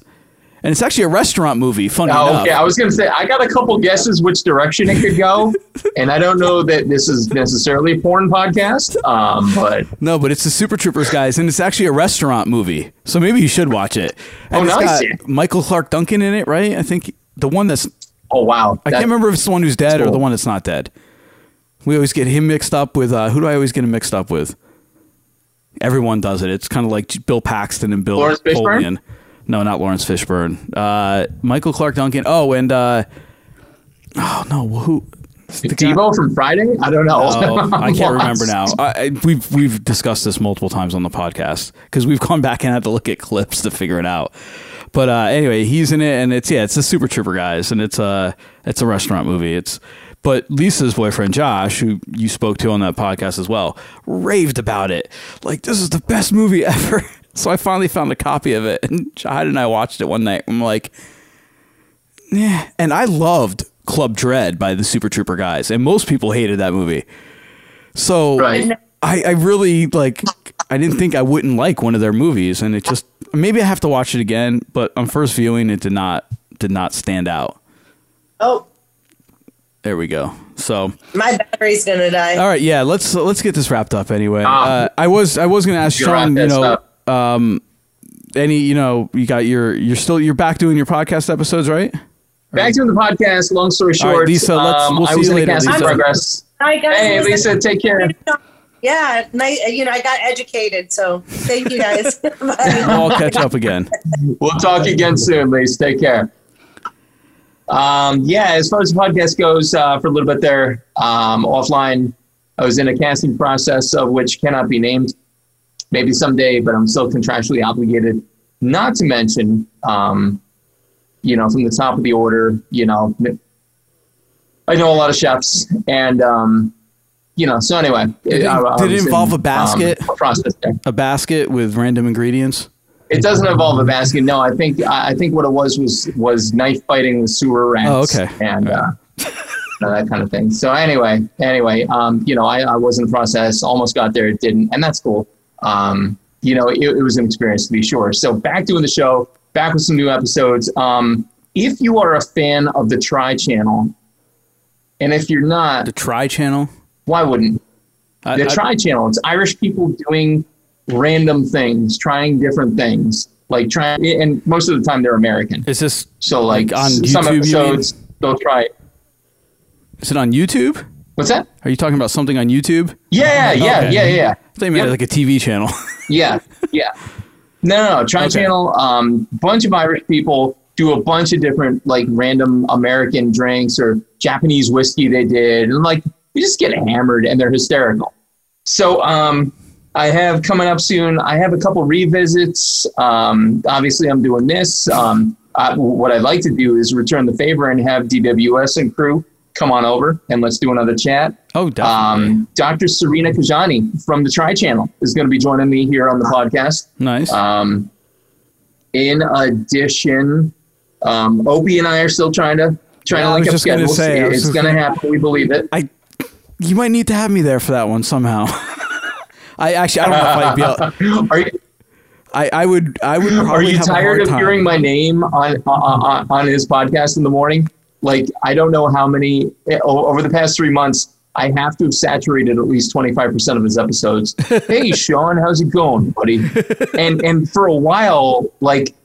and it's actually a restaurant movie. Funny Oh, enough. okay, I was gonna say I got a couple guesses which direction it could go, and I don't know that this is necessarily a porn podcast, um, but No, but it's the Super Troopers guys, and it's actually a restaurant movie. So maybe you should watch it. And Oh, it's nice. got Michael Clarke Duncan in it, right? I think the one that's. Oh wow! I That- can't remember if it's the one who's dead or the one that's not dead. We always get him mixed up with uh, who do I always get him mixed up with? Everyone does it. It's kind of like Bill Paxton and Bill? Napoleon. No, not Laurence Fishburne. Uh, Michael Clarke Duncan. Oh, and uh, oh no, who? The Deebo from Friday? I don't know. Oh, I can't remember now. I, I, we've we've discussed this multiple times on the podcast because we've gone back and had to look at clips to figure it out. But uh, anyway, he's in it, and it's yeah, it's the Super Trooper guys, and it's a it's a restaurant movie. It's but Lisa's boyfriend Josh, who you spoke to on that podcast as well, raved about it. Like this is the best movie ever. So I finally found a copy of it, and Jahid and I watched it one night. I'm like, yeah, and I loved Club Dread by the Super Trooper guys, and most people hated that movie. So I, I really like. I didn't think I wouldn't like one of their movies, and it just maybe I have to watch it again. But on first viewing, it did not did not stand out. Oh, There we go. So my battery's gonna die. all right, yeah, let's let's get this wrapped up anyway. Ah. Uh, I was I was going to ask Sean, you know, up. Um, any you know, you got your you're still you're back doing your podcast episodes, right? Back to the podcast. Long story All right, short, Lisa, let's- um, we'll I see you in later, Lisa. progress. Hi guys. Hey, Lisa, take care. Yeah, nice. You know, I got educated, so thank you guys. Bye. I'll catch up again. We'll talk again soon, Lisa. Take care. Um, yeah, as far as the podcast goes, uh, for a little bit there, um, offline, I was in a casting process of which cannot be named. Maybe someday, but I'm still contractually obligated. Not to mention, um, you know, from the top of the order, you know, I know a lot of chefs, and um, you know, so anyway, Did it, I- did it was in, involve a um, basket? a process there. A basket with random ingredients. It doesn't involve a basket. No, I think I think what it was was was knife fighting with sewer rats. Oh, okay. And uh, that kind of thing. So anyway, anyway, um, you know, I, I was in the process, almost got there, didn't, and that's cool. Um, you know, it, it was an experience to be sure. So back doing the show, back with some new episodes. Um, if you are a fan of the Try Channel, and if you're not, the Try Channel, why wouldn't I- the Try Channel? It's Irish people doing random things, trying different things, like trying, and most of the time they're American. Is this so like, like on YouTube, some you mean? episodes they'll try it. Is it on YouTube? What's that? Are you talking about something on YouTube? Yeah, yeah, Okay. yeah, yeah. I thought you meant like a TV channel. Yeah, yeah. No, no, no. Tri Okay. Channel, um, bunch of Irish people do a bunch of different like random American drinks or Japanese whiskey they did, and like you just get hammered and they're hysterical. So um, I have coming up soon. I have a couple revisits. Um, obviously, I'm doing this. Um, I, what I'd like to do is return the favor and have DWS and crew come on over and let's do another chat. Oh, definitely. Um, Dr. Serena Kajani from the Try Channel is going to be joining me here on the podcast. Nice. Um, in addition, um, Opie and I are still trying to trying Yeah, to link up schedules. say, it's going to happen. We believe it. I, you might need to have me there for that one somehow. I actually, I don't know if I'd be able. Are you, I, I would, I would probably are you tired of time. hearing my name on, on on his podcast in the morning? Like I don't know how many over the past three months. I have to have saturated at least twenty five percent of his episodes. hey, Sean, how's it going, buddy? And and for a while, like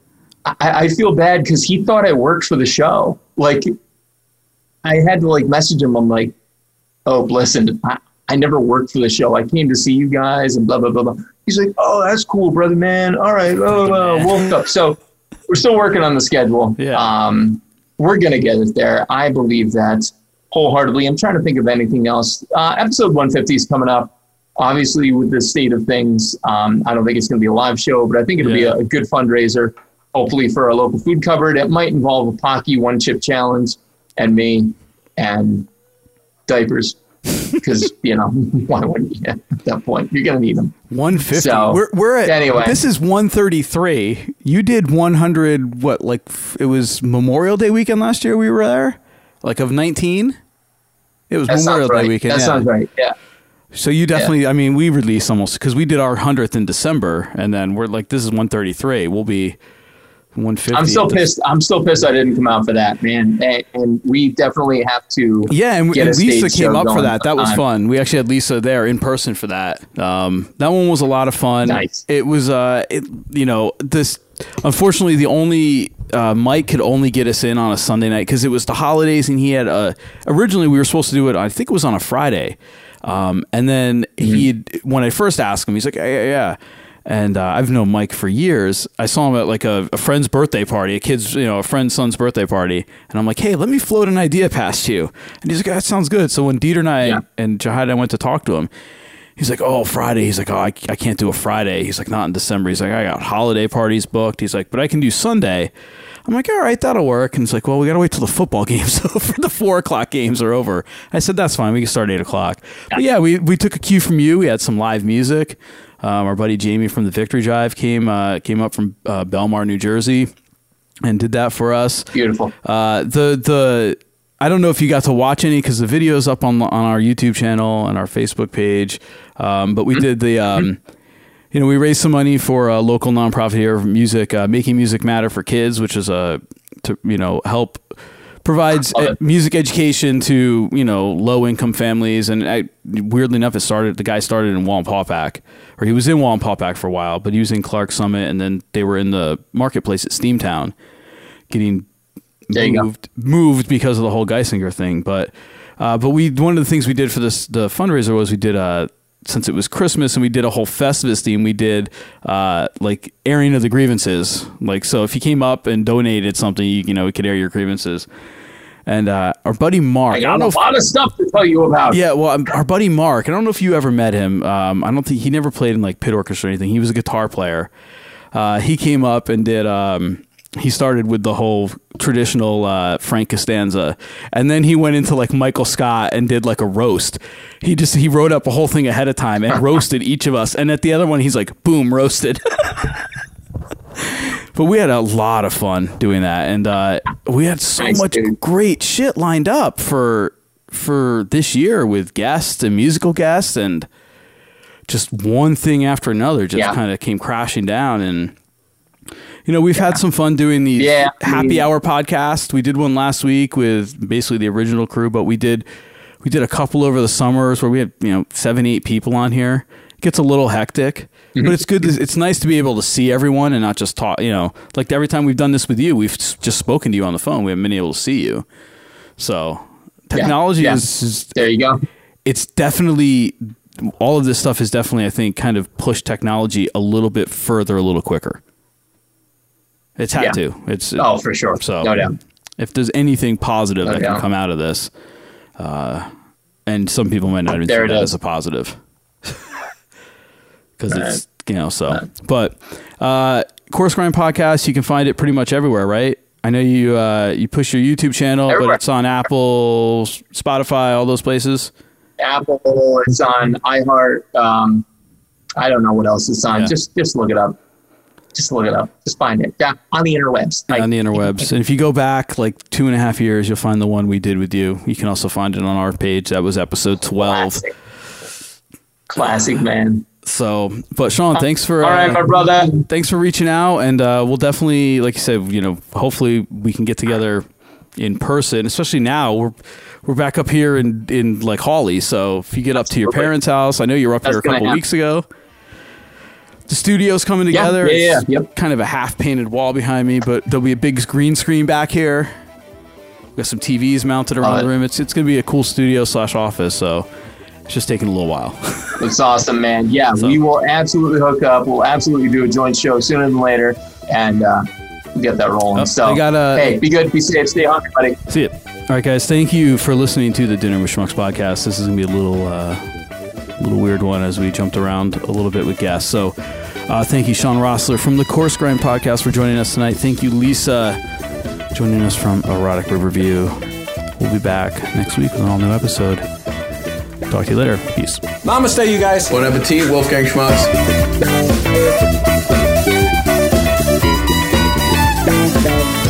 I, I feel bad because he thought I worked for the show. Like I had to like message him. I'm like, oh, listen, I, I never worked for the show. I came to see you guys and blah blah blah blah. He's like, oh, that's cool, brother man. All right, blah, blah, blah. up. So we're still working on the schedule. Yeah. Um, we're gonna get it there. I believe that wholeheartedly. I'm trying to think of anything else. Uh, episode 150 is coming up. Obviously, with the state of things, um, I don't think it's going to be a live show, but I think it'll be a, a good fundraiser. Hopefully, for our local food cupboard, it might involve a Paqui one chip challenge and me and diapers because you know why wouldn't you at that point? You're going to need them. 150. So, we're we're at anyway. This is 133. You did 100. What like it was Memorial Day weekend last year. We were there, like of 19. It was That Memorial Day right. weekend. That yeah. sounds right. Yeah. So you definitely. I mean, we released almost because we did our hundredth in December, and then we're like, this is 133. We'll be 150. I'm still pissed. I'm still pissed I didn't come out for that, man. And, and we definitely have to. Yeah, and, and a Lisa came up for that. That was fun. We actually had Lisa there in person for that. Um, that one was a lot of fun. Nice. It was, uh, it, you know, this. Unfortunately, the only uh, Mike could only get us in on a Sunday night because it was the holidays, and he had uh Originally, we were supposed to do it. I think it was on a Friday, um, and then he when I first asked him, he's like, "Yeah, yeah." yeah." And uh, I've known Mike for years. I saw him at like a, a friend's birthday party, a kid's, you know, a friend's son's birthday party. And I'm like, hey, let me float an idea past you. And he's like, that sounds good. So when Dieter and I and Jahad and I went to talk to him, he's like, oh, Friday. He's like, oh, I, I can't do a Friday. He's like, not in December. He's like, I got holiday parties booked. He's like, but I can do Sunday. I'm like, all right, that'll work. And it's like, well, we got to wait till the football game's over. the four o'clock games are over. I said, that's fine. We can start at eight o'clock. But yeah, we, we took a cue from you. We had some live music. Um, our buddy Jamie from the Victory Drive came uh, came up from uh, Belmar, New Jersey, and did that for us. Beautiful. Uh, the the I don't know if you got to watch any because the video's up on on our YouTube channel and our Facebook page. Um, but we did the. Um, you know, we raised some money for a local nonprofit here, of music, uh, making music matter for kids, which is a, to you know, help provides music education to you know low income families. And I, weirdly enough, it started. The guy started in Wallenpaupack, or he was in Wallenpaupack for a while, but he was in Clark Summit, and then they were in the marketplace at Steamtown, getting There you go. moved moved because of the whole Geisinger thing. But uh, but we one of the things we did for this the fundraiser was we did a since it was Christmas and we did a whole Festivus theme. We did uh, like airing of the grievances. Like so, if you came up and donated something, you, you know, we could air your grievances. And uh, our buddy Mark, I don't got know a if- lot of stuff to tell you about. yeah, well, um, our buddy Mark. I don't know if you ever met him. Um, I don't think he never played in like pit orchestra or anything. He was a guitar player. Uh, he came up and did. Um, he started with the whole traditional uh, Frank Costanza, and then he went into like Michael Scott and did like a roast. He just he wrote up a whole thing ahead of time and roasted each of us. And at the other one, he's like, "Boom, roasted." but we had a lot of fun doing that, and uh, we had so Nice, much dude. great shit lined up for for this year with guests and musical guests, and just one thing after another just Yeah. kind of came crashing down. And You know, we've had some fun doing these Yeah, happy hour podcast. We did one last week with basically the original crew, but we did we did a couple over the summers where we had you know seven, eight people on here. It gets a little hectic, Mm-hmm. but it's good. To, it's nice to be able to see everyone and not just talk. You know, like every time we've done this with you, we've just spoken to you on the phone. We haven't been able to see you. So technology yeah. is, is there. You go. It's definitely all of this stuff is definitely I think kind of pushed technology a little bit further, a little quicker. It's had Yeah. to. It's Oh, for sure. So No doubt. If there's anything positive No that can come out of this, uh, and some people might not even There see that is. as a positive, because it's you know so. But uh, course grind podcast, you can find it pretty much everywhere, right? I know you uh, you push your YouTube channel, Everywhere. but it's on Apple, Spotify, all those places. Apple. It's on iHeart. Um, I don't know what else it's on. Yeah. Just just look it up. Just look it up. Just find it. Yeah, on the interwebs. on the interwebs. And if you go back like two and a half years, you'll find the one we did with you. You can also find it on our page. That was episode 12. Classic, man. So, but Sean, thanks for All right, uh, my brother. Thanks for reaching out, and uh, we'll definitely, like you said, you know, hopefully we can get together in person. Especially now, we're we're back up here in in like Hawley. So if you get up to your parents' house, I know you were up That's here a couple happen. weeks ago. The studio's coming Yeah, together. yeah, It's yeah, Kind of a half painted wall behind me, but there'll be a big green screen back here. We got some TVs mounted around the room. It's it's gonna be a cool studio slash office. So it's just taking a little while. Looks awesome, man. Yeah, we will absolutely hook up. We'll absolutely do a joint show sooner than later, and uh, get that rolling. Oh, so, they got a- hey, be good, be safe, stay hungry, buddy. See it. All right, guys. Thank you for listening to the Dinner with Schmucks podcast. This is gonna be a little, uh, little weird one as we jumped around a little bit with guests. So, uh, thank you, Sean Rossler from the Course Grind podcast for joining us tonight. Thank you, Lisa, joining us from Erotic Riverview. We'll be back next week with an all new episode. Talk to you later. Peace. Namaste, you guys. Bon appetit, Wolfgang Schmucks.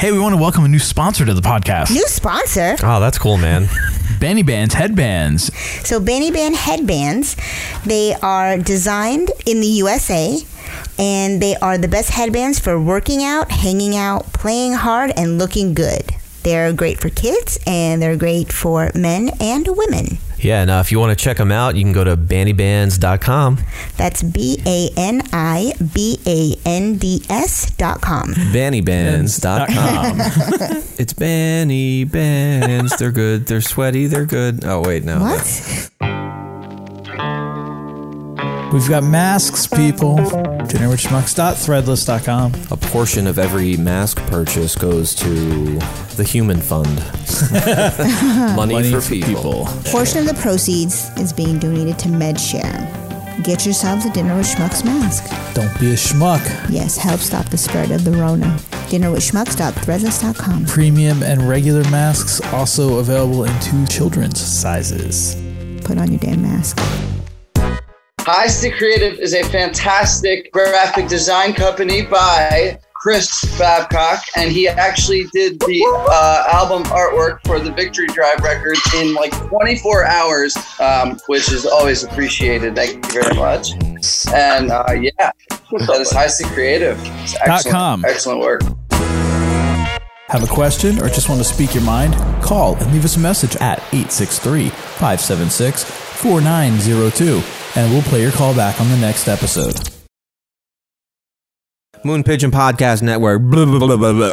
Hey, we want to welcome a new sponsor to the podcast. New sponsor. Oh, that's cool, man. Bani Bands headbands. So Bani Band headbands, they are designed in the USA and they are the best headbands for working out, hanging out, playing hard and looking good. They're great for kids and they're great for men and women. Yeah, now if you want to check them out, you can go to banibands.com. That's B A N I B A N D S dot com. Banibands.com. it's Bani Bands. They're good. They're sweaty. They're good. Oh, wait, no. What? We've got masks, people. Dinnerwithschmucks.threadless.com. A portion of every mask purchase goes to the Human Fund. Money, Money for, for people. Portion of the proceeds is being donated to MedShare. Get yourselves a Dinner with Schmucks mask. Don't be a schmuck. Yes, help stop the spread of the Rona. Dinnerwithschmucks.threadless.com. Premium and regular masks also available in two children's sizes. Put on your damn mask. Stick Creative is a fantastic graphic design company by Chris Babcock, and he actually did the uh, album artwork for the Victory Drive record in like 24 hours, um, which is always appreciated. Thank you very much. And uh, yeah, that is Stick Creative. It's excellent, com. excellent work. Have a question or just want to speak your mind? Call and leave us a message at 863 576 4902 and we'll play your call back on the next episode. Moon Pigeon Podcast Network. Blah, blah, blah.